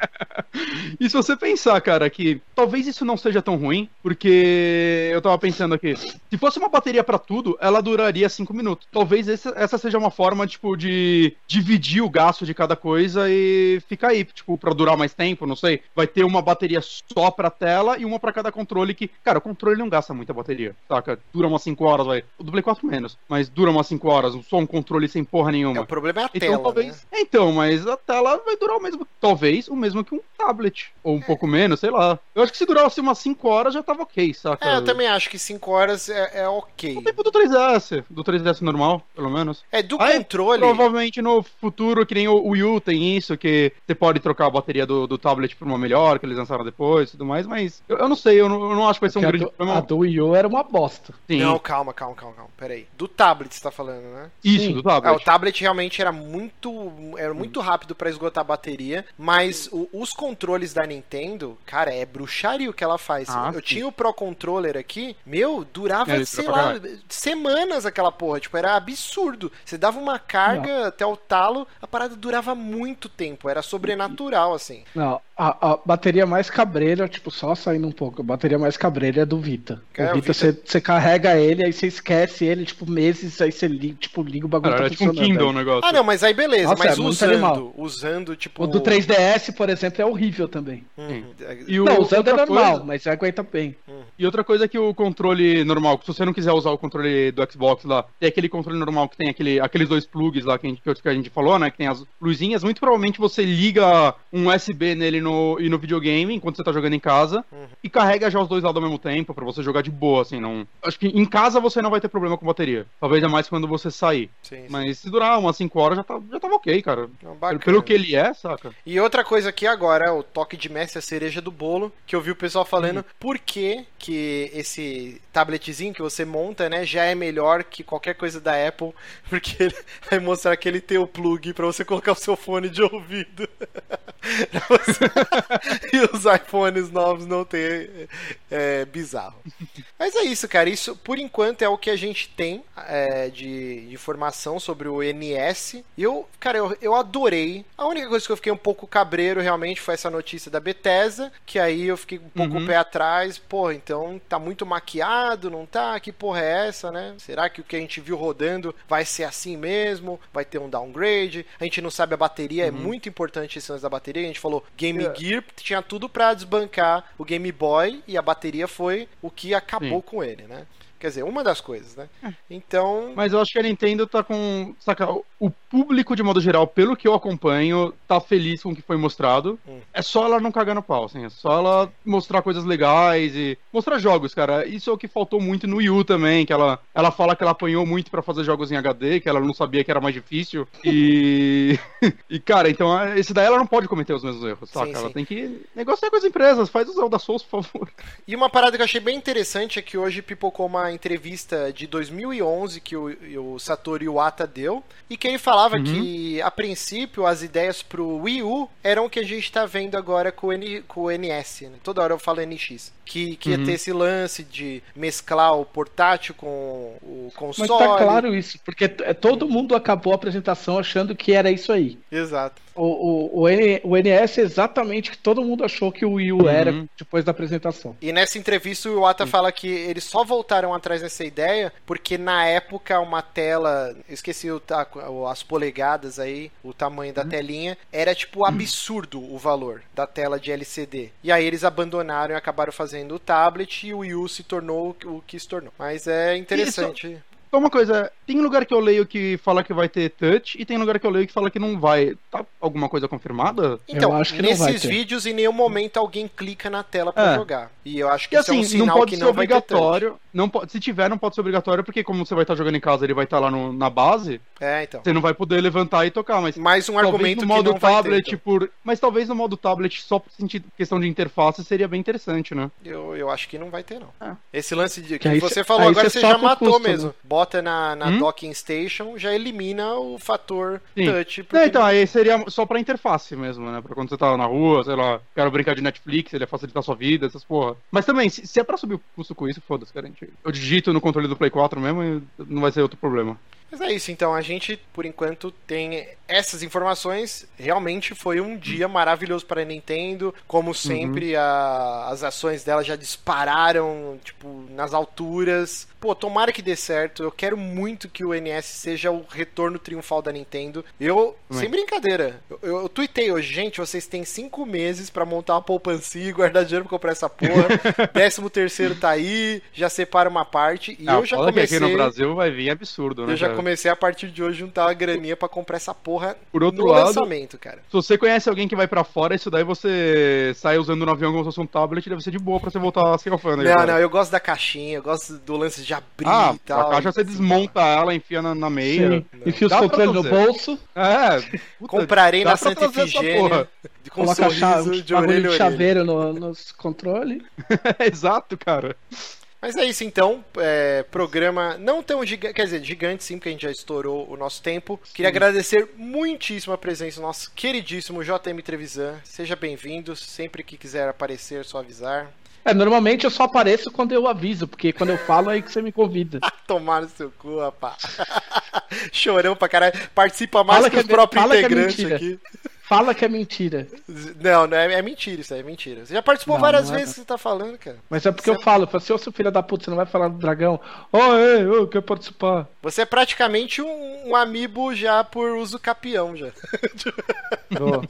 E se você pensar, cara, que talvez isso não seja tão ruim, porque eu tava pensando aqui, se fosse uma bateria pra tudo, ela duraria 5 minutos. Talvez essa, essa seja uma forma, tipo, de dividir o gasto de cada coisa e ficar aí, tipo, pra durar mais tempo, não sei. Vai ter uma bateria só pra tela e uma pra cada controle que, cara, o controle não gasta muita bateria, saca? Dura umas 5 horas, vai. O do Play 4 menos, mas dura umas 5 horas, só um controle sem porra É, nenhuma. o problema é a Então tela, talvez. né? Então, mas a tela vai durar o mesmo. Talvez o mesmo que um tablet. Ou um pouco menos, sei lá. Eu acho que se durasse umas 5 horas já tava ok, saca? É, eu também acho que 5 horas é, é ok. O tempo do 3DS. Do 3DS normal, pelo menos. É, do Aí, controle... Provavelmente no futuro, que nem o Wii U tem isso, que você pode trocar a bateria do, do tablet por uma melhor, que eles lançaram depois e tudo mais, mas eu, eu não sei, eu não, eu não acho que vai ser um Porque a, grande do, problema. a do Wii U era uma bosta. Sim. Não, calma, calma, calma, calma. Peraí. Do tablet você tá falando, né? isso, sim. do É, tablet. o tablet realmente era muito, era muito rápido pra esgotar a bateria, mas o- os controles da Nintendo, cara, é bruxaria o que ela faz. Ah, eu sim. tinha o Pro Controller aqui, meu, durava, É, sei lá, semanas aquela porra, tipo, era absurdo. Você dava uma carga até o talo, a parada durava muito tempo, era sobrenatural, assim. Não, a, a bateria mais cabreira, tipo, só saindo um pouco, a bateria mais cabreira é do Vita. É, o Vita, você carrega ele, aí você esquece ele, tipo, meses, aí você liga, tipo, liga o bagulho Cara, tá era tipo um. Kindle o negócio. Ah, não, mas aí beleza, Nossa, mas é usando, animal. usando, tipo... O do 3DS, por exemplo, é horrível também. Uhum. E o- Não, usando é normal, coisa- mas aguenta bem. E outra coisa é que o controle normal, se você não quiser usar o controle do Xbox lá, tem aquele controle normal que tem aquele, aqueles dois plugs lá que a, gente, que a gente falou, né? Que tem as luzinhas. Muito provavelmente você liga um USB nele no, e no videogame enquanto você tá jogando em casa Uhum. e carrega já os dois lados ao mesmo tempo pra você jogar de boa, assim. Não... Acho que em casa você não vai ter problema com bateria. Talvez é mais quando você sair. Sim, sim. Mas se durar umas 5 horas já, tá, já tava ok, cara. Não, Pelo, pelo que ele é, saca? E outra coisa aqui agora, o toque de mestre, a cereja do bolo, que eu vi o pessoal falando, Hum. por que que esse tabletzinho que você monta, né, já é melhor que qualquer coisa da Apple, [LAUGHS] porque ele vai mostrar que ele tem o plug pra você colocar o seu fone de ouvido. [LAUGHS] Você- [LAUGHS] e os iPhones novos não tem, é bizarro. Mas é isso, cara, isso por enquanto é o que a gente tem é, de, informação sobre o NS. Eu, cara, eu, eu adorei. A única coisa que eu fiquei um pouco cabreiro realmente foi essa notícia da Bethesda, que aí eu fiquei um pouco Uhum. o pé atrás. Pô, então tá muito maquiado, não tá? Que porra é essa, né? Será que o que a gente viu rodando vai ser assim mesmo? Vai ter um downgrade? A gente não sabe a bateria, é muito importante esse lance da bateria. A gente falou Game É. Gear tinha tudo pra desbancar o Game Boy e a bateria foi o que acabou Sim. com ele, né? Quer dizer, uma das coisas, né? Então, Mas eu acho que a Nintendo tá com. Saca, o- o público, de modo geral, pelo que eu acompanho, tá feliz com o que foi mostrado. Hum. É só ela não cagar no pau, assim. É só ela mostrar coisas legais e. Mostrar jogos, cara. Isso é o que faltou muito no Wii U também, que ela, ela fala que ela apanhou muito pra fazer jogos em HD, que ela não sabia que era mais difícil. E. [LAUGHS] e, cara, então, esse daí ela não pode cometer os mesmos erros, saca? Sim, ela sim. tem que negociar com as empresas. Faz o Zelda Souls, por favor. E uma parada que eu achei bem interessante é que hoje pipocou uma entrevista de 2011 que o, o Satoru Iwata deu e que ele falava falava que, a princípio, as ideias pro Wii U eram o que a gente tá vendo agora com o, N, com o NS. Né? Toda hora eu falo NX. Que, que ia ter esse lance de mesclar o portátil com o console. Mas tá claro isso, porque t- todo mundo acabou a apresentação achando que era isso aí. Exato. O, o, o, N- o NS é exatamente o que todo mundo achou que o Wii U era Uhum. depois da apresentação. E nessa entrevista o Iwata fala que eles só voltaram atrás dessa ideia porque na época uma tela, esqueci o as polegadas aí, o tamanho da telinha, era tipo absurdo o valor da tela de LCD. E aí eles abandonaram e acabaram fazendo o tablet e o Wii U se tornou o que- o que se tornou. Mas é interessante. Só uma coisa, tem lugar que eu leio que fala que vai ter touch e tem lugar que eu leio que fala que não vai. Tá alguma coisa confirmada? Então, Eu acho que não vai nesses ter. vídeos em nenhum momento alguém clica na tela pra É. jogar. E eu acho que E isso é assim, um não sinal pode que ser não vai obrigatório. Não pode, se tiver, não pode ser obrigatório, porque como você vai estar jogando em casa, ele vai estar lá no- na base, É, então. você não vai poder levantar e tocar, mas. Mais um argumento no modo não vai ter. tablet então. por. Mas talvez no modo tablet, só por sentir questão de interface, seria bem interessante, né? Eu, eu acho que não vai ter, não. Ah. Esse lance de que, Que você cê- falou agora, cê você já matou custo, mesmo. né? Bota na, na Hum? docking station, já elimina o fator Sim. touch. porque Não, então, aí seria só pra interface mesmo, né? Pra quando você tá na rua, sei lá, quero brincar de Netflix, ele ia facilitar sua vida, essas porra. Mas também, se, se é pra subir o custo com isso, foda-se, cara. Eu digito no controle do Play 4 mesmo e não vai ser outro problema. Mas é isso, então a gente, por enquanto, tem essas informações. Realmente foi um dia maravilhoso para a Nintendo. Como sempre, a- as ações dela já dispararam, tipo, nas alturas. Pô, tomara que dê certo. Eu quero muito que o NS seja o retorno triunfal da Nintendo. Eu, sem brincadeira, eu, eu, eu tuitei hoje, gente, vocês têm cinco meses para montar uma poupancinha e guardar dinheiro pra comprar essa porra. [LAUGHS] Décimo terceiro tá aí, já separa uma parte. E Ah, eu já comecei... aqui no Brasil vai vir absurdo, né? Eu já? Comecei a partir de hoje juntar uma graninha pra comprar essa porra Por outro no lado- lançamento, cara. Se você conhece alguém que vai pra fora, isso daí você sai usando no avião como se fosse um tablet, deve ser de boa pra você voltar a ser alfândega. Não, cara. não, eu gosto da caixinha, eu gosto do lance de abrir Ah, e tal. a caixa você desmonta ela, enfia na, na meia. Enfia os controles no bolso, É. puta, [LAUGHS] Comprarei na Santa Efigênia um coloca sorriso de orelha a de chaveiro no- nos controles. [LAUGHS] Exato, cara. Mas é isso então, é, programa não tão gigante, quer dizer, gigante sim, porque a gente já estourou o nosso tempo. Queria agradecer muitíssimo a presença do nosso queridíssimo JM Trevisan. Seja bem-vindo, sempre que quiser aparecer, é só avisar. É, normalmente eu só apareço quando eu aviso, porque quando eu falo é aí que você me convida. [LAUGHS] Tomar no seu cu, rapaz. [LAUGHS] Chorão pra caralho. Participa mais Fala que, que os é- próprios é integrantes mentira. aqui. [LAUGHS] Fala que é mentira. Não, não é, é mentira isso aí, é mentira. Você já participou Não, várias não é, vezes que você tá falando, cara. Mas é porque eu falo, eu falo assim, ô seu filho da puta, você não vai falar do dragão? Ô, ei, eu quero participar. Você é praticamente um, um amiibo já por uso capião já. [LAUGHS] Ô,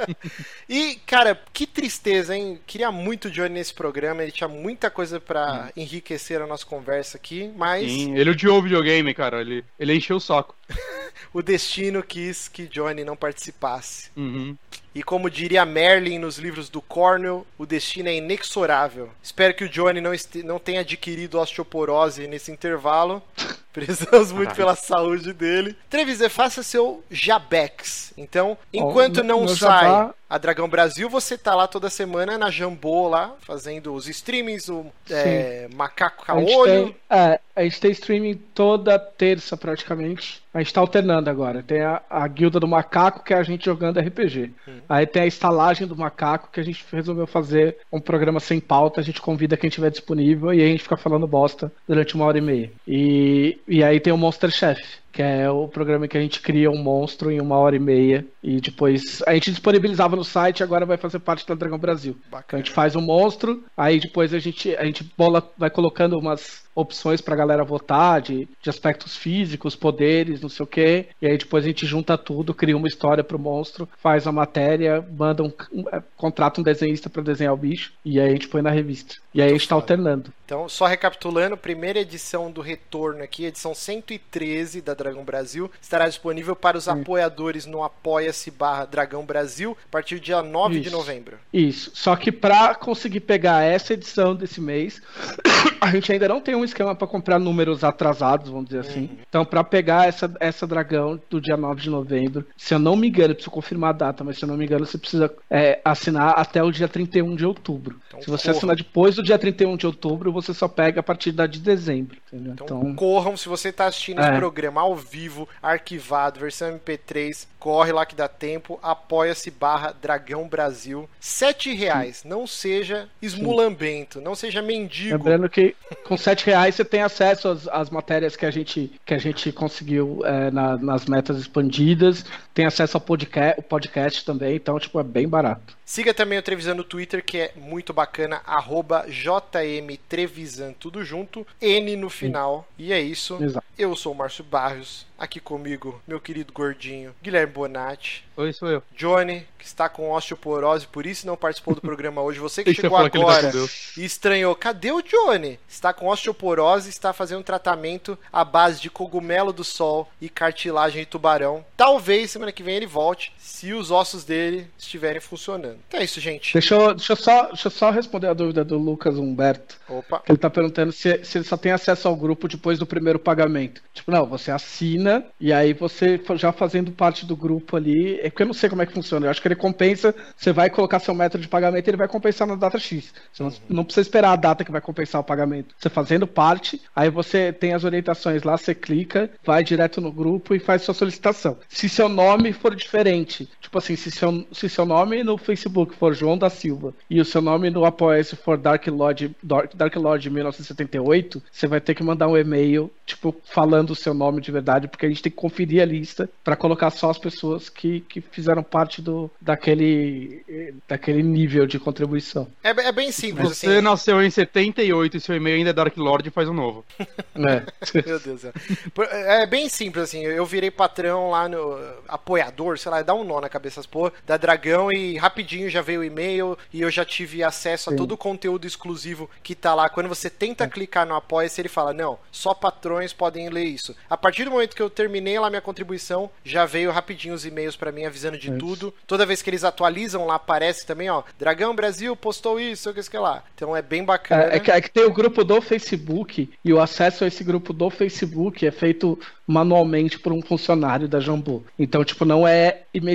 E, cara, que tristeza, hein? Queria muito o Johnny nesse programa, ele tinha muita coisa pra enriquecer a nossa conversa aqui, mas Sim, ele odiou o videogame, cara. Ele, ele encheu o saco. [LAUGHS] o destino quis que Johnny não participasse. Uhum. E como diria Merlin nos livros do Cornell, o destino é inexorável. Espero que o Johnny não, este- não tenha adquirido osteoporose nesse intervalo. [LAUGHS] Prezamos muito pela saúde dele. Trevisan, faça seu Jabex. Então, enquanto meu- não meu sai jabá- a Dragão Brasil, você tá lá toda semana na Jambô lá, fazendo os streamings, o é, Macaco Caolho. é, a gente tem streaming toda terça praticamente. A gente tá alternando agora. Tem a, a guilda do macaco, que é a gente jogando RPG. Aí tem a estalagem do macaco, que a gente resolveu fazer um programa sem pauta. A gente convida quem tiver disponível e a gente fica falando bosta durante uma hora e meia. E, e aí tem o Monster Chef, que é o programa que a gente cria um monstro em uma hora e meia. E depois a gente disponibilizava no site, agora vai fazer parte da Dragão Brasil. Então a Bacana. gente faz um monstro, aí depois a gente, a gente bola, vai colocando umas opções pra galera votar de, de aspectos físicos, poderes, não sei o que. E aí depois a gente junta tudo, cria uma história pro monstro, faz a matéria, manda um, um- é, contrata um desenhista pra desenhar o bicho, e aí a gente põe na revista. E aí a gente tá alternando. Então, só recapitulando, primeira edição do Retorno aqui, edição 113 da Dragão Brasil, estará disponível para os apoiadores no apoia-se barra Dragão Brasil a partir do dia 9 de Isso. novembro. Isso. Só que pra conseguir pegar essa edição desse mês, [COUGHS] a gente ainda não tem um esquema para comprar números atrasados, vamos dizer assim. Uhum. Então, para pegar essa, essa dragão do dia 9 de novembro, se eu não me engano, eu preciso confirmar a data, mas se eu não me engano, você precisa é, assinar até o dia 31 de outubro. Então, se você assinar depois do dia 31 de outubro, você só pega a partir da de dezembro. Entendeu? Então, Então, corram, se você tá assistindo É. esse programa ao vivo, arquivado, versão MP3, corre lá que dá tempo, apoia-se barra Dragão Brasil. Sete reais, não seja esmulambento, não seja mendigo. Lembrando que com 7 reais você tem acesso às, às matérias que a gente, que a gente conseguiu é, na- nas metas expandidas, tem acesso ao podcast, o podcast também, então tipo, é bem barato. Siga também o Trevisan no Twitter, que é muito bacana, arroba JMTrevisan, tudo junto, N no final. E é isso. Exato. Eu sou o Márcio Barrios, aqui comigo, meu querido gordinho, Guilherme Bonatti, Oi, sou eu. Johnny, que está com osteoporose, por isso não participou do programa hoje. Você que [LAUGHS] Deixa chegou que tá agora com Deus. e estranhou, cadê o Johnny? Está com osteoporose, está fazendo um tratamento à base de cogumelo do sol e cartilagem de tubarão. Talvez semana que vem ele volte, se os ossos dele estiverem funcionando. Então é isso, gente. Deixa eu, deixa eu só, deixa eu só responder a dúvida do Lucas Humberto. Opa. Ele tá perguntando se, se ele só tem acesso ao grupo depois do primeiro pagamento. Tipo, não, você assina e aí você já fazendo parte do grupo ali. É porque eu não sei como é que funciona. Eu acho que ele compensa. Você vai colocar seu método de pagamento e ele vai compensar na data X. Você não, não precisa esperar a data que vai compensar o pagamento. Você fazendo parte, aí você tem as orientações lá, você clica, vai direto no grupo e faz sua solicitação. Se seu nome for diferente, tipo assim, se seu, se seu nome no Facebook for João da Silva e o seu nome no Apoia-se for Dark Lord, Dark, Dark Lord 1978, você vai ter que mandar um e-mail, tipo, falando o seu nome de verdade, porque a gente tem que conferir a lista pra colocar só as pessoas que, que fizeram parte do, daquele, daquele nível de contribuição. É, é bem simples, Você assim. nasceu em 78 e seu e-mail ainda é Dark Lord, faz um novo. [LAUGHS] né? [LAUGHS] Meu Deus do céu. Por- É bem simples, assim. Eu virei patrão lá no. apoiador, sei lá, dá um nó na cabeça porra, da Dragão e rapidinho já veio o e-mail e eu já tive acesso a Sim. todo o conteúdo exclusivo que tá lá. Quando você tenta clicar no Apoia-se, ele fala: não, só patrões podem ler isso. A partir do momento que eu terminei lá minha contribuição, já veio rapidinho os e-mails pra mim avisando de Isso. tudo. Toda vez que eles atualizam lá, aparece também, ó, Dragão Brasil postou isso, o que que lá. Então é bem bacana. É, é que, é que tem o grupo do Facebook e o acesso a esse grupo do Facebook é feito manualmente por um funcionário da Jambu. Então, tipo, não é imediato,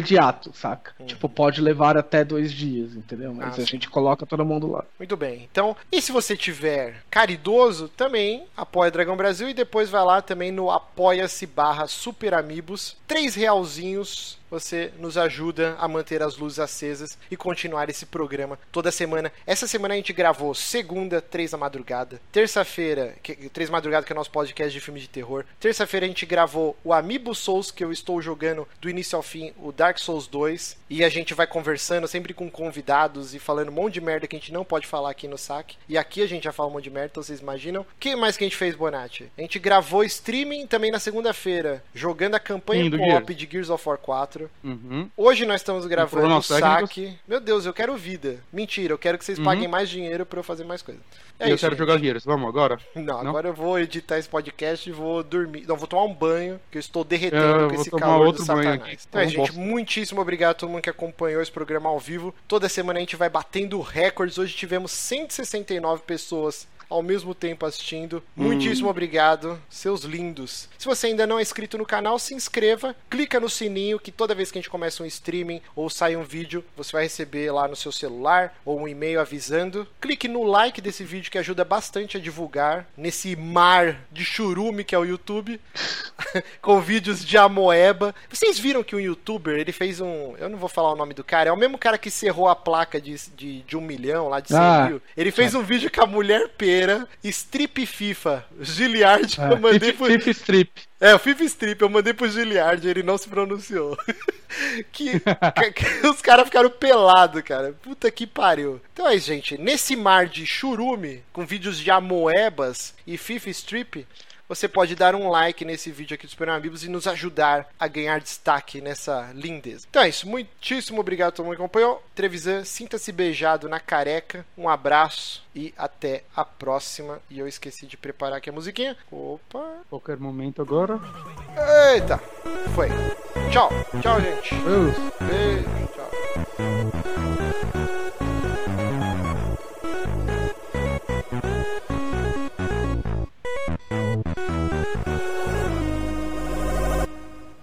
saca? Tipo, pode levar até dois dias, entendeu? Mas Ah, a sim. gente coloca todo mundo lá. Muito bem. Então, e se você tiver caridoso, também apoia Dragão Brasil e depois vai lá também no apoia-se barra Super Amigos. Três realzinhos. Você nos ajuda a manter as luzes acesas e continuar esse programa toda semana. Essa semana a gente gravou segunda, três da madrugada. Terça-feira, três da madrugada, que é o nosso podcast de filme de terror. Terça-feira a gente gravou o Amiibo Souls, que eu estou jogando do início ao fim, o Dark Souls 2. E a gente vai conversando sempre com convidados e falando um monte de merda que a gente não pode falar aqui no saque. E aqui a gente já fala um monte de merda, então vocês imaginam. O que mais que a gente fez, Bonatti? A gente gravou streaming também na segunda-feira, jogando a campanha co-op de Gears of War 4. Uhum. Hoje nós estamos gravando o problemas técnicos. saque. Meu Deus, eu quero vida. Mentira, eu quero que vocês paguem mais dinheiro pra eu fazer mais coisa. É eu isso, quero gente. jogar Gears. Vamos agora? Não, Não? agora eu vou editar esse podcast e vou dormir. Não, vou tomar um banho, que eu estou É, derretendo eu com esse calor outro do satanás. aqui. Então é, gente, bosta. muitíssimo obrigado a todo mundo que acompanhou esse programa ao vivo. Toda semana a gente vai batendo recordes. Hoje tivemos 169 pessoas ao mesmo tempo assistindo. Muitíssimo Hum. obrigado, seus lindos. Se você ainda não é inscrito no canal, se inscreva, clica no sininho que toda vez que a gente começa um streaming ou sai um vídeo, você vai receber lá no seu celular ou um e-mail avisando. Clique no like desse vídeo que ajuda bastante a divulgar nesse mar de churume que é o YouTube, [LAUGHS] com vídeos de amoeba. Vocês viram que um youtuber, ele fez um, eu não vou falar o nome do cara, é o mesmo cara que cerrou a placa de, de, de um milhão lá de 100 Ah. mil. Ele fez um vídeo com a mulher pera, strip FIFA, Giliard, eu mandei pro... Fif Strip. É, o FIFA Strip, eu mandei pro Giliard, ele não se pronunciou. [LAUGHS] que, que- os caras ficaram pelados, cara. Puta que pariu. Então é isso, gente. Nesse mar de churume, com vídeos de amoebas e FIFA Strip, você pode dar um like nesse vídeo aqui do Super Amigos e nos ajudar a ganhar destaque nessa lindeza. Então é isso. Muitíssimo obrigado a todo mundo que acompanhou. Trevisan, sinta-se beijado na careca. Um abraço e até a próxima. E eu esqueci de preparar aqui a musiquinha. Opa. Qualquer momento agora. Eita, foi. Tchau, tchau, gente. Eu- Beijo, tchau.